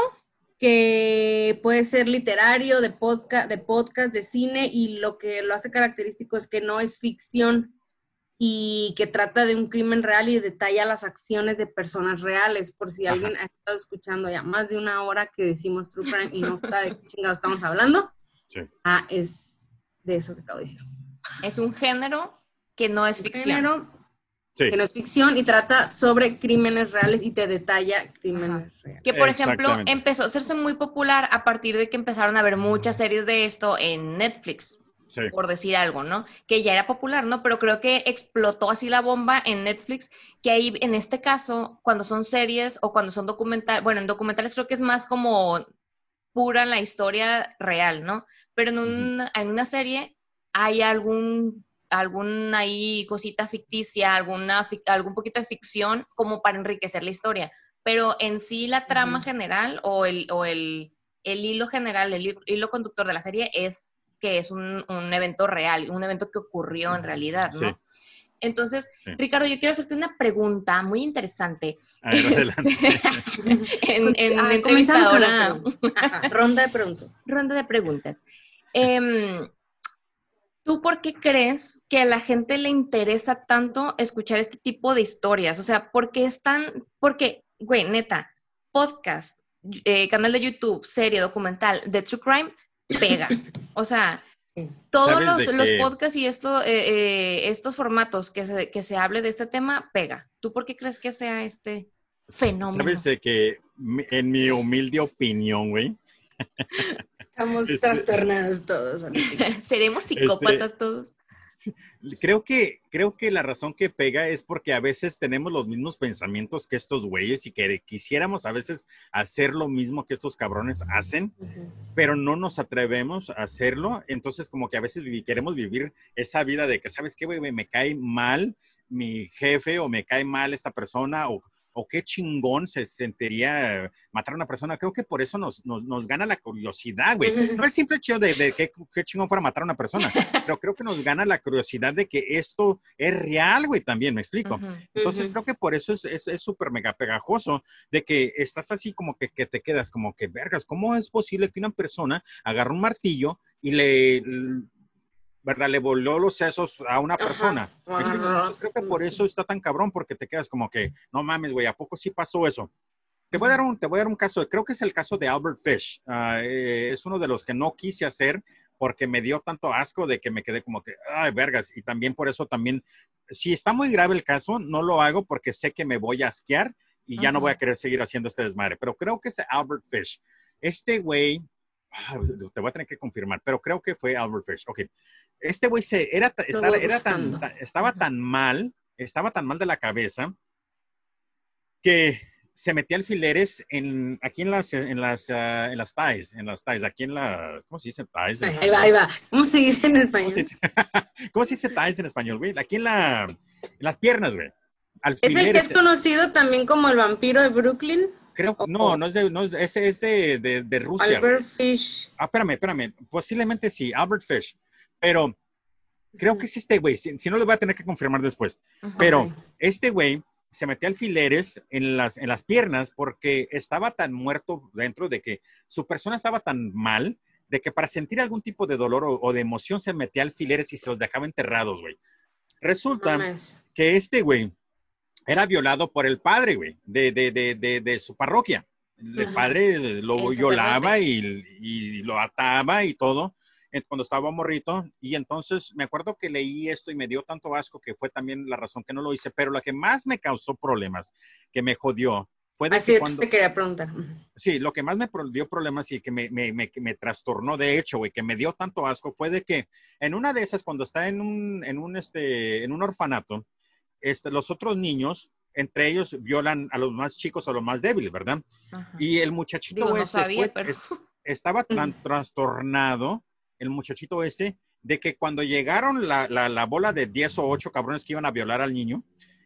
que puede ser literario, de podcast, de podcast, de cine, y lo que lo hace característico es que no es ficción y que trata de un crimen real y detalla las acciones de personas reales. Por si Ajá. alguien ha estado escuchando ya más de una hora que decimos True Crime y no sabe de qué chingados estamos hablando, Sí. ah, es de eso que acabo de decir. Es un género que no es ficción. Género Sí. que no es ficción y trata sobre crímenes reales y te detalla crímenes reales. Que por ejemplo empezó a hacerse muy popular a partir de que empezaron a ver muchas series de esto en Netflix, Sí. por decir algo, ¿no? Que ya era popular, ¿no? Pero creo que explotó así la bomba en Netflix, que ahí en este caso, cuando son series o cuando son documentales, bueno, en documentales creo que es más como pura la historia real, ¿no? Pero en, un- en una serie hay algún alguna ahí cosita ficticia, alguna algún poquito de ficción como para enriquecer la historia, pero en sí la trama general o el o el, el hilo general, el hilo, hilo conductor de la serie es que es un, un evento real, un evento que ocurrió en realidad, ¿no? Sí. Entonces, Sí. Ricardo, yo quiero hacerte una pregunta muy interesante. A ver, adelante. *laughs* en, en Ah, comenzamos con entrevistadora- la *laughs* ronda de preguntas. ronda de preguntas. Em, ¿Tú por qué crees que a la gente le interesa tanto escuchar este tipo de historias? O sea, ¿por qué es tan, porque, güey, neta, podcast, eh, canal de YouTube, serie, documental de True Crime, pega. *laughs* O sea, Sí. todos ¿Sabes los, los podcasts y esto, eh, eh, estos formatos que se, que se hable de este tema, pega. ¿Tú por qué crees que sea este fenómeno? Sabes de que, en mi humilde opinión, güey, Estamos *laughs* Este- trastornados todos. *laughs* ¿Seremos psicópatas todos? *laughs* creo que, creo que la razón que pega es porque a veces tenemos los mismos pensamientos que estos güeyes y que quisiéramos a veces hacer lo mismo que estos cabrones hacen, pero no nos atrevemos a hacerlo. Entonces, como que a veces queremos vivir esa vida de que, ¿sabes qué, güey? Me cae mal mi jefe o me cae mal esta persona o, o qué chingón se sentiría matar a una persona. Creo que por eso nos, nos, nos gana la curiosidad, güey. No el simple hecho de, de qué, qué chingón fuera matar a una persona, *laughs* pero creo que nos gana la curiosidad de que esto es real, güey, también, me explico. Entonces creo que por eso es es- es súper mega pegajoso de que estás así como que, que te quedas como que, vergas, ¿cómo es posible que una persona agarre un martillo y le, ¿verdad? Le voló los sesos a una persona. Creo que por eso está tan cabrón, porque te quedas como que, no mames, güey, ¿a poco sí pasó eso? Te voy, a dar un, te voy a dar un caso, creo que es el caso de Albert Fish. Ah, eh, es uno de los que no quise hacer porque me dio tanto asco de que me quedé como que, ay, vergas. Y también por eso también, si está muy grave el caso, no lo hago porque sé que me voy a asquear y ya no voy a querer seguir haciendo este desmadre. Pero creo que es Albert Fish. Este güey, ah, te voy a tener que confirmar, pero creo que fue Albert Fish. Ok. Este güey se, era, ta- estaba, era tan, estaba tan mal, estaba tan mal de la cabeza que se metía alfileres en, aquí en las, en las, ah, en las ties, en las ties, aquí en la, ¿cómo se dice ties? Ahí va, ahí va. ¿Cómo se dice en ¿Cómo se español? dice, *laughs* ¿Cómo se dice ties en español, güey? Aquí en, la, en las piernas, güey. Es el que Alfileres. es conocido también como el vampiro de Brooklyn. Creo, no, no es de, no es, ese es de, de, de Rusia. Albert Fish. Ah, espérame, espérame. Posiblemente sí, Albert Fish. Pero creo que es este güey. Si, si no, lo voy a tener que confirmar después. Pero este güey se metía alfileres en las, en las piernas porque estaba tan muerto dentro de que su persona estaba tan mal de que para sentir algún tipo de dolor o, o de emoción se metía alfileres y se los dejaba enterrados, güey. Resulta que este güey era violado por el padre, güey, de, de, de, de, de su parroquia. El Ajá. padre lo El violaba y, y lo ataba y todo cuando estaba morrito. Y entonces me acuerdo que leí esto y me dio tanto asco que fue también la razón que no lo hice. Pero la que más me causó problemas, que me jodió, fue de Así que yo cuando... te quería preguntar. Sí, lo que más me dio problemas y que me, me, me, que me trastornó, de hecho, güey, que me dio tanto asco, fue de que en una de esas, cuando está en un, en un, este, en un orfanato, este, los otros niños, entre ellos, violan a los más chicos, a los más débiles, ¿verdad? Ajá. Y el muchachito Digo, no ese sabía, fue- pero. es- estaba *laughs* tan trastornado, el muchachito ese, de que cuando llegaron la, la, la bola de 10 o 8 cabrones que iban a violar al niño,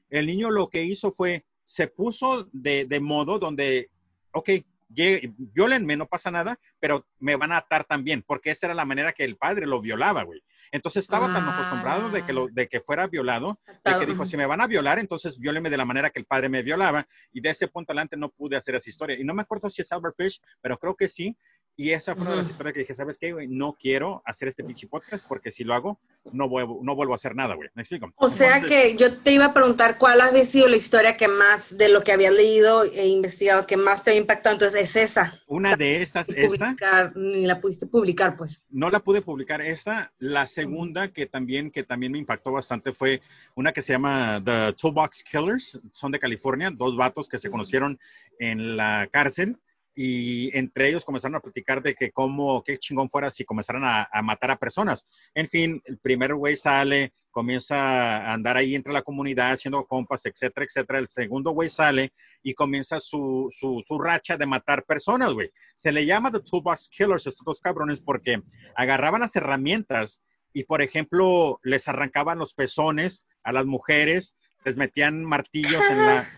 el niño lo que hizo fue, se puso de, de modo donde, ok, violenme, no pasa nada, pero me van a atar también, porque esa era la manera que el padre lo violaba, güey. Entonces estaba tan Ah. acostumbrado de que, lo, de que fuera violado, de que dijo, si me van a violar, entonces vióleme de la manera que el padre me violaba. Y de ese punto adelante no pude hacer esa historia. Y no me acuerdo si es Albert Fish, pero creo que sí. Y esa fue una de las historias que dije, ¿sabes qué, güey? No quiero hacer este pinche podcast porque si lo hago, no vuelvo, no vuelvo a hacer nada, güey. ¿Me explico? O sea Entonces, que yo te iba a preguntar cuál había sido la historia que más, de lo que habías leído e investigado, que más te había impactado. Entonces es esa. Una de estas, esta, ni la pudiste publicar, pues. no la pude publicar esta. La segunda que también, que también me impactó bastante fue una que se llama The Toolbox Killers. Son de California, dos vatos que se conocieron en la cárcel y entre ellos comenzaron a platicar de que cómo, qué chingón fuera si comenzaran a, a matar a personas. En fin, el primer güey sale, comienza a andar ahí entre la comunidad haciendo compas, etcétera, etcétera. El segundo güey sale y comienza su, su, su racha de matar personas, güey. Se le llama The Toolbox Killers, estos dos cabrones, porque agarraban las herramientas y, por ejemplo, les arrancaban los pezones a las mujeres, les metían martillos en la,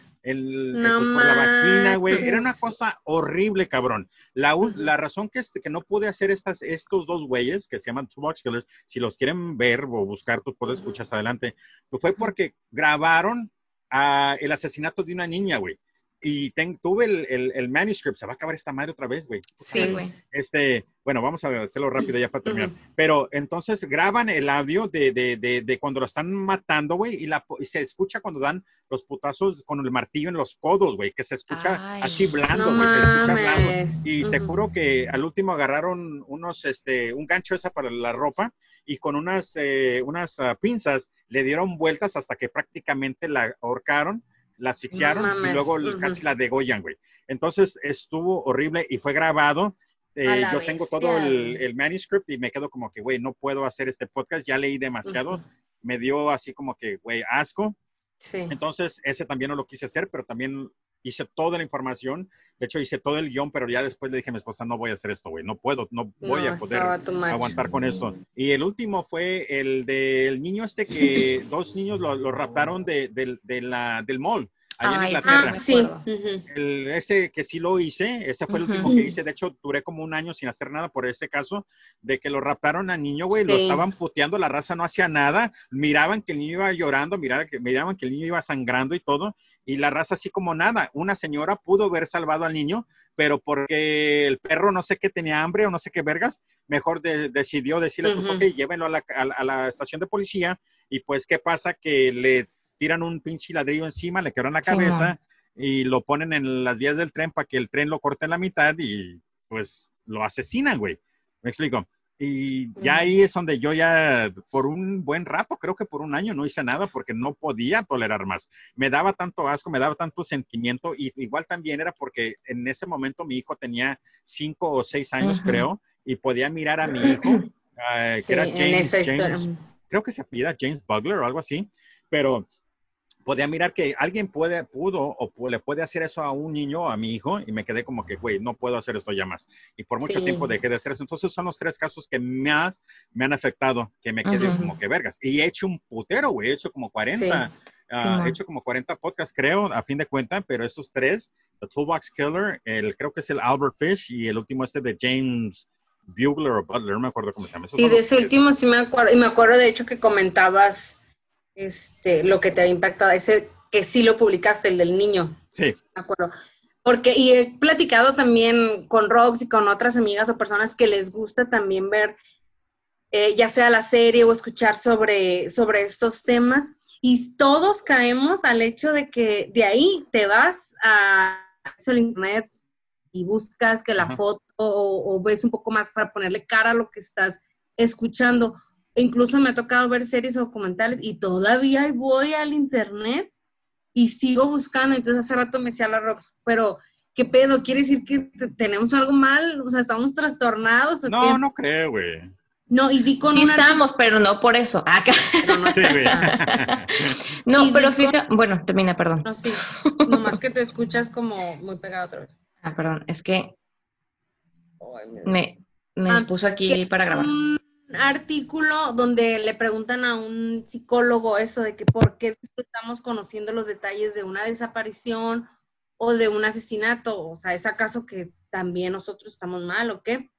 No pues, por la vagina, güey. Era una cosa horrible, cabrón. La, un- la razón que, este- que no pude hacer estas, estos dos güeyes, que se llaman Toolbox Killers, si los quieren ver o buscar, tú puedes escuchar adelante, pues fue porque grabaron el asesinato de una niña, güey. Y ten- tuve el, el, el manuscript, se va a acabar esta madre otra vez, güey. Sí, güey. Este, bueno, vamos a hacerlo rápido ya para terminar. Ujú. Pero entonces graban el audio de, de, de, de cuando lo están matando, güey, y, la, y se escucha cuando dan los putazos con el martillo en los codos, güey, que se escucha Ay. así blando, No güey, se escucha blando. Y te Ujú. juro que al último agarraron unos, este, un gancho esa para la ropa y con unas, eh, unas ah, pinzas le dieron vueltas hasta que prácticamente la ahorcaron, la asfixiaron No y luego ujú. casi la degollan, güey. Entonces estuvo horrible y fue grabado. Eh, yo tengo todo el, el manuscript y me quedo como que, güey, no puedo hacer este podcast, ya leí demasiado, Ujú. me dio así como que, güey, asco. Sí. Entonces, ese también no lo quise hacer, pero también hice toda la información. De hecho, hice todo el guion, pero ya después le dije a mi esposa, no voy a hacer esto, güey, no puedo, no voy No, a poder aguantar con eso. Y el último fue el del niño este que dos niños lo, lo raptaron de, del- de la, del mall. Allá en Ay, Inglaterra. Ah, sí. ujú. El, ese que sí lo hice, ese fue el último que hice. De hecho, duré como un año sin hacer nada por ese caso de que lo raptaron al niño, güey. Lo Sí. estaban puteando, la raza no hacía nada. Miraban que el niño iba llorando, miraban que, miraban que el niño iba sangrando y todo. Y la raza así como nada. Una señora pudo haber salvado al niño, pero porque el perro no sé qué tenía hambre o no sé qué vergas, mejor de- decidió decirle, pues, Ujú. ok, llévenlo a la, a a la estación de policía. Y pues, ¿qué pasa? Que le tiran un pinche ladrillo encima, le quebraron la cabeza y lo ponen en las vías del tren para que el tren lo corte en la mitad y pues lo asesinan, güey. Me explico. Y ya ahí es donde yo ya por un buen rato, creo que por un año no hice nada porque no podía tolerar más. Me daba tanto asco, me daba tanto sentimiento y igual también era porque en ese momento mi hijo tenía cinco o seis años, creo, y podía mirar a mi *clears throat* hijo, ah, que Sí, era James. James creo que se apellida James Bugler o algo así, pero podía mirar que alguien puede, pudo o le puede hacer eso a un niño, a mi hijo, y me quedé como que, güey, no puedo hacer esto ya más. Y por mucho Sí. tiempo dejé de hacer eso. Entonces son los tres casos que más me han afectado, que me quedé como que vergas. Y he hecho un putero, güey, he hecho como 40, ah, Simón. he hecho como 40 podcasts, creo, a fin de cuenta, pero esos tres, The Toolbox Killer, el, creo que es el Albert Fish y el último este de James Bugler o Butler, no me acuerdo cómo se llama. Esos Sí, de ese último sí me acuerdo, y me acuerdo de hecho que comentabas este lo que te había impactado, ese que sí lo publicaste, el del niño, Sí, me acuerdo. Porque, y he platicado también con Rox y con otras amigas o personas que les gusta también ver, eh, ya sea la serie o escuchar sobre, sobre estos temas, y todos caemos al hecho de que de ahí te vas a, al internet y buscas que la Ajá. foto o, o ves un poco más para ponerle cara a lo que estás escuchando. Incluso me ha tocado ver series o documentales y todavía voy al internet y sigo buscando. Entonces hace rato me decía la Rox, pero ¿qué pedo? ¿Quiere decir que te- tenemos algo mal? O sea, ¿estamos trastornados o no, qué? no creo, güey. No, y vi con Sí una... estamos, pero no por eso. Acá. Pero no, *laughs* Sí. No, pero fíjate, bueno, termina, perdón. no, sí, nomás que te escuchas como muy pegado otra vez. Ah, perdón, es que Ay, me Ah, puso aquí para grabar. Un artículo donde le preguntan a un psicólogo eso de que por qué estamos conociendo los detalles de una desaparición o de un asesinato, o sea, ¿es acaso que también nosotros estamos mal o qué?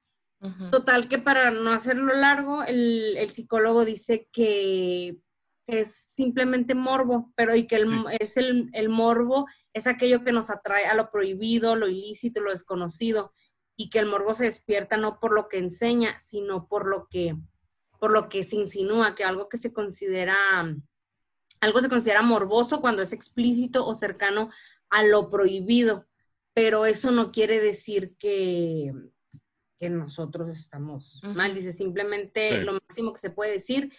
Total que para no hacerlo largo, el, el psicólogo dice que es simplemente morbo, pero y que el, Sí. es el, el morbo es aquello que nos atrae a lo prohibido, lo ilícito, lo desconocido, y que el morbo se despierta no por lo que enseña, sino por lo que, por lo que se insinúa, que algo que se considera, algo se considera morboso cuando es explícito o cercano a lo prohibido, pero eso no quiere decir que, que nosotros estamos mal, dice simplemente Sí. lo máximo que se puede decir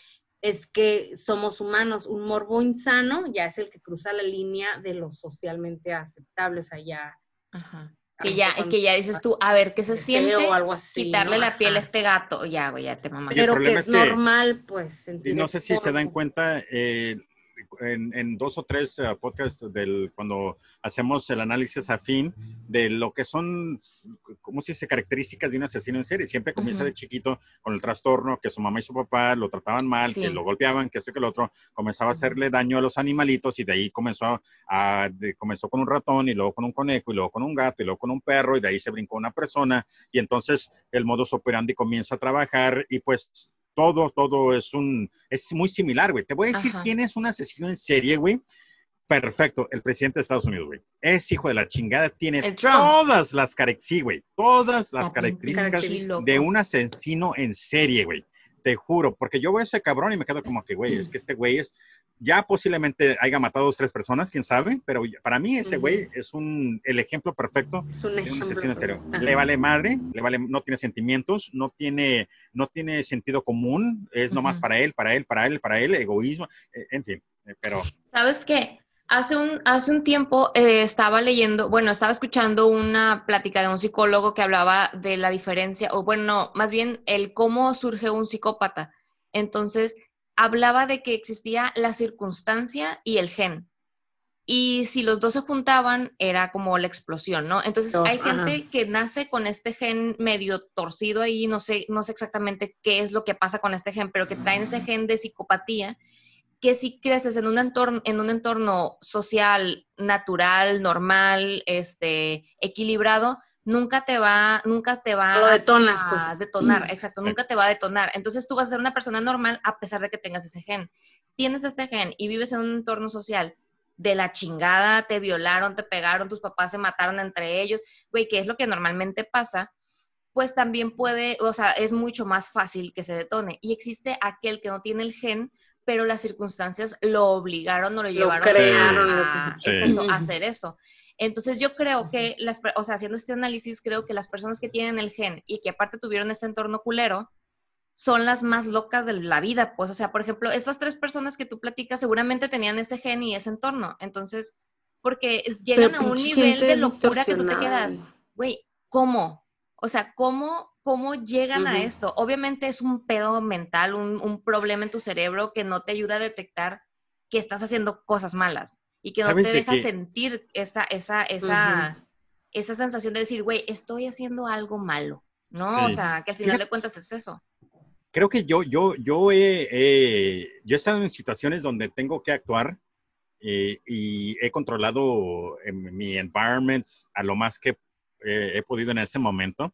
es que somos humanos, un morbo insano ya es el que cruza la línea de lo socialmente aceptable, o sea, ya Ajá. Que ya, que ya dices tú, a ver, ¿qué se siente? o algo así, Quitarle ¿no? la piel a este gato. Ya, güey, ya te el pero que es es que- normal, pues, Y sentir no sé si se dan cuenta, eh, en, en dos o tres eh, podcasts del, cuando hacemos el análisis afín de lo que son, ¿cómo se dice?, características de un asesino en serie. Siempre comienza de chiquito con el trastorno, que su mamá y su papá lo trataban mal, Sí. que lo golpeaban, que esto y que lo otro, comenzaba a hacerle daño a los animalitos y de ahí comenzó, a, de- comenzó con un ratón y luego con un conejo y luego con un gato y luego con un perro y de ahí se brincó una persona y entonces el modus operandi comienza a trabajar y pues todo, todo es un, es muy similar, güey. Te voy a decir Ajá. quién es un asesino en serie, güey. Perfecto, el presidente de Estados Unidos, güey. Es hijo de la chingada, tiene todas las características, sí, güey, todas las Está bien características de un asesino en serie, güey. Te juro, porque yo veo a ese cabrón y me quedo como que, güey, es que este güey es, ya posiblemente haya matado a dos, tres personas, quién sabe, pero para mí ese güey es un, el ejemplo perfecto Es un de un ejemplo. asesino en serio. Le vale madre, le vale, no tiene sentimientos, no tiene, no tiene sentido común, es nomás Ujú. para él, para él, para él, para él, egoísmo, eh, en fin, eh, pero ¿Sabes qué? Hace un, hace un tiempo eh, estaba leyendo, bueno, estaba escuchando una plática de un psicólogo que hablaba de la diferencia, o bueno, no, más bien el cómo surge un psicópata. Entonces, hablaba de que existía la circunstancia y el gen. Y si los dos se juntaban, era como la explosión, ¿no? Entonces, Oh, hay gente que nace con este gen medio torcido ahí, no sé, no sé exactamente qué es lo que pasa con este gen, pero que traen ese gen de psicopatía que si creces en un entorno, en un entorno social, natural, normal, este, equilibrado, nunca te va, nunca te va Lo detonas, a pues. detonar, exacto, nunca te va a detonar. Entonces tú vas a ser una persona normal a pesar de que tengas ese gen. Tienes este gen y vives en un entorno social de la chingada, te violaron, te pegaron, tus papás se mataron entre ellos, güey, que es lo que normalmente pasa, pues también puede, o sea, es mucho más fácil que se detone. Y existe aquel que no tiene el gen, pero las circunstancias lo obligaron o lo llevaron crearon, a, exacto, hacer eso. Entonces yo creo que, las, o sea, haciendo este análisis, creo que las personas que tienen el gen y que aparte tuvieron este entorno culero, son las más locas de la vida, pues, o sea, por ejemplo, estas tres personas que tú platicas seguramente tenían ese gen y ese entorno, entonces, porque llegan Pero a un nivel de locura que tú te quedas, güey, ¿cómo? O sea, ¿cómo, cómo llegan a esto? Obviamente es un pedo mental, un, un problema en tu cerebro que no te ayuda a detectar que estás haciendo cosas malas y que no ¿Sabes te de deja qué? sentir esa, esa, esa, esa sensación de decir, güey, estoy haciendo algo malo, ¿no? O sea, que al final Fíjate- de cuentas es eso. creo que yo, yo, yo he, yo he estado en situaciones donde tengo que actuar eh, y he controlado en mi environment a lo más que eh, he podido en ese momento.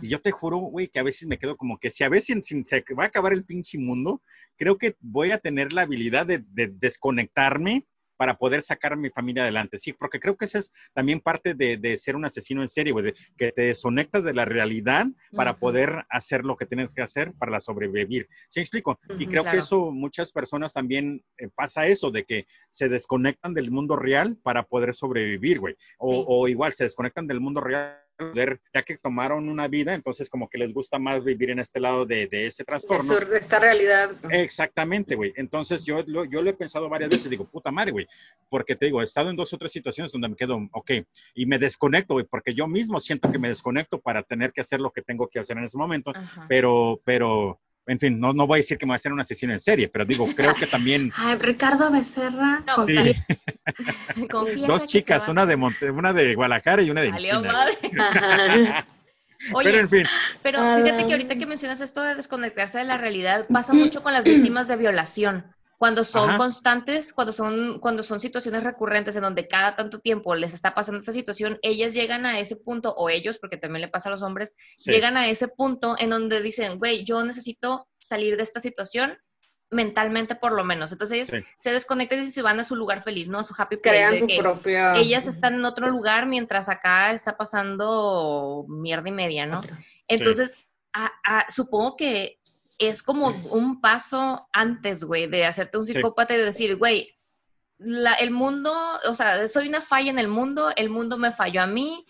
Y yo te juro, güey, que a veces me quedo como que si a veces se va a acabar el pinche mundo, creo que voy a tener la habilidad de, de desconectarme para poder sacar a mi familia adelante. Sí, porque creo que eso es también parte de, de ser un asesino en serie, güey, que te desconectas de la realidad para poder hacer lo que tienes que hacer para sobrevivir. ¿Sí me explico? y creo claro. que eso, muchas personas también eh, pasa eso, de que se desconectan del mundo real para poder sobrevivir, güey. O, Sí. o igual se desconectan del mundo real poder, ya que tomaron una vida, entonces como que les gusta más vivir en este lado de, de ese De, trastorno. su- de esta realidad. Exactamente, güey. Entonces yo lo, yo lo he pensado varias veces, digo, puta madre, güey, porque te digo, he estado en dos o tres situaciones donde me quedo, ok, y me desconecto, güey, porque yo mismo siento que me desconecto para tener que hacer lo que tengo que hacer en ese momento, Ajá. pero, pero, en fin, no, no voy a decir que me voy a hacer un asesino en serie, pero digo, creo que también *laughs* Ay, Ricardo Becerra. No, con- Sí. *laughs* Dos chicas, va una de. Monte, una de Guadalajara y una de China. madre. *laughs* Oye, Pero en fin, Pero fíjate que ahorita que mencionas esto de desconectarse de la realidad, pasa mucho con las víctimas de violación. Cuando son Ajá. constantes, cuando son, cuando son situaciones recurrentes en donde cada tanto tiempo les está pasando esta situación, ellas llegan a ese punto, o ellos, porque también le pasa a los hombres, sí, llegan a ese punto en donde dicen, güey, yo necesito salir de esta situación mentalmente por lo menos. Entonces ellas sí, se desconectan y se van a su lugar feliz, ¿no? A su happy place. Crean su que propia. ellas están en otro lugar mientras acá está pasando mierda y media, ¿no? Entonces, a- a- supongo que es como un paso antes, güey, de hacerte un Sí. psicópata y de decir, güey, la- el mundo, o sea, soy una falla en el mundo, el mundo me falló a mí,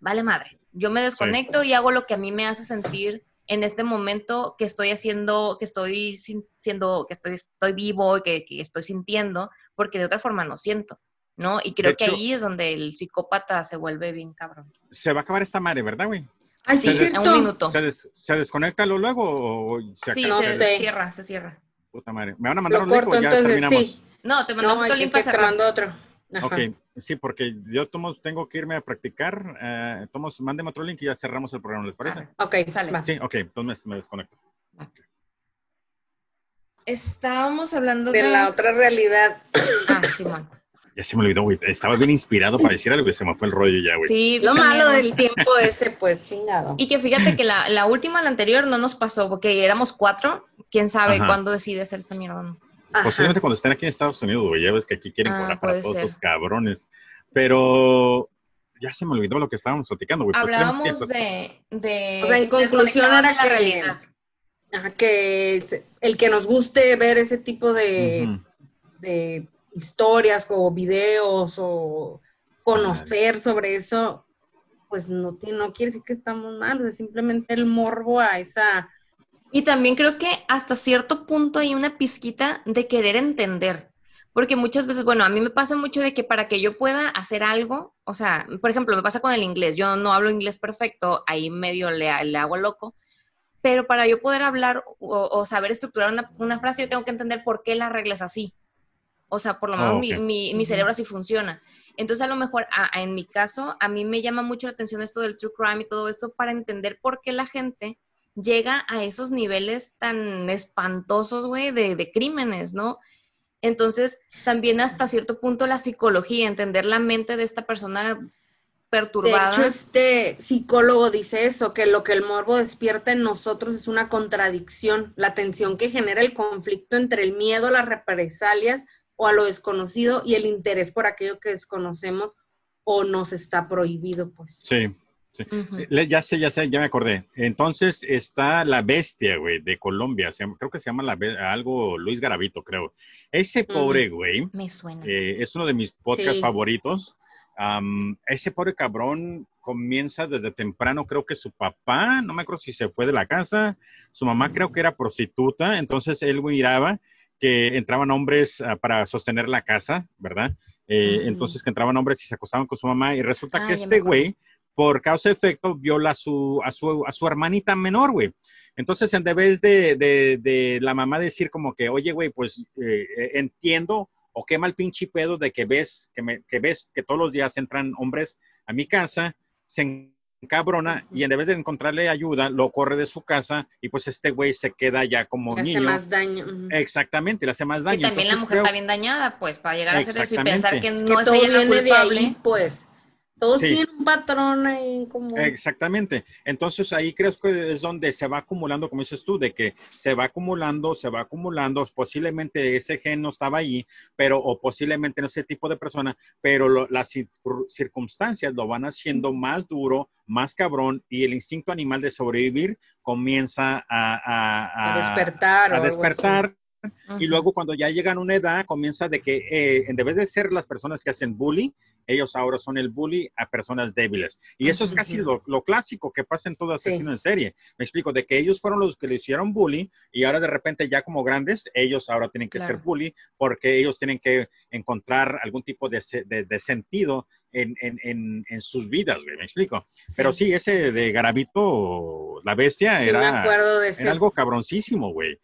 vale madre. Yo me desconecto y hago lo que a mí me hace sentir en este momento que estoy haciendo, que estoy siendo, que estoy, estoy vivo, que, que estoy sintiendo, porque de otra forma no siento, ¿no? Y creo que ahí es donde el psicópata se vuelve bien cabrón. se va a acabar esta madre, ¿verdad, güey? Ay, sí, Sí, Se a un cierto. minuto. ¿Se, des- se desconecta lo luego o se Sí, acaba? Se cierra, se cierra. Puta madre. ¿Me van a mandar Lo un link corto, o ya entonces, terminamos? sí. No, te mandamos que, link para te cerrar. mando otro. Ajá. Ok, sí, porque yo tomo, tengo que irme a practicar. Eh, tomos, mándeme otro link y ya cerramos el programa, ¿les parece? Arre. Ok, Sale. va. Sí, ok, entonces me desconecto. Estábamos hablando De de... la otra realidad. Ah, Simón. Ya se me olvidó, güey. Estaba bien inspirado para decir algo y se me fue el rollo ya, güey. Sí, Lo malo del tiempo *laughs* ese, pues chingado. Y que fíjate que la, la última, la anterior, no nos pasó, porque éramos cuatro. ¿Quién sabe Ajá. cuándo decide hacer esta mierda? Ajá. Posiblemente cuando estén aquí en Estados Unidos, güey. Ya ves que aquí quieren Ah, cobrar para todos ser. cabrones. Pero ya se me olvidó lo que estábamos platicando, güey. Pues Hablábamos de, de... O sea, en conclusión era la que- realidad. Ajá, que el que nos guste ver ese tipo de, de historias o videos o conocer sobre eso, pues no, tiene, no quiere decir que estamos mal, o sea, simplemente el morbo a esa... Y también creo que hasta cierto punto hay una pizquita de querer entender. Porque muchas veces, bueno, a mí me pasa mucho de que para que yo pueda hacer algo, o sea, por ejemplo, me pasa con el inglés, yo no hablo inglés perfecto, ahí medio le, le hago loco, pero para yo poder hablar o, o saber estructurar una, una frase, yo tengo que entender por qué la regla es así. O sea, por lo menos Oh, mi, ok. mi, mi cerebro así funciona. Entonces, a lo mejor, a- a- en mi caso, a mí me llama mucho la atención esto del true crime y todo esto para entender por qué la gente llega a esos niveles tan espantosos, güey, de, de crímenes, ¿no? Entonces, también hasta cierto punto la psicología, entender la mente de esta persona perturbada. De hecho, este psicólogo dice eso, que lo que el morbo despierta en nosotros es una contradicción, la tensión que genera el conflicto entre el miedo las represalias o a lo desconocido y el interés por aquello que desconocemos o nos está prohibido, pues. Sí, sí. Ya sé, ya sé, ya me acordé. Entonces está La Bestia, güey, de Colombia. creo que se llama la, algo Luis Garavito, creo. Ese pobre, güey. Me suena. Eh, es uno de mis podcasts favoritos. ese pobre cabrón comienza desde temprano, creo que su papá, no me acuerdo si se fue de la casa, su mamá creo que era prostituta, entonces él miraba que entraban hombres ah, para sostener la casa, ¿verdad? Eh, entonces que entraban hombres y se acostaban con su mamá y resulta que este güey, por causa de efecto, viola a su, a su, a su hermanita menor, güey. Entonces, en vez de, de, la mamá decir como que, oye, güey, pues eh, eh, entiendo o qué mal pinche pedo de que ves que, me, que ves que todos los días entran hombres a mi casa, se cabrona y en vez de encontrarle ayuda, lo corre de su casa y pues este güey se queda ya como le niño. hace más daño. Exactamente, le hace más daño. Y también la mujer está bien dañada, pues, para llegar a hacer eso y pensar que no es, ella la culpable. pues. Todos tienen un patrón ahí en común. Exactamente. Entonces ahí creo que es donde se va acumulando, como dices tú, de que se va acumulando, se va acumulando, posiblemente ese gen no estaba ahí, pero o posiblemente no ese tipo de persona, pero las circunstancias lo van haciendo más duro, más cabrón y el instinto animal de sobrevivir comienza a, despertar. A despertar. Y luego cuando ya llegan a una edad, comienza de que eh, en vez de ser las personas que hacen bullying, ellos ahora son el bully a personas débiles. Y eso es casi lo, clásico que pasa en todo asesino en serie. Me explico, de que ellos fueron los que le hicieron bully y ahora de repente ya como grandes, ellos ahora tienen que ser bully porque ellos tienen que encontrar algún tipo de, sentido en, sus vidas, ¿me explico? Pero sí, ese de Garabito, la bestia, era, algo cabroncísimo, güey.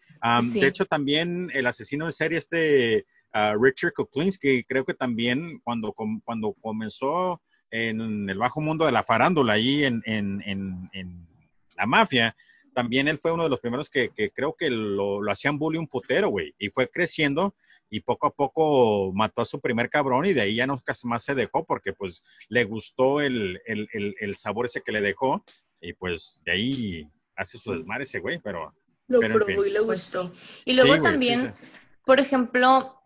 De hecho, también el asesino en serie este Richard Kuklinski, creo que también cuando, cuando comenzó en el bajo mundo de la farándula, ahí en, la mafia, también él fue uno de los primeros que, creo que lo, hacían bullying un putero, güey, y fue creciendo y poco a poco mató a su primer cabrón y de ahí ya no casi más se dejó porque pues le gustó el, sabor ese que le dejó y pues de ahí hace su desmadre ese güey, pero... Lo probó y le pues gustó. y luego también, por ejemplo,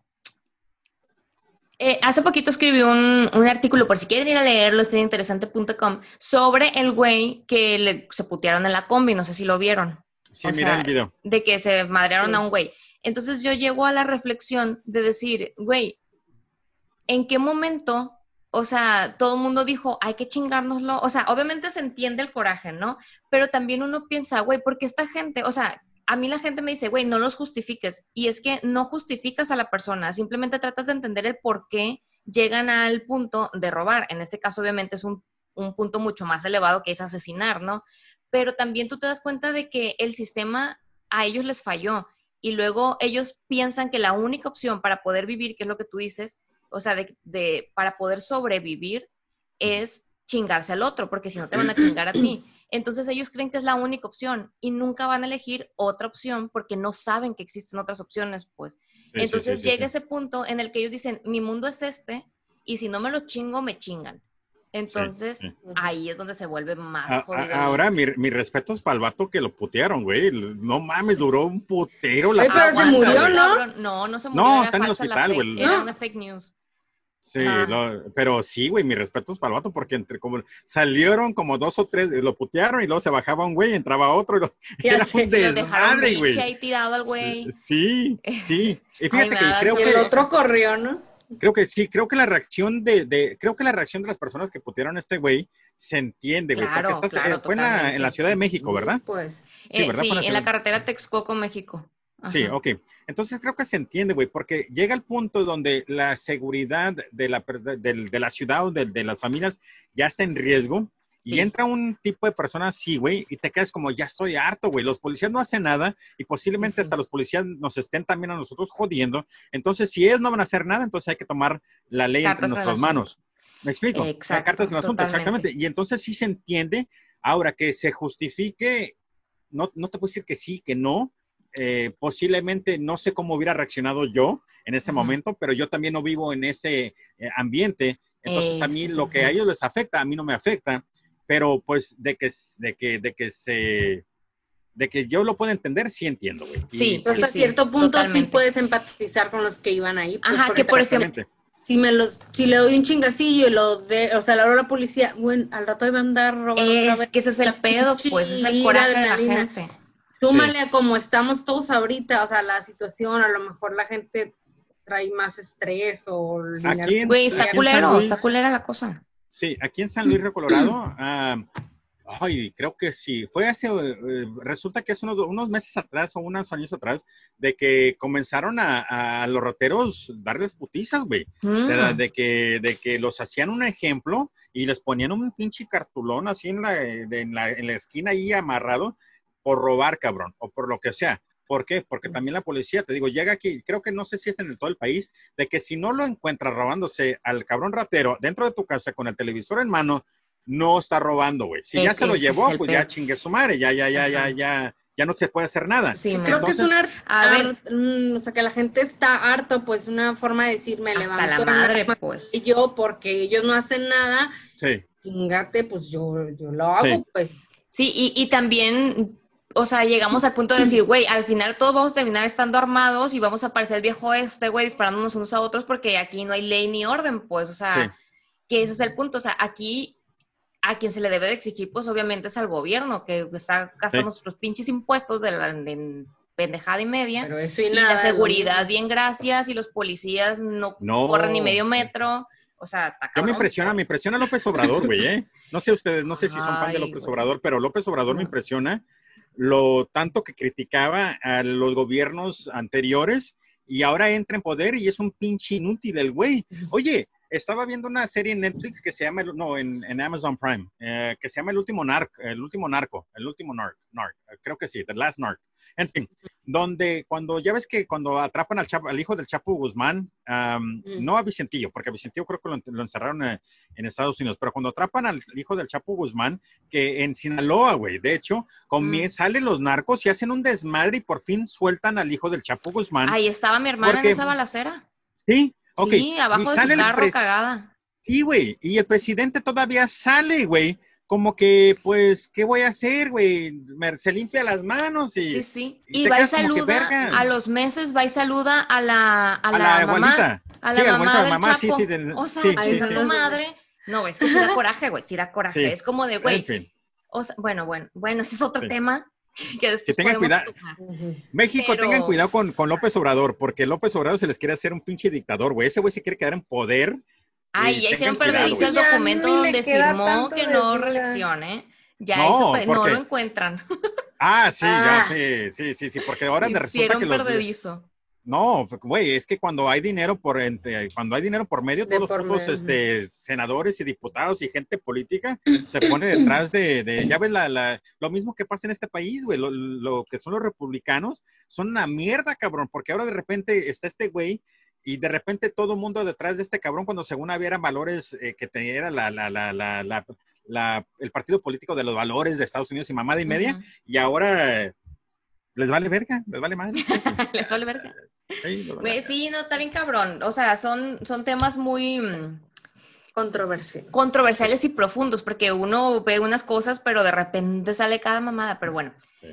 eh, hace poquito escribí un, artículo, por si quieren ir a leerlo, está en interesante.com, sobre el güey que le, se putearon en la combi, no sé si lo vieron. Sí, mira el video. De que se madrearon a un güey. Entonces yo llego a la reflexión de decir, güey, ¿en qué momento, o sea, todo el mundo dijo, hay que chingárnoslo? O sea, obviamente se entiende el coraje, ¿no? Pero también uno piensa, güey, porque esta gente, o sea, a mí la gente me dice, güey, no los justifiques. Y es que no justificas a la persona, simplemente tratas de entender el por qué llegan al punto de robar. En este caso, obviamente, es un, punto mucho más elevado que es asesinar, ¿no? Pero también tú te das cuenta de que el sistema a ellos les falló. Y luego ellos piensan que la única opción para poder vivir, que es lo que tú dices, o sea, de, de para poder sobrevivir, es chingarse al otro, porque si no te van a *clears throat* chingar a ti. Entonces ellos creen que es la única opción y nunca van a elegir otra opción porque no saben que existen otras opciones, pues. Entonces llega ese punto en el que ellos dicen, mi mundo es este y si no me lo chingo, me chingan. Entonces ahí es donde se vuelve más jodido. ahora, mi, mi respeto es para el vato que lo putearon, güey. No mames, duró un putero la pero se murió, ¿no? No, no se murió. No, está en el hospital, güey. Era una fake news. Sí, pero sí, güey, mis respetos para el vato, porque entre como salieron como dos o tres, lo putearon y luego se bajaba un güey, entraba otro y lo, *laughs* era un desmadre, güey. ahí tirado al güey. Sí, sí. *laughs* Y fíjate que creo que el otro corrió, ¿no? Creo que sí, creo que la reacción de, de creo que la reacción de las personas que putearon a este güey se entiende, güey, claro, porque estás, eh, fue en la, en la, Ciudad de México, ¿verdad? Pues. Sí, eh, ¿verdad? sí en la carretera Texcoco, México. Sí, ok. Entonces creo que se entiende, güey, porque llega el punto donde la seguridad de la, de, la ciudad o de, las familias ya está en riesgo y entra un tipo de persona así, güey, y te quedas como, ya estoy harto, güey. Los policías no hacen nada y posiblemente hasta los policías nos estén también a nosotros jodiendo. Entonces, si ellos no van a hacer nada, entonces hay que tomar la ley en nuestras manos. ¿Me explico? Exacto, cartas en el asunto, exactamente. Y entonces sí se entiende. Ahora que se justifique, no, no te puedo decir que sí, que no, eh, posiblemente no sé cómo hubiera reaccionado yo en ese momento, pero yo también no vivo en ese eh, ambiente. Entonces a mí lo que a ellos les afecta, a mí no me afecta, pero pues de que, de que, de que se, de que yo lo puedo entender, sí entiendo, güey. Y, Sí, Tú pues, hasta sí, cierto punto sí totalmente. puedes empatizar con los que iban ahí. pues, Ajá, que por ejemplo- si me los, si le doy un chingacillo y lo de, o sea, le hablo a la policía, bueno, al rato iba a andar robando otra Es vez. que ese es el pedo, pues, es el coraje de la adrenalina. gente. Súmale a como estamos todos ahorita, o sea, la situación, a lo mejor la gente trae más estrés o Aquí en- Güey, está culero, está culera la cosa. Sí, aquí en San Luis *clears throat* Río Colorado, ah, ay, creo que sí, fue hace, eh, resulta que hace unos, unos meses atrás o unos años atrás, de que comenzaron a, a los rateros darles putizas, güey. Mm. De, de que, de que los hacían un ejemplo y les ponían un pinche cartulón así en la, de- en la, en la esquina ahí amarrado por robar, cabrón, o por lo que sea. ¿Por qué? Porque también la policía, te digo, llega aquí, creo que no sé si es en el, todo el país, de que si no lo encuentras robándose al cabrón ratero dentro de tu casa con el televisor en mano, no está robando, güey. Si Es- ya se lo llevó, pues ya chingue su madre, ya, ya, ya, ya, Ajá. ya, ya no se puede hacer nada. Sí, Creo que es un art, a ver. mm, o sea, que la gente está harta, pues una forma de decir, me Hasta levanto la madre, pues. y yo porque ellos no hacen nada, Sí, chingate, pues yo, yo lo hago, Sí. pues. Sí, y, y también, o sea, llegamos al punto de decir, güey, al final todos vamos a terminar estando armados y vamos a parecer el viejo este, güey, disparándonos unos a otros porque aquí no hay ley ni orden, pues, o sea, Sí. que ese es el punto, o sea, aquí a quien se le debe de exigir, pues obviamente es al gobierno, que está gastando Sí. nuestros pinches impuestos de la de pendejada y media. Pero eso y, y nada. la seguridad, bien gracias, y los policías no, No. corren ni medio metro. O sea, está Yo me impresiona, pues. me impresiona López Obrador, güey, ¿eh? No sé ustedes, no sé si son fan de López güey. Obrador, pero López Obrador me impresiona lo tanto que criticaba a los gobiernos anteriores y ahora entra en poder y es un pinche inútil el güey. Oye, estaba viendo una serie en Netflix que se llama, no, en, en Amazon Prime, eh, que se llama El último narco, el último narco, el último narc, narc, eh, creo que sí, The Last Narc. En fin, donde cuando ya ves que cuando atrapan al, Chapo- al hijo del Chapo Guzmán, Mm. no a Vicentillo, porque a Vicentillo creo que lo, lo encerraron eh, en Estados Unidos, pero cuando atrapan al hijo del Chapo Guzmán, que en Sinaloa, güey, de hecho, Mm. salen los narcos y hacen un desmadre y por fin sueltan al hijo del Chapo Guzmán. Ahí estaba mi hermana Porque- en esa balacera. sí, ok. Sí, y abajo de su sale el carro, cagada. Sí, güey, y el presidente todavía sale, güey, como que, pues, ¿qué voy a hacer, güey? Se limpia las manos y... Sí, sí. y va y saluda, a los meses va y saluda a la, a a la, la mamá, abuelita. a Sí, la a la mamá del mamá, sí, Chapo. sí, del- o sea, sí, sí, sí. tu madre. No, es que sí da *laughs* coraje, güey, sí da coraje. Sí. Es como de, En güey, fin, o sea, bueno, bueno, bueno, ese es otro Sí. tema *laughs* que después tengan podemos cuidado. México, Pero- tengan cuidado con, con López Obrador, porque López Obrador se les quiere hacer un pinche dictador, güey. Ese güey se quiere quedar en poder. Ay, ya hicieron tengan perdedizo el documento donde firmó que no vida. reeleccione. Ya No, ¿por no lo encuentran. Ah, sí, Ah. ya, sí, sí, sí, sí, porque ahora de resulta Hicieron que los... No, güey, es que cuando hay dinero por entre- cuando hay dinero por medio, De todos los por putos, medio. este, senadores y diputados y gente política *clears throat* se pone detrás de, de- ya ves la, la- lo mismo que pasa en este país, güey, lo, lo que son los republicanos son una mierda, cabrón, porque ahora de repente está este güey y de repente todo mundo detrás de este cabrón cuando según había eran valores eh, que tenía la, la, la, la, la- la- el partido político de los valores de Estados Unidos y mamada y media, y ahora eh, les vale verga, les vale madre. *laughs* Les vale verga. Sí, Güey, no, está bien cabrón. O sea, son, son temas muy mm, Controversia. controversiales y profundos, porque uno ve unas cosas, pero de repente sale cada mamada. Pero bueno, Sí.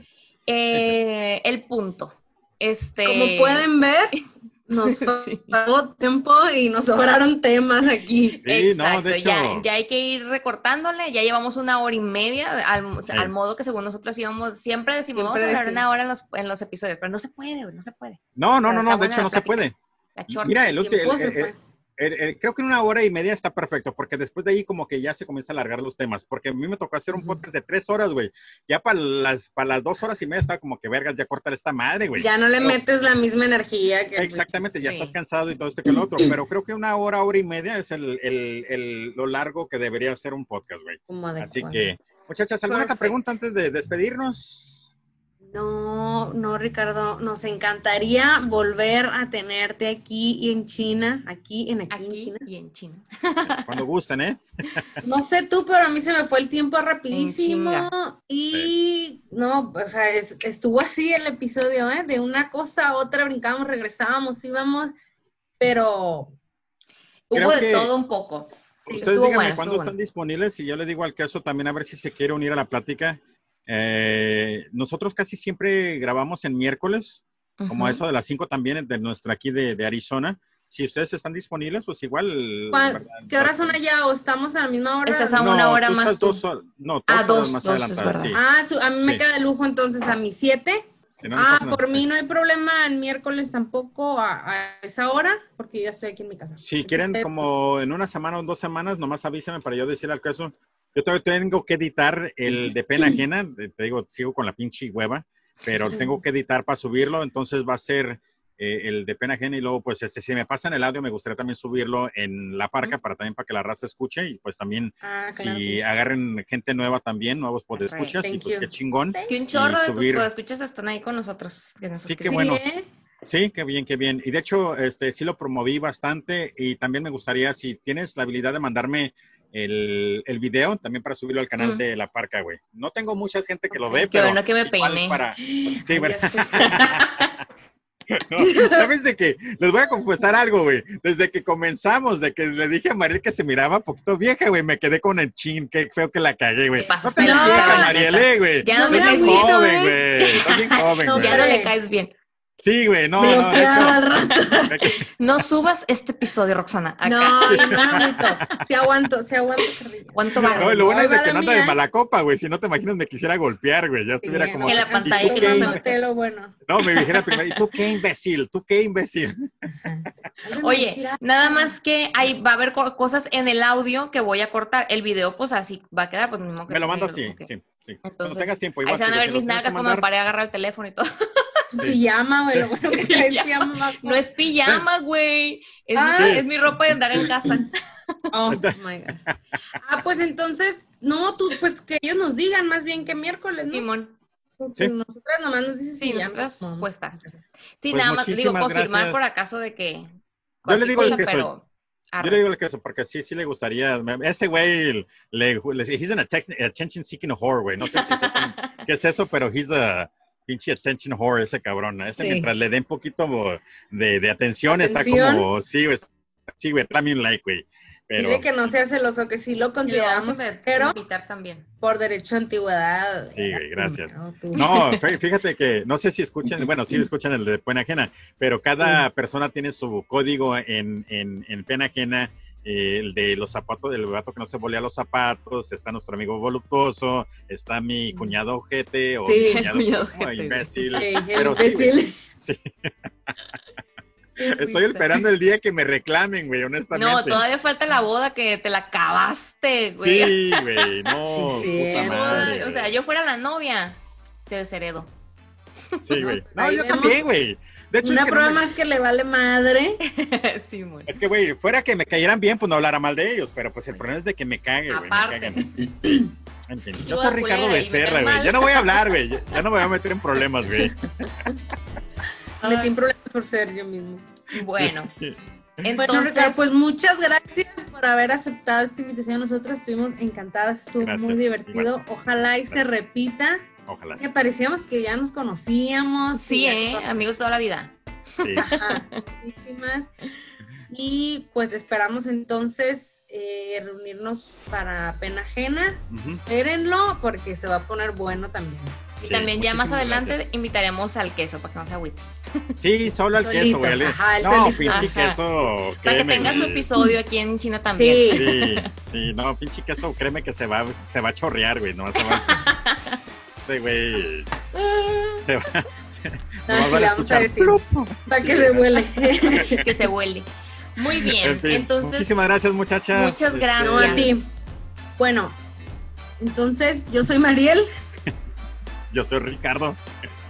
Eh, el punto. Este, Como pueden ver, *laughs* nos *laughs* Sí. pagó tiempo y nos sobraron temas aquí. Sí, no, Exacto, de hecho. ya, ya hay que ir recortándole, ya llevamos una hora y media al, Sí. al modo que según nosotros íbamos, siempre decimos, Siempre vamos a hablar decimos. una hora en los, en los episodios, pero no se puede, no se puede. No, no, Pero no, no, de hecho no se puede. La Mira, el- el- creo que en una hora y media está perfecto, porque después de ahí como que ya se comienza a alargar los temas, porque a mí me tocó hacer un podcast de tres horas, güey. Ya para las, para las dos horas y media estaba como que vergas, ya cortar esta madre, güey. Ya no le Pero- metes la misma energía que Exactamente, ya Sí. estás cansado y todo esto que lo otro, pero creo que una hora, hora y media es el, el- el- lo largo que debería ser un podcast, güey. Así que, muchachas, ¿alguna otra pregunta antes de despedirnos? No, no, Ricardo, nos encantaría volver a tenerte aquí y en China, aquí en aquí, en China. y en China. *laughs* Cuando gusten, ¿eh? *laughs* No sé tú, pero a mí se me fue el tiempo rapidísimo y no, o sea, es- estuvo así el episodio, ¿eh? De una cosa a otra brincábamos, regresábamos, íbamos, pero Creo Hubo de todo un poco. Ustedes díganme bueno, cuándo están disponibles y yo le digo al caso también a ver si se quiere unir a la plática. Eh, nosotros casi siempre grabamos en miércoles, como a Ujú. eso de las 5 también de nuestra aquí de, de Arizona. Si ustedes están disponibles, pues igual. ¿cuál- ¿verdad? ¿qué horas son allá o estamos a la misma hora? Estás a No, una hora tú más estás tú. dos no, dos Ah, dos, más dos, es adelantadas, verdad. sí. Ah, su- a mí me Sí. queda de lujo entonces a mis siete. Si no, no Ah, pasa nada. por mí no hay problema el miércoles tampoco a, a esa hora, porque yo ya estoy aquí en mi casa. Si quieren como en una semana o dos semanas, nomás avísenme para yo decirle al caso. Yo todavía tengo que editar el de pena ajena, te digo, sigo con la pinche hueva, pero tengo que editar para subirlo, entonces va a ser eh, el de pena ajena y luego pues este, si me pasan el audio me gustaría también subirlo en la parca para también para que la raza escuche y pues también Ah, claro si sí. agarren gente nueva también, nuevos podescuchas y Thank pues you. qué chingón. Que un chorro Y de tus subir- escuchas están ahí con nosotros. que nos Sí, qué bueno. Sí, ¿eh? Sí, qué bien, qué bien. Y de hecho, este sí lo promoví bastante y también me gustaría, si tienes la habilidad de mandarme el, el video, también para subirlo al canal Mm. de La Parca, güey. No tengo mucha gente que lo ve, pero bueno que me peiné. para... *gasps* Sí, Ay, bueno, *laughs* no, ¿sabes de qué? Les voy a confesar algo, güey. Desde que comenzamos, de que le dije a Mariel que se miraba un poquito vieja, güey, me quedé con el chin, qué feo que la cagué, güey. No te vieja, la Mariel, eh, güey. Ya no me bien agüito, joven, güey. Estás bien No. *laughs* Ya no le caes bien. Sí, güey, no, no, de hecho. *laughs* No subas este episodio, Roxana. Acá. No, no me agüito. Sí aguanto, sí aguanto. ¿Cuánto va? No, lo bueno Ahí es de que no anda de mía. mala copa, güey. Si no te imaginas, me quisiera golpear, güey. Ya estuviera Sí, como. Que la "¿Y tú pantalla que qué no se lo bueno. No, me dijera primero, ¿y tú qué imbécil? ¿Tú qué imbécil? Oye, nada más que ahí va a haber co- cosas en el audio que voy a cortar. El video, pues así va a quedar, pues mismo que Me lo mandas, ahí sí, sí, sí. Cuando Entonces, tengas tiempo, ahí igual. se van a ver mis nalgas como me paré a agarrar el teléfono y todo. *laughs* Pijama, güey, lo bueno que *laughs* traes pijama. No es pijama, güey. Es, Ah. es mi ropa de andar en casa. *laughs* Oh, *laughs* my God. Ah, pues entonces, no, tú, pues que ellos nos digan más bien que miércoles, ¿no? Simón. Porque Sí. nosotras nomás nos dices Sí, ya nosotras puestas. Sí, Pues nada más digo, confirmar gracias. por acaso de que. Yo le digo el cosa, que soy. pero. Yo arre. le digo el queso, porque sí, sí le gustaría. Ese güey, le, le, he's an atten- attention seeking whore, güey. No sé si sepan qué es eso, pero he's a pinche attention whore, ese cabrón. Ese Sí. mientras le den poquito de, de atención, está ¿Atención? como, sí, güey. Sí, güey, un like, güey. Pero, Dile que no sea celoso, que sí lo consideramos a ver, pero invitar también. por derecho a antigüedad. Sí, güey, gracias. No, fí- fíjate que no sé si escuchan, bueno, sí escuchan el de pena ajena, pero cada persona tiene su código en, en, en pena ajena. Eh, el de los zapatos, del gato que no se volea los zapatos, está nuestro amigo voluptuoso, está mi cuñado ojete o Sí, mi el cuñado cuñado como ojete, imbécil. Pero imbécil. sí. *laughs* Estoy esperando el día que me reclamen, güey, honestamente. No, todavía falta la boda que te la acabaste, güey. Sí, *laughs* güey, no, Sí, puta sí, madre. Ay, o sea, yo fuera la novia, te desheredo. Sí, güey. *laughs* No, Ahí yo vemos también, güey. De hecho, Una es que no prueba me- más que le vale madre. *laughs* sí, mon. Es que, güey, fuera que me cayeran bien, pues no hablara mal de ellos, pero pues el problema es de que me cague, güey. me cagan. En yo soy Ricardo Becerra, güey. Ya no voy a hablar, güey. Ya, ya no me voy a meter en problemas, güey. *laughs* Me sin problemas por ser yo mismo. Bueno, Sí. Bueno, entonces, Ricardo, pues muchas gracias por haber aceptado esta invitación. Nosotras estuvimos encantadas, estuvo Gracias, muy divertido. Ojalá y se repita. Ojalá. Me parecíamos que ya nos conocíamos. sí, ¿eh? Amigos toda la vida. Sí. Ajá, muchísimas. Y pues esperamos entonces eh, reunirnos para pena ajena. Espérenlo porque se va a poner bueno también. Y Sí, también ya más adelante gracias. invitaremos al queso para que no se agüite. Sí, solo al Solito, queso, güey. Ajá, el no, solito. pinche Ajá. queso. Para que tenga su episodio aquí en China también. Sí. Sí, sí, no, pinche queso, créeme que se va, se va a chorrear, güey. No se va. *laughs* Güey. *laughs* Se va. Ah, nomás sí, van le a vamos a decir. Para que Sí. se huele. *laughs* que se huele. Muy En bien, fin, entonces, muchísimas gracias, muchachas. muchas gracias. No, a ti. Bueno, entonces yo soy Mariel. *laughs* Yo soy Ricardo.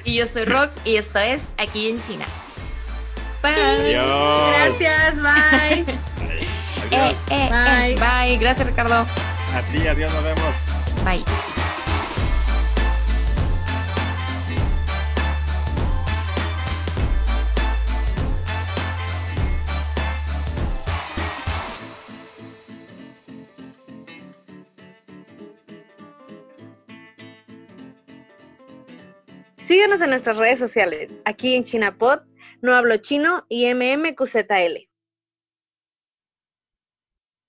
y yo soy Rox y esto es aquí en China. Bye. Adiós. Gracias, bye. Bye. Eh, Adiós. eh, eh, Bye. bye. Gracias, Ricardo. A ti, adiós, nos vemos. Bye. Síguenos en nuestras redes sociales, aquí en ChinaPod, No Hablo Chino y MMQZL.